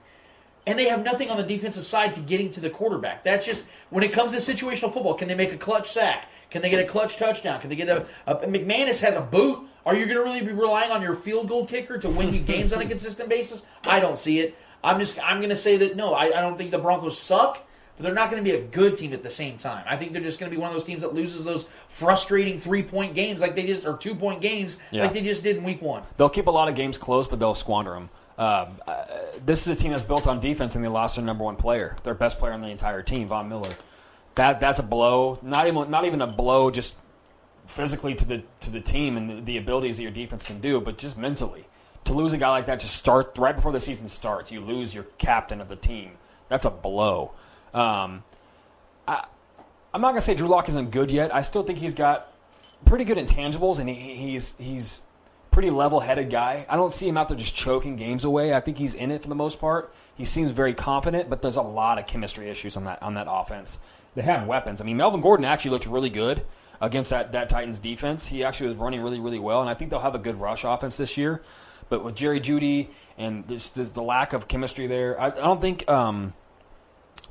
And they have nothing on the defensive side to getting to the quarterback. That's just when it comes to situational football. Can they make a clutch sack? Can they get a clutch touchdown? Can they get a, a McManus has a boot? Are you going to really be relying on your field goal kicker to win you games on a consistent basis? I don't see it. I'm just I'm going to say that no, I, I don't think the Broncos suck, but they're not going to be a good team at the same time. I think they're just going to be one of those teams that loses those frustrating three point games like they just or two point games Yeah. like they just did in week one. They'll keep a lot of games close, but they'll squander them. Um, uh, this is a team that's built on defense, and they lost their number one player, their best player on the entire team, Von Miller. That that's a blow. Not even not even a blow, just physically to the to the team and the, the abilities that your defense can do, but just mentally. To lose a guy like that, to start right before the season starts, you lose your captain of the team. That's a blow. Um, I, I'm not gonna say Drew Lock isn't good yet. I still think he's got pretty good intangibles, and he, he's he's pretty level-headed guy. I don't see him out there just choking games away. I think he's in it for the most part. He seems very confident, but there's a lot of chemistry issues on that on that offense. They have weapons. I mean, Melvin Gordon actually looked really good against that, that Titans defense. He actually was running really, really well, and I think they'll have a good rush offense this year. But with Jerry Jeudy and just the, the lack of chemistry there, I, I don't think um,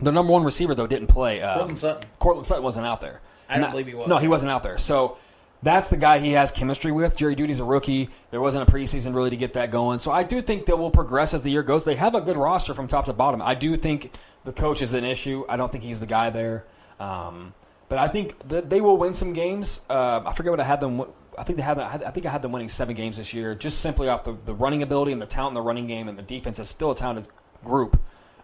the number one receiver though didn't play. Uh, Courtland Sutton. Courtland Sutton wasn't out there. I don't Not- believe he was. No, he wasn't out there. So that's the guy he has chemistry with. Jerry Jeudy's a rookie. There wasn't a preseason really to get that going. So I do think they will progress as the year goes. They have a good roster from top to bottom. I do think the coach is an issue. I don't think he's the guy there. Um, but I think that they will win some games. Uh, I forget what I had them. I think they had. I think I had them winning seven games this year, just simply off the, the running ability and the talent in the running game, and the defense is still a talented group.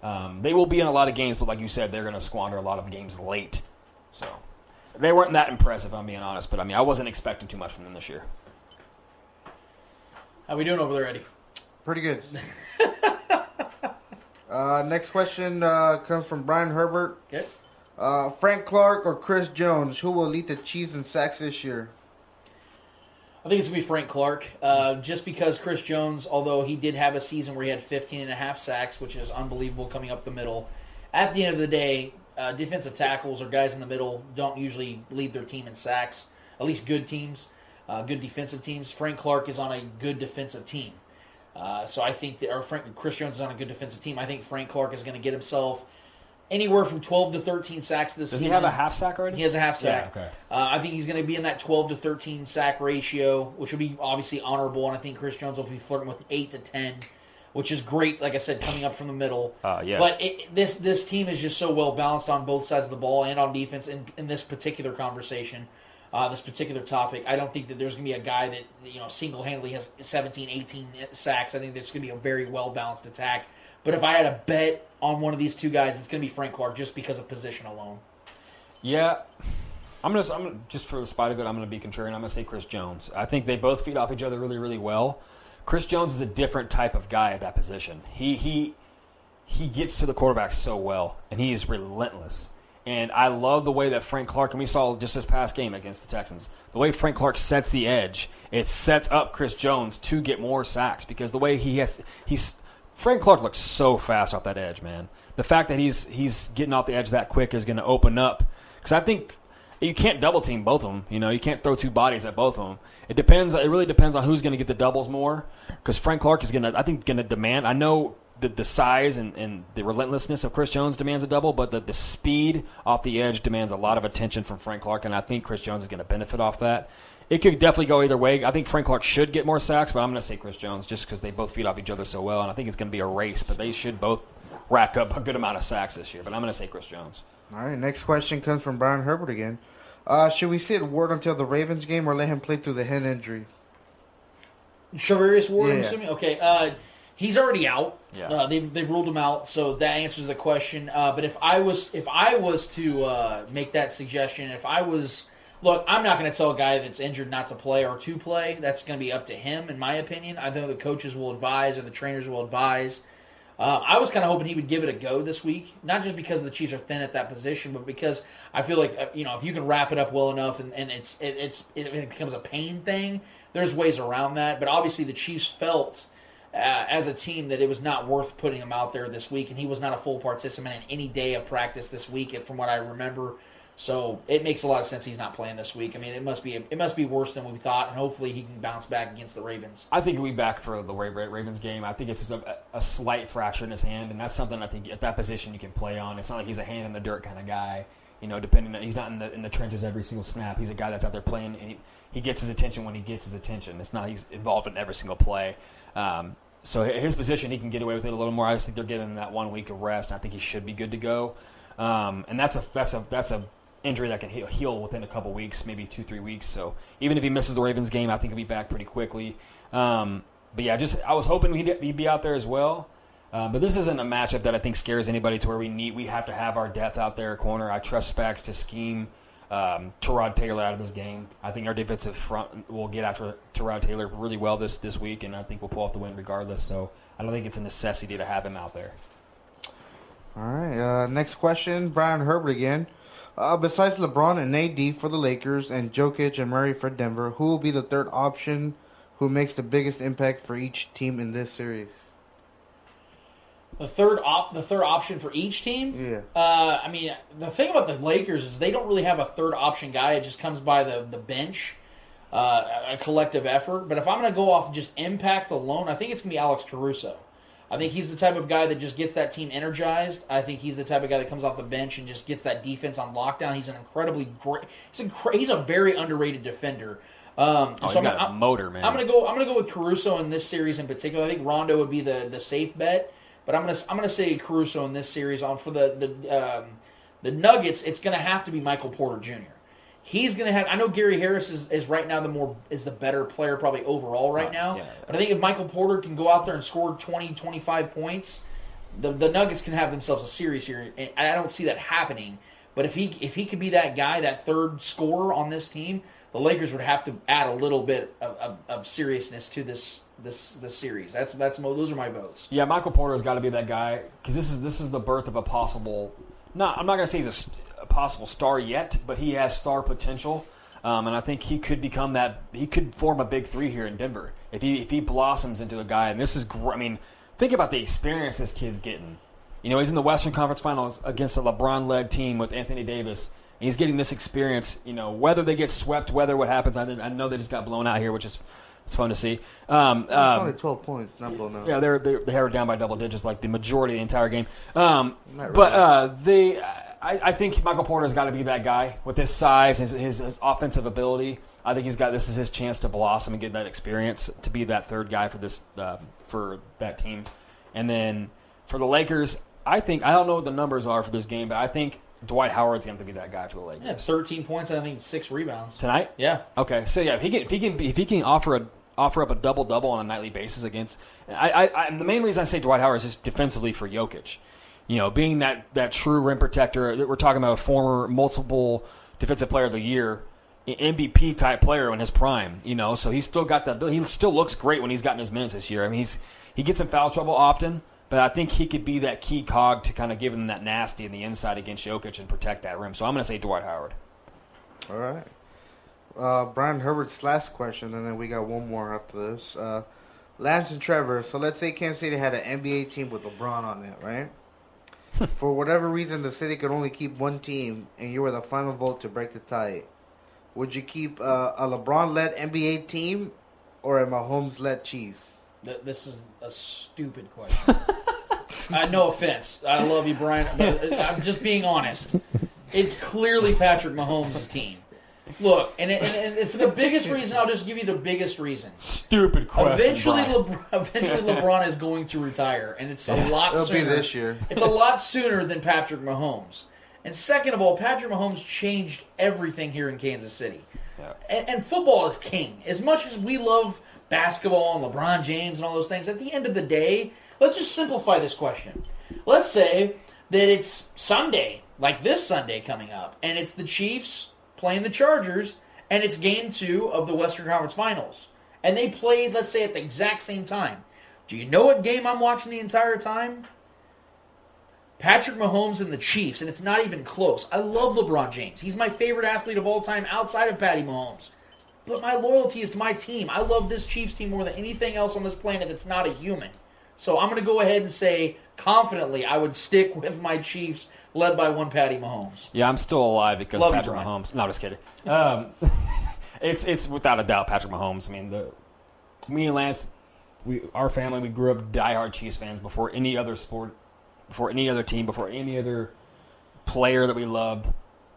Um, they will be in a lot of games, but like you said, they're going to squander a lot of games late. So they weren't that impressive, I'm being honest. But I mean, I wasn't expecting too much from them this year. How we doing over there, Eddie? Pretty good. uh, next question uh, comes from Brian Herbert. Okay. Uh, Frank Clark or Chris Jones, who will lead the Chiefs in sacks this year? I think it's going to be Frank Clark, uh, just because Chris Jones, although he did have a season where he had 15 and a half sacks, which is unbelievable coming up the middle, at the end of the day, uh, defensive tackles or guys in the middle don't usually lead their team in sacks, at least good teams, uh, good defensive teams. Frank Clark is on a good defensive team. Uh, so I think that, or Frank, Chris Jones is on a good defensive team. I think Frank Clark is going to get himself anywhere from 12 to 13 sacks this Does season. Does he have a half sack already? He has a half sack. Yeah, okay. Uh, I think he's going to be in that 12 to 13 sack ratio, which will be obviously honorable. And I think Chris Jones will be flirting with 8 to 10, which is great, like I said, coming up from the middle. Uh, yeah. But it, this this team is just so well balanced on both sides of the ball and on defense in, in this particular conversation, uh, this particular topic. I don't think that there's going to be a guy that you know single handedly has 17, 18 sacks. I think there's going to be a very well balanced attack. But if I had a bet on one of these two guys, it's going to be Frank Clark just because of position alone. Yeah, I'm gonna. I'm just for the spite of it, I'm gonna be contrarian. I'm gonna say Chris Jones. I think they both feed off each other really, really well. Chris Jones is a different type of guy at that position. He he he gets to the quarterback so well, and he is relentless. And I love the way that Frank Clark, and we saw just this past game against the Texans, the way Frank Clark sets the edge, it sets up Chris Jones to get more sacks because the way he has, he's Frank Clark looks so fast off that edge, man. The fact that he's he's getting off the edge that quick is going to open up because I think you can't double team both of them. You know, you can't throw two bodies at both of them. It depends. It really depends on who's going to get the doubles more. Because Frank Clark is going to, I think, going to demand. I know the, the size and, and the relentlessness of Chris Jones demands a double, but the, the speed off the edge demands a lot of attention from Frank Clark, and I think Chris Jones is going to benefit off that. It could definitely go either way. I think Frank Clark should get more sacks, but I'm going to say Chris Jones just because they both feed off each other so well, and I think it's going to be a race, but they should both rack up a good amount of sacks this year. But I'm going to say Chris Jones. All right, next question comes from Brian Herbert again. Uh, should we sit Ward until the Ravens game or let him play through the head injury? Charvarius Ward, I'm assuming. Okay, uh, he's already out. Yeah. Uh, they've they've ruled him out, so that answers the question. Uh, but if I was if I was to uh, make that suggestion, if I was look, I'm not going to tell a guy that's injured not to play or to play. That's going to be up to him, in my opinion. I think the coaches will advise or the trainers will advise. Uh, I was kind of hoping he would give it a go this week, not just because the Chiefs are thin at that position, but because I feel like uh, you know if you can wrap it up well enough and, and it's it, it's it, becomes a pain thing. There's ways around that, but obviously the Chiefs felt uh, as a team that it was not worth putting him out there this week, and he was not a full participant in any day of practice this week, from what I remember. So it makes a lot of sense he's not playing this week. I mean, it must be it must be worse than we thought, and hopefully he can bounce back against the Ravens. I think he'll be back for the Ra- Ra- Ravens game. I think it's just a, a slight fracture in his hand, and that's something I think at that position you can play on. It's not like he's a hand in the dirt kind of guy. You know, depending on, he's not in the in the trenches every single snap. He's a guy that's out there playing, and he, he gets his attention when he gets his attention. It's not he's involved in every single play. Um, so his position, he can get away with it a little more. I just think they're giving him that one week of rest. I think he should be good to go. Um, and that's a that's a that's a injury that can heal, within a couple weeks, maybe two three weeks. So even if he misses the Ravens game, I think he'll be back pretty quickly. Um, but yeah, just I was hoping he'd, he'd be out there as well. Uh, but this isn't a matchup that I think scares anybody to where we need we have to have our depth out there corner. I trust Spags to scheme um, Tyrod Taylor out of this game. I think our defensive front will get after Tyrod Taylor really well this this week, and I think we'll pull off the win regardless. So I don't think it's a necessity to have him out there. All right. Uh, next question, Brian Herbert again. Uh, besides LeBron and AD for the Lakers and Jokic and Murray for Denver, who will be the third option who makes the biggest impact for each team in this series? The third op, the third option for each team. Yeah. Uh, I mean, the thing about the Lakers is they don't really have a third option guy. It just comes by the the bench, uh, a collective effort. But if I'm going to go off just impact alone, I think it's going to be Alex Caruso. I think he's the type of guy that just gets that team energized. I think he's the type of guy that comes off the bench and just gets that defense on lockdown. He's an incredibly great. He's, incre- he's a very underrated defender. Um, Oh, so he's I'm got a motor, man. I'm gonna go. I'm gonna go with Caruso in this series in particular. I think Rondo would be the, the safe bet, but I'm gonna I'm gonna say Caruso in this series. On for the the um, the Nuggets, it's gonna have to be Michael Porter Jr. He's gonna have. I know Gary Harris is, is right now the more is the better player probably overall right uh, now. yeah. But I think if Michael Porter can go out there and score 20, 25 points, the the Nuggets can have themselves a series here. And I don't see that happening. But if he if he could be that guy, that third scorer on this team, the Lakers would have to add a little bit of, of, of seriousness to this this this series. That's that's mo- those are my votes. Yeah, Michael Porter's got to be that guy because this is this is the birth of a possible. Not, I'm not going to say he's a, a possible star yet, but he has star potential, um, and I think he could become that. He could form a big three here in Denver if he if he blossoms into a guy. And this is, gr- I mean, think about the experience this kid's getting. You know, he's in the Western Conference Finals against a LeBron-led team with Anthony Davis. And he's getting this experience. You know, whether they get swept, whether what happens, I, I know they just got blown out here, which is it's fun to see. Um, um, only 12 points, not blown out. yeah, they're, they're they were down by double digits like the majority of the entire game. Um, Not but uh, they, I, I think Michael Porter's got to be that guy with his size, his, his his offensive ability. I think he's got this is his chance to blossom and get that experience to be that third guy for this uh, for that team. And then for the Lakers, I think I don't know what the numbers are for this game, but I think Dwight Howard's going to be that guy for the Lakers Yeah, thirteen points. I think six rebounds. tonight. Yeah, Okay, so yeah, if he can if he can if he can offer a offer up a double double on a nightly basis against, I, I, I the main reason I say Dwight Howard is just defensively for Jokic, you know, being that that true rim protector. that We're talking about a former multiple defensive player of the year, MVP type player in his prime, you know, so he's still got that. He still looks great when he's gotten his minutes this year. I mean, he's he gets in foul trouble often. But I think he could be that key cog to kind of give him that nasty in the inside against Jokic and protect that rim. So I'm going to say Dwight Howard. All right. Uh, Brian Herbert's last question, and then we got one more after this. Uh, Lance and Trevor. So let's say Kansas City had an NBA team with LeBron on it, right? For whatever reason, the city could only keep one team, and you were the final vote to break the tie. Would you keep uh, a LeBron-led NBA team or a Mahomes-led Chiefs? Th- This is a stupid question. uh, no offense. I love you, Brian. But uh, I'm just being honest. It's clearly Patrick Mahomes' team. Look, and, and, and for the biggest reason, I'll just give you the biggest reason. Stupid question. Eventually, Brian. LeBron, eventually LeBron is going to retire, and it's a lot It'll be sooner. this year. It's a lot sooner than Patrick Mahomes. And second of all, Patrick Mahomes changed everything here in Kansas City. And, and football is king. As much as we love basketball and LeBron James and all those things, at the end of the day, let's just simplify this question. Let's say that it's Sunday, like this Sunday coming up, and it's the Chiefs playing the Chargers, and it's game two of the Western Conference Finals. And they played, let's say, at the exact same time. Do you know what game I'm watching the entire time? Patrick Mahomes and the Chiefs, and it's not even close. I love LeBron James. He's my favorite athlete of all time outside of Patty Mahomes. But my loyalty is to my team. I love this Chiefs team more than anything else on this planet that's not a human. So I'm going to go ahead and say confidently I would stick with my Chiefs led by one Patty Mahomes. Yeah, I'm still alive because Love you, Patrick Brian. Mahomes. No, I'm just kidding. Um, it's it's without a doubt Patrick Mahomes. I mean, the me and Lance, we our family, we grew up diehard Chiefs fans before any other sport, before any other team, before any other player that we loved.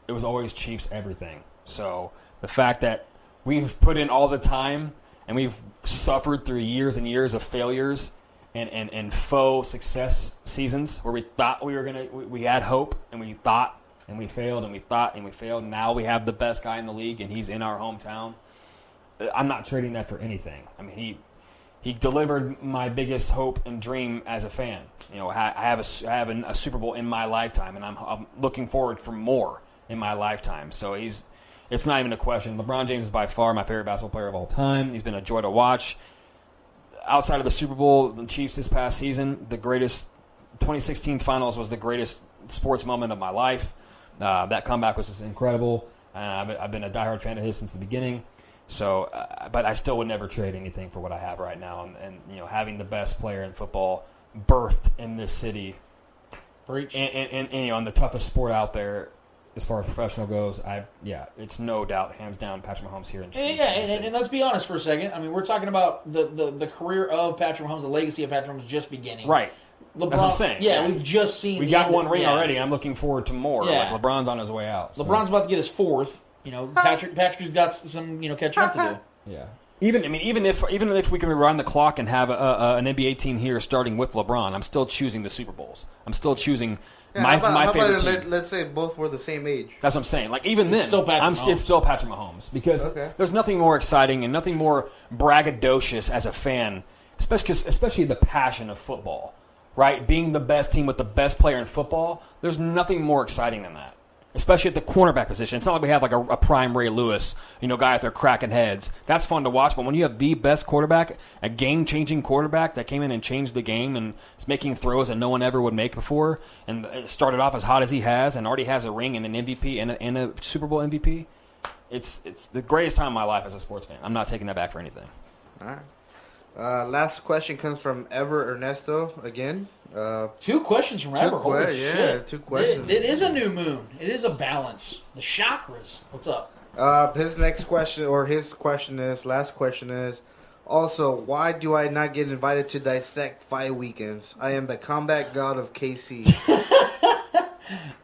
It was always Chiefs everything. So the fact that we've put in all the time and we've suffered through years and years of failures and, and, and faux success seasons where we thought we were gonna we, we had hope and we thought and we failed and we thought and we failed. Now we have the best guy in the league and he's in our hometown. I'm not trading that for anything. I mean he he delivered my biggest hope and dream as a fan. You know, I have a, I have a Super Bowl in my lifetime, and I'm, I'm looking forward for more in my lifetime. So he's, it's not even a question. LeBron James is by far my favorite basketball player of all time. He's been a joy to watch. Outside of the Super Bowl, the Chiefs this past season, the greatest 2016 Finals was the greatest sports moment of my life. Uh, that comeback was just incredible. Uh, I've, I've been a diehard fan of his since the beginning. So, uh, but I still would never trade anything for what I have right now, and, and you know, having the best player in football birthed in this city, Preach. and, and, and, and, you know, in the toughest sport out there as far as professional goes, I yeah, it's no doubt, hands down, Patrick Mahomes here in, Yeah, in yeah, Kansas and, and let's be honest for a second. I mean, we're talking about the, the, the career of Patrick Mahomes, the legacy of Patrick Mahomes just beginning. right. LeBron, That's what I'm saying. Yeah, we've just seen. We got end- one ring yeah. already. I'm looking forward to more. Yeah. Like LeBron's on his way out. so- LeBron's about to get his fourth. You know, Patrick Patrick's got some you know catching up to do. Yeah. Even I mean, even if even if we can rewind the clock and have a, a, an NBA team here starting with LeBron, I'm still choosing the Super Bowls. I'm still choosing Yeah, my how about, my how favorite about team. Let, let's say both were the same age. That's what I'm saying. Like even It's then, still Patrick I'm, Mahomes. it's still Patrick Mahomes because Okay. there's nothing more exciting and nothing more braggadocious as a fan, especially 'cause- especially the passion of football, right? Being the best team with the best player in football. There's nothing more exciting than that. Especially at the cornerback position. It's not like we have like a, a prime Ray Lewis, you know, guy out there cracking heads. That's fun to watch. But when you have the best quarterback, a game-changing quarterback that came in and changed the game and is making throws that no one ever would make before, and started off as hot as he has, and already has a ring and an MVP and a, and a Super Bowl MVP, it's it's the greatest time of my life as a sports fan. I'm not taking that back for anything. All right. Uh, last question comes from Ever Ernesto again. Uh, Two questions from Ever. Holy que- yeah, shit. two questions. It- it is a new moon. It is a balance. The chakras. What's up? uh, his next question, or his question is, last question is, also, why do I not get invited to dissect five weekends? I am the combat god of KC.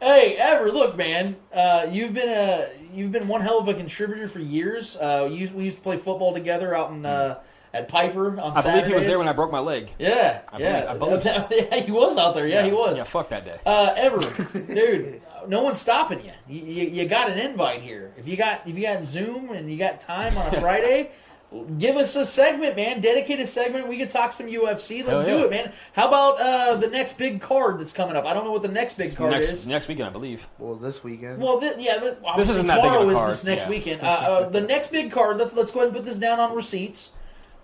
Hey, Ever, look, man. Uh, you've been a you've been one hell of a contributor for years. Uh, you, we used to play football together out in uh, at Piper on I believe he was there when I broke my leg. Yeah, I yeah, believe- I believe so. yeah, he was out there. Yeah, he was. Yeah, fuck that day. Uh, Ever, dude, no one's stopping you. You, you. you got an invite here. If you got if you got Zoom and you got time on a Friday, give us a segment, man. Dedicated segment. We could talk some UFC. Let's Hell do yeah. it, man. How about uh, the next big card that's coming up? I don't know what the next big card next is. next weekend, I believe. well, this weekend. Well, thi- yeah, but This isn't that big of a tomorrow is card, this next yeah. weekend. Uh, uh, the next big card. Let's let's go ahead and put this down on receipts.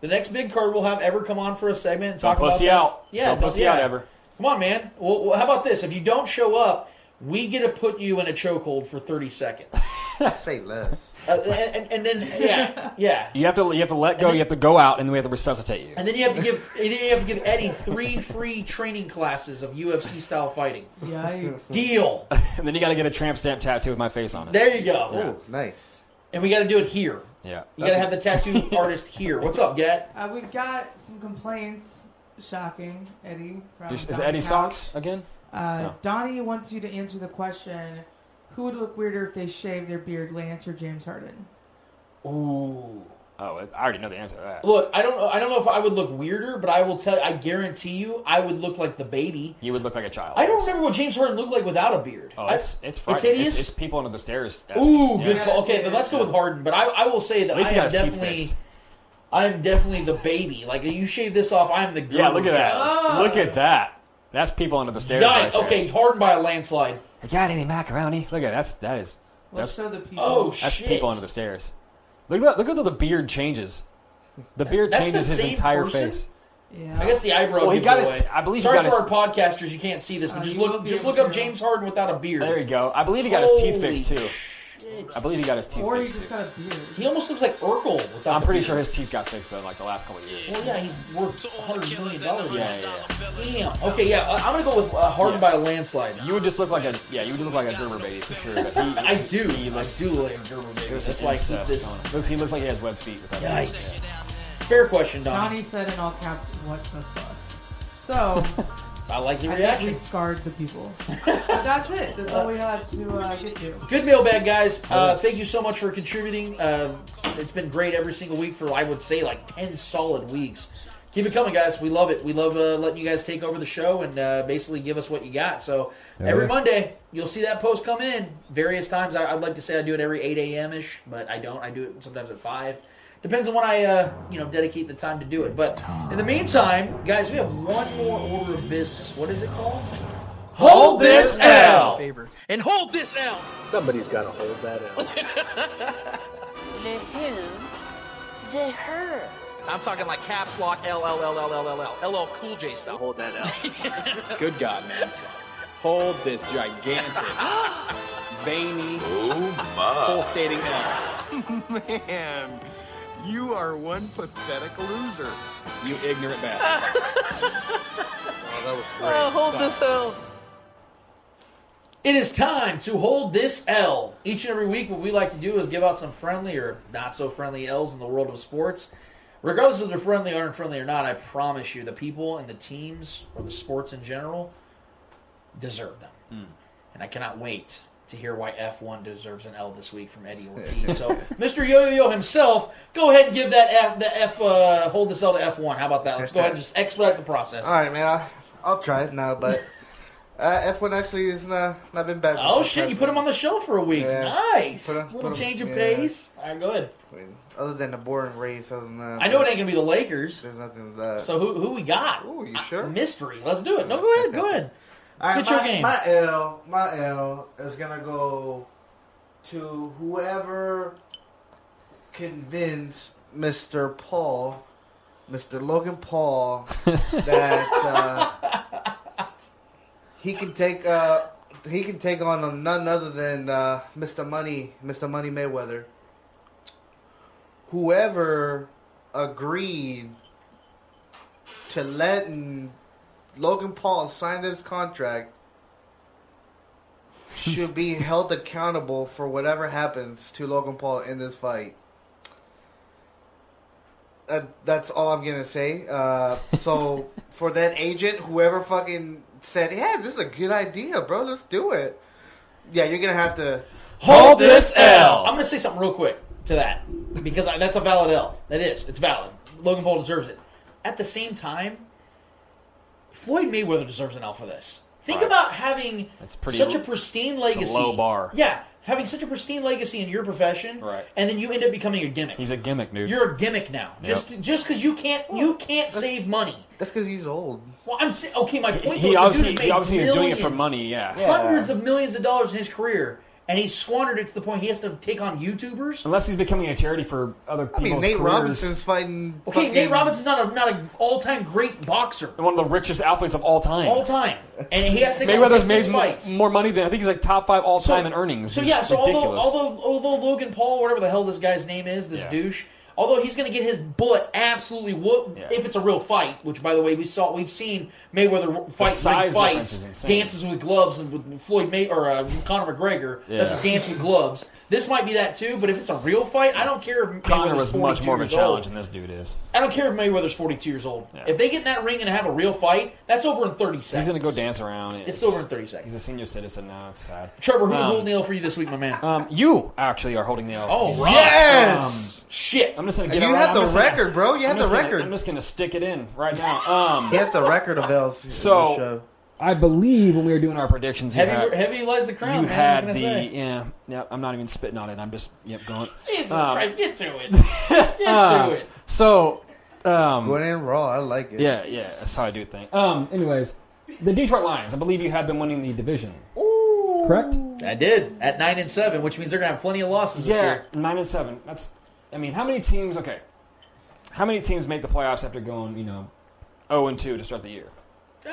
The next big card we'll have Ever come on for a segment and talk Don't talk about pussy that. out. Yeah, Don't pussy yeah. out, Ever. Come on, man. Well, well, how about this? If you don't show up, we get to put you in a chokehold for thirty seconds. Say less. Uh, and, and, and then yeah, yeah. You have to you have to let go. You have to go out, and then we have to resuscitate you. And then you have to give and then you have to give Eddie three free training classes of UFC style fighting. Yikes. Deal. and then you got to get a tramp stamp tattoo with my face on it. There you go. Ooh, nice. And we got to do it here. Yeah. You got to have the tattoo artist here. What's up, Gat? Uh, we got some complaints. Shocking, Eddie. From Is, is Donnie Eddie Couch. socks again? Uh, No. Donnie wants you to answer the question: Who would look weirder if they shaved their beard, Lance or James Harden? Ooh. Oh, I already know the answer to that. Look, I don't know. I don't know if I would look weirder, but I will tell. I guarantee you, I would look like the baby. You would look like a child. I don't remember what James Harden looked like without a beard. Oh, I- it's it's frightening. hideous. It's, it's people under the stairs. Ooh, Yeah. good call. Okay, then let's go with Harden. But I, I will say that I he am got his teeth definitely. I am definitely the baby. Like you shave this off, I am the girl. Yeah, look at that. child. Look at that. That's people under the stairs. Yikes. Right there. okay, Harden by a landslide. You got any macaroni? Look at that. That's that is. Let's That's show the people. Oh that's shit! people under the stairs. Look at that, look at the beard changes. The beard That's changes the his same entire person? face. Yeah. I guess the eyebrow. Well, he gives got it his- away. I believe he Sorry got for his- our podcasters, you can't see this, but Uh, just you look, will be just able look up to. James Harden without a beard. There you go. I believe he got his teeth Holy fixed too. I believe he got his teeth Or he fixed just too. got a beard. He almost looks like Urkel without. I'm the pretty beard. sure his teeth got fixed though, in like the last couple of years. Well, yeah, he's worth hundred million dollars. Yeah, yeah, yeah. Damn. Okay, yeah, I- I'm gonna go with uh, Harden by a landslide. You would just look like a yeah. You would look like a Gerber baby for sure. But he, I do. He I looks, do look like a Gerber baby. There's That's some why I keep this. Looks, he looks like he has web feet with that. Yikes. Fair question, Donnie. Donnie said in all caps, "What the fuck." So I like the I think reaction. we scarred the people. that's it. That's all we had to uh, get to. Good mailbag, guys. Uh, thank you so much for contributing. Uh, it's been great every single week for, I would say, like 10 solid weeks. Keep it coming, guys. We love it. We love uh, letting you guys take over the show and uh, basically give us what you got. So every Monday, you'll see that post come in various times. I, I'd like to say I do it every 8 a.m. ish, but I don't. I do it sometimes at 5. Depends on when I, uh, you know, dedicate the time to do it. But in the meantime, guys, we have one more order of business. What is it called? Hold this L. Favor. And hold this L. Somebody's got to hold that L. Le who? The her. I'm talking like caps lock L L L L L L L LL Cool J style. Hold that L. Good God, man. Hold this gigantic, veiny, pulsating L. Man, you are one pathetic loser. You ignorant bastard. oh, that was great. Oh, hold Sorry. this L. It is time to hold this L. Each and every week, what we like to do is give out some friendly or not so friendly L's in the world of sports. Regardless of they're friendly or unfriendly or not, I promise you, the people and the teams or the sports in general deserve them. Hmm. And I cannot wait to hear why F1 deserves an L this week from Eddie Ortiz. so, Mr. Yo Yo Yo himself, go ahead and give that F, the F, uh, hold this L to F1. How about that? Let's go ahead and just expedite the process. All right, man. I'll, I'll try it now, but uh, F1 actually has not, not been bad. Oh shit! You put him on the show for a week. Yeah. Nice. Put Little 'em- change of yeah. pace. All right, go ahead. Other than the boring race, other than that, I know it ain't gonna be the Lakers. There's nothing to that. So who who we got? Ooh, you sure? mystery. Let's do it. No, go ahead. Go ahead. All right, my, game. my L, my L is gonna go to whoever convinced Mr. Paul, Mr. Logan Paul, that uh, he can take uh, he can take on none other than uh, Mr. Money, Mr. Money Mayweather. Whoever agreed to letting Logan Paul signed this contract should be held accountable for whatever happens to Logan Paul in this fight. That, that's all I'm gonna say. Uh, so for that agent, whoever fucking said, "Yeah, this is a good idea, bro. Let's do it." Yeah, you're gonna have to Hold this L. I'm gonna say something real quick to that because I, that's a valid L. That is. It's valid. Logan Paul deserves it. At the same time, Floyd Mayweather deserves an L for this. Think Right. about having That's pretty- such a pristine it's a legacy. low bar. Yeah, having such a pristine legacy in your profession, Right. and then you end up becoming a gimmick. He's a gimmick, dude. You're a gimmick now. Yep. Just just because you can't you can't save money. That's because he's old. Well, I'm sa- okay. My point He was, the obviously- dude has he made obviously is doing it for money, yeah. Yeah. hundreds of millions of dollars in his career, and he's squandered it to the point he has to take on YouTubers. Unless he's becoming a charity for other I mean, Nate careers. Robinson's fighting. Okay, fucking- Nate Robinson's not a not an all time great boxer, And one of the richest athletes of all time. all time, and he has to take Mayweather's take made fights. more money than I think he's like top five all So- time in earnings. So It's yeah, so although, ridiculous. although although Logan Paul, whatever the hell this guy's name is, this Yeah. douche, although he's going to get his bullet absolutely whooped Yeah. if it's a real fight. Which, by the way, we saw we've seen Mayweather fight size ring difference is fights, dances with gloves, and with Floyd May or uh, Conor McGregor. That's a dance with gloves. This might be that too, but if it's a real fight, I don't care if Conor Mayweather's was much 42 more of a challenge old. than this dude is. I don't care if Mayweather's 42 years old. Yeah. If they get in that ring and have a real fight, that's over in 30 seconds. He's gonna go dance around. It's over in 30 seconds. He's a senior citizen now. It's sad. Trevor, who's Um, holding the L for you this week, my man? Um, you actually are holding the L. Oh, right. Yes! Shit. I'm just gonna get You it right. have I'm the just gonna- record, bro. You have the just gonna- record. I'm just gonna stick it in right now. Um, He has the record of L's. in the So- show. I believe when we were doing our predictions, Heavy, had, heavy lies the crown. you man. had what the say? yeah yeah. I'm not even spitting on it. I'm just yep going. Jesus Um, Christ, get to it. Get Uh, to it. So um, Going in raw. I like it. yeah yeah, that's how I do things. Um, anyways, the Detroit Lions. I believe you had them winning the division. Correct. I did at nine and seven, which means they're gonna have plenty of losses this Yeah, year. nine and seven. That's. I mean, how many teams? Okay, how many teams make the playoffs after going you know, zero and two to start the year? Uh,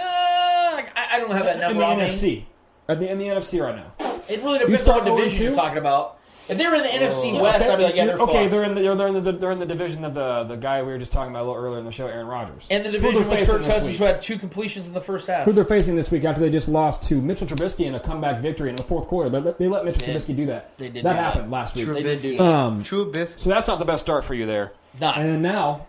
I, I don't have that in number the on me. NFC. At the, in the NFC right now. It really depends on start what 0 and division you're talking about. If they're in the NFC Yeah, West, okay. I'd be like, yeah, they're okay. fucked. They're in the they're in the they're in the division of the the guy we were just talking about a little earlier in the show, Aaron Rodgers. and the division they're with facing Kirk this Cousins, week. who had two completions in the first half. Who they're facing this week after they just lost to Mitchell Trubisky in a comeback victory in the fourth quarter. They let, they let Mitchell They did. Trubisky do that. They did that do that. happened last week. They did do Trubisky. Um, True so that's not the best start for you there. Not. And then now,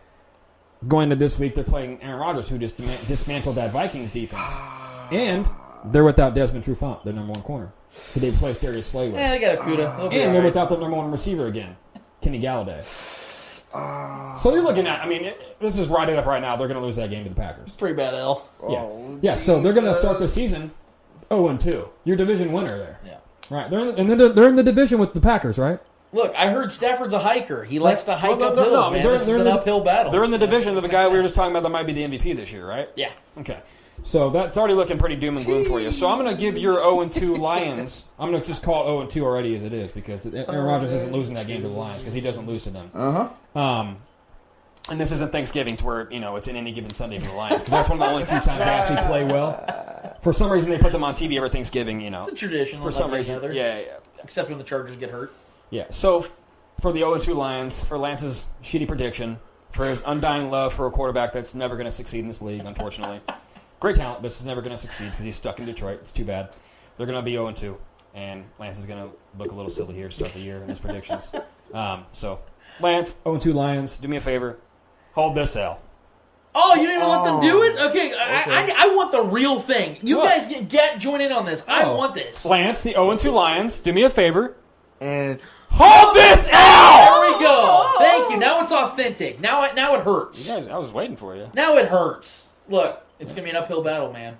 going to this week, they're playing Aaron Rodgers, who just dima- dismantled that Vikings defense, and they're without Desmond Trufant, their number one corner, who they replaced Darius Slay with, Yeah, they got Okudah. And they're right. without their number one receiver again, Kenny Golladay. So you're looking at, I mean, it, this is right up right now. They're going to lose that game to the Packers. Pretty bad L. Yeah, Oh, yeah. So they're going to start the season 0 and 2. Your division winner there. Yeah. Right. They're in the, and they're, they're in the division with the Packers, right? Look, I heard Stafford's a hiker. He likes to hike Well, up they're- hills, no, man. they're- this they're is an the- uphill battle. They're in the division of the guy we were just talking about that might be the MVP this year, right? Yeah. Okay. So that's already looking pretty doom and gloom for you. So I'm going to give your 0 and 2 Lions. I'm going to just call it 0 and 2 already as it is because Aaron Rodgers isn't losing that game to the Lions because he doesn't lose to them. Uh huh. Um, and this isn't Thanksgiving to where you know it's in any given Sunday for the Lions because that's one of the only few times they actually play well. For some reason, they put them on TV every Thanksgiving. You know, It's a tradition. for some reason, other. yeah, yeah, yeah. Except when the Chargers get hurt. Yeah. So f- for the 0 2 Lions, for Lance's shitty prediction, for his undying love for a quarterback that's never going to succeed in this league, unfortunately. Great talent, but this is never going to succeed because he's stuck in Detroit. It's too bad. They're going to be 0 2, and Lance is going to look a little silly here start the year in his predictions. Um, so, Lance, 0 2 Lions, do me a favor. Hold this L. Oh, you didn't even let them do it? Okay, I, I, I want the real thing. You What? guys get, get join in on this. I Oh. want this. Lance, the 0 2 Lions, do me a favor. And Hold this L! There we go. Thank you. Now it's authentic. Now it now it hurts. You guys, I was waiting for you. Now it hurts. Look, it's gonna be an uphill battle, man.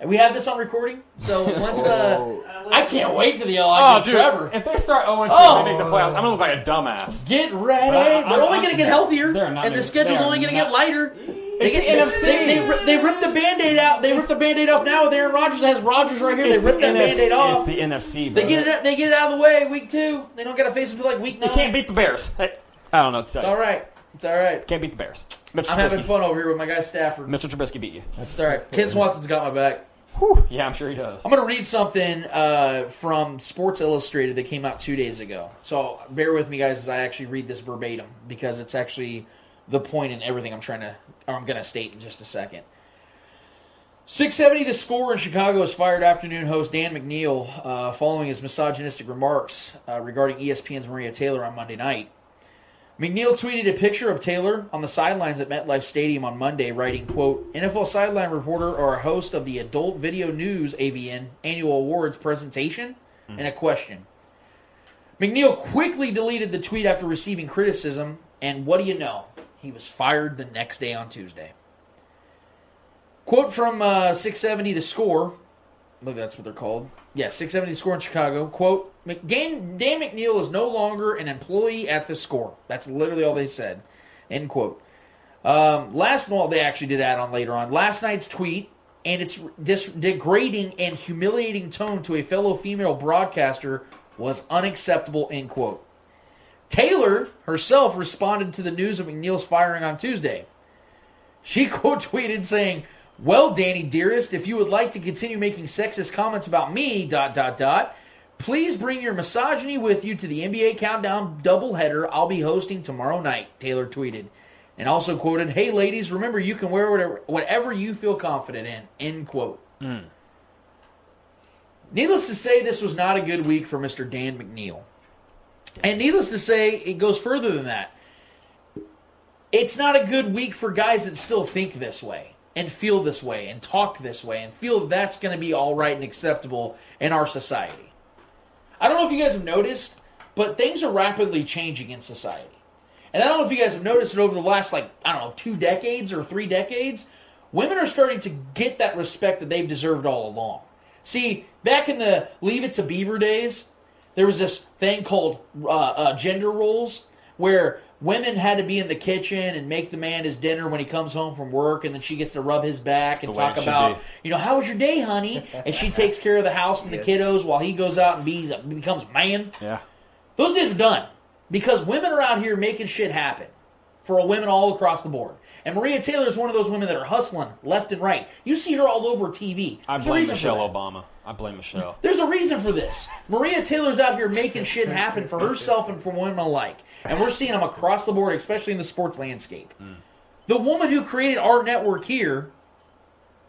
And we have this on recording, so once uh, I can't wait to the L. I Oh, give dude, Trevor. if they start 0 2 Oh. and they make the playoffs, I'm going to look like a dumbass. Get ready. But I- They're I'm- only I'm- going to get healthier, they're not and the schedule's only going to not- get lighter. They, It's get, the they, NFC. They, they, they ripped the band-aid out. They ripped the band-aid off now with Aaron Rodgers. It has Rodgers right here. They ripped the that NFC band-aid off. It's the NFC. they get it. They get it out of the way. Week two. They don't got to face him until like week They nine. can't beat the Bears. Hey, I don't know. It's, It's all right. It's all right. Can't beat the Bears. Mitchell I'm having fun over here with my guy Stafford. Mitchell Trubisky beat you. It's all right. Ken Swanson's got my back. Whew. Yeah, I'm sure he does. I'm going to read something uh, from Sports Illustrated that came out two days ago. So bear with me, guys, as I actually read this verbatim because it's actually the point in everything I'm trying to, or I'm going to state in just a second. 670 The Score in Chicago has fired afternoon host Dan McNeil uh, following his misogynistic remarks uh, regarding ESPN's Maria Taylor on Monday night. McNeil tweeted a picture of Taylor on the sidelines at MetLife Stadium on Monday, writing, quote, NFL sideline reporter or a host of the Adult Video News AVN annual awards presentation? And a question. McNeil quickly deleted the tweet after receiving criticism, and what do you know? He was fired the next day on Tuesday. Quote from uh, 670 The Score. Look, that's what they're called. Yeah, 670 The Score in Chicago. Quote, "Mc- Dan, Dan McNeil is no longer an employee at The Score. That's literally all they said. End quote. Um, last, well, they actually did add on later on. Last night's tweet and its dis- degrading and humiliating tone to a fellow female broadcaster was unacceptable, end quote. Taylor herself responded to the news of McNeil's firing on Tuesday. She quote tweeted saying, Well, Danny dearest, if you would like to continue making sexist comments about me, dot dot dot, please bring your misogyny with you to the NBA Countdown doubleheader I'll be hosting tomorrow night, Taylor tweeted. And also quoted, Hey ladies, remember you can wear whatever whatever you feel confident in. End quote. Needless to say, this was not a good week for Mr. Dan McNeil. And needless to say, it goes further than that. It's not a good week for guys that still think this way and feel this way and talk this way and feel that's going to be all right and acceptable in our society. I don't know if you guys have noticed, but things are rapidly changing in society. And I don't know if you guys have noticed it over the last, like, I don't know, two decades or three decades. Women are starting to get that respect that they've deserved all along. See, back in the Leave It to Beaver days, there was this thing called uh, uh, gender roles where women had to be in the kitchen and make the man his dinner when he comes home from work, and then she gets to rub his back It's and talk about, be. you know, how was your day, honey? And she takes care of the house and the kiddos while he goes out and bees, becomes a man. Yeah. Those days are done because women are out here making shit happen for women all across the board. And Maria Taylor is one of those women that are hustling left and right. You see her all over TV. I There's blame Michelle. Obama. I blame Michelle. There's a reason for this. Maria Taylor's out here making shit happen for herself and for women alike. And we're seeing them across the board, especially in the sports landscape. Hmm. The woman who created our network here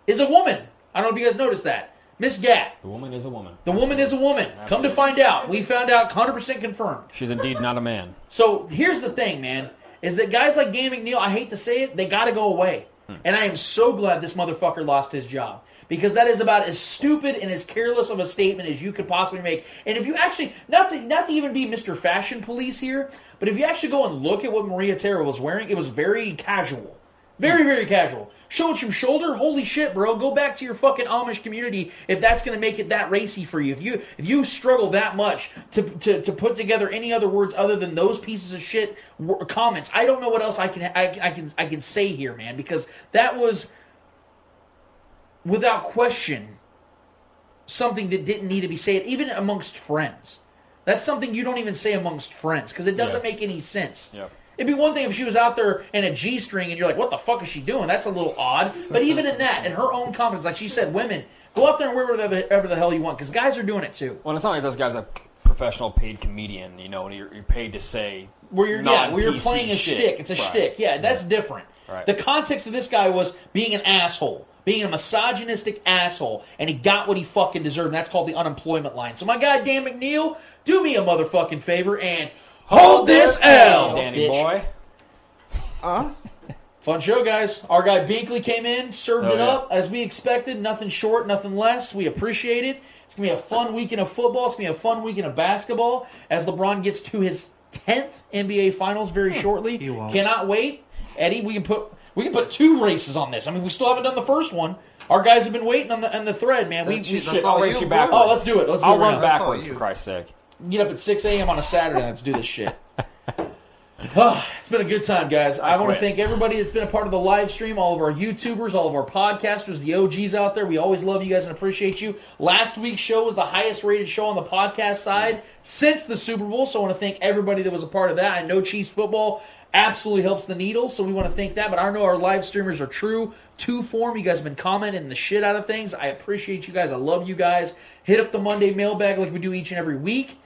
is a woman. I don't know if you guys noticed that. Miss Gat. The woman is a woman. The woman is a woman. Come to find out. We found out 100% confirmed. She's indeed not a man. So here's the thing, man, is that guys like Dan McNeil, I hate to say it, they got to go away. Hmm. And I am so glad this motherfucker lost his job. Because that is about as stupid and as careless of a statement as you could possibly make. And if you actually, not to not to even be Mr. Fashion Police here, but if you actually go and look at what Maria Taylor was wearing, it was very casual. Very, hmm. very casual. Showing some shoulder, holy shit, bro. Go back to your fucking Amish community if that's gonna make it that racy for you. If you if you struggle that much to to, to put together any other words other than those pieces of shit w- comments, I don't know what else I can I, I can I can say here, man, because that was without question something that didn't need to be said, even amongst friends. That's something you don't even say amongst friends because it doesn't Yeah. make any sense. Yep. It'd be one thing if she was out there in a G string and you're like, what the fuck is she doing? That's a little odd. But even in that, in her own confidence, like she said, women, go out there and wear whatever, the hell you want because guys are doing it too. Well, it's not like this guy's a professional paid comedian, you know, and you're, you're paid to say Where you're, yeah, where you're playing a shit. shtick. It's a Right. shtick. Yeah, that's different. Right. The context of this guy was being an asshole, being a misogynistic asshole, and he got what he fucking deserved. And that's called the unemployment line. So my guy Dan McNeil, do me a motherfucking favor and hold this L, Danny bitch. boy. Fun show, guys. Our guy Binkley came in, served Oh, it yeah. up as we expected. Nothing short, nothing less. We appreciate it. It's gonna be a fun weekend of football. It's gonna be a fun weekend of basketball as LeBron gets to his tenth NBA Finals very hmm. shortly. won't. Cannot wait, Eddie. We can put we can put two races on this. I mean, we still haven't done the first one. Our guys have been waiting on the on the thread, man. We, That's- we that's shit. I'll race you, you bro. backwards. Oh, let's do it. Let's do I'll it right run now. backwards, for Christ's sake. Get up at 6 a.m. on a Saturday. Let's do this shit. Ah, it's been a good time, guys. I, want to thank everybody that's been a part of the live stream, all of our YouTubers, all of our podcasters, the OGs out there. We always love you guys and appreciate you. Last week's show was the highest rated show on the podcast side since the Super Bowl, so I want to thank everybody that was a part of that. I know Chiefs football absolutely helps the needle, so we want to thank that. But I know our live streamers are true to form. You guys have been commenting the shit out of things. I appreciate you guys. I love you guys. Hit up the Monday mailbag like we do each and every week.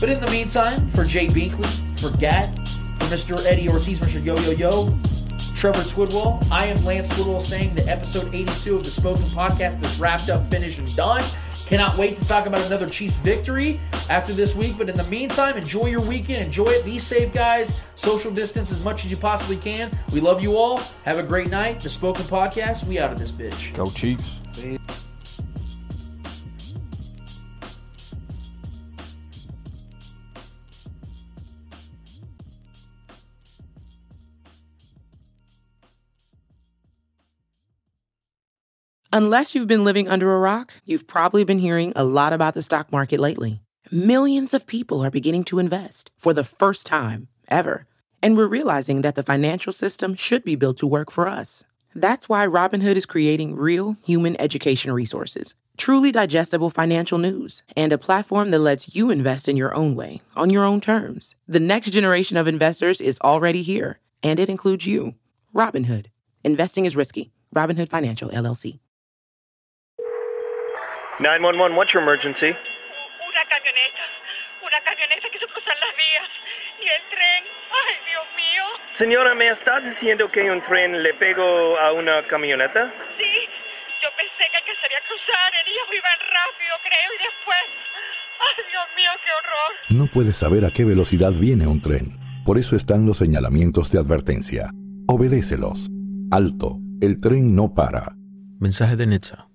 But in the meantime, for Jay Binkley, for Gat, for Mr. Eddie Ortiz, Mr. Yo Yo Yo, Trevor Twidwell, I am Lance Twidwell saying that episode 82 of the Spoken Podcast is wrapped up, finished, and done. Cannot wait to talk about another Chiefs victory after this week. But in the meantime, enjoy your weekend. Enjoy it. Be safe, guys. Social distance as much as you possibly can. We love you all. Have a great night. The Spoken Podcast, we out of this bitch. Go Chiefs. Unless you've been living under a rock, you've probably been hearing a lot about the stock market lately. Millions of people are beginning to invest for the first time ever. And we're realizing that the financial system should be built to work for us. That's why Robinhood is creating real human education resources, truly digestible financial news, and a platform that lets you invest in your own way, on your own terms. The next generation of investors is already here, and it includes you. Robinhood. Investing is risky. Robinhood Financial, LLC. 911, what's your emergency? Una camioneta. Una camioneta quiso cruzar las vías. Y el tren. ¡Ay, Dios mío! Señora, ¿me estás diciendo que un tren le pegó a una camioneta? Sí. Yo pensé que alcanzaría a cruzar. Ellos iban rápido, creo. Y después. ¡Ay, Dios mío, qué horror! No puedes saber a qué velocidad viene un tren. Por eso están los señalamientos de advertencia. Obedécelos. Alto. El tren no para. Mensaje de Netza.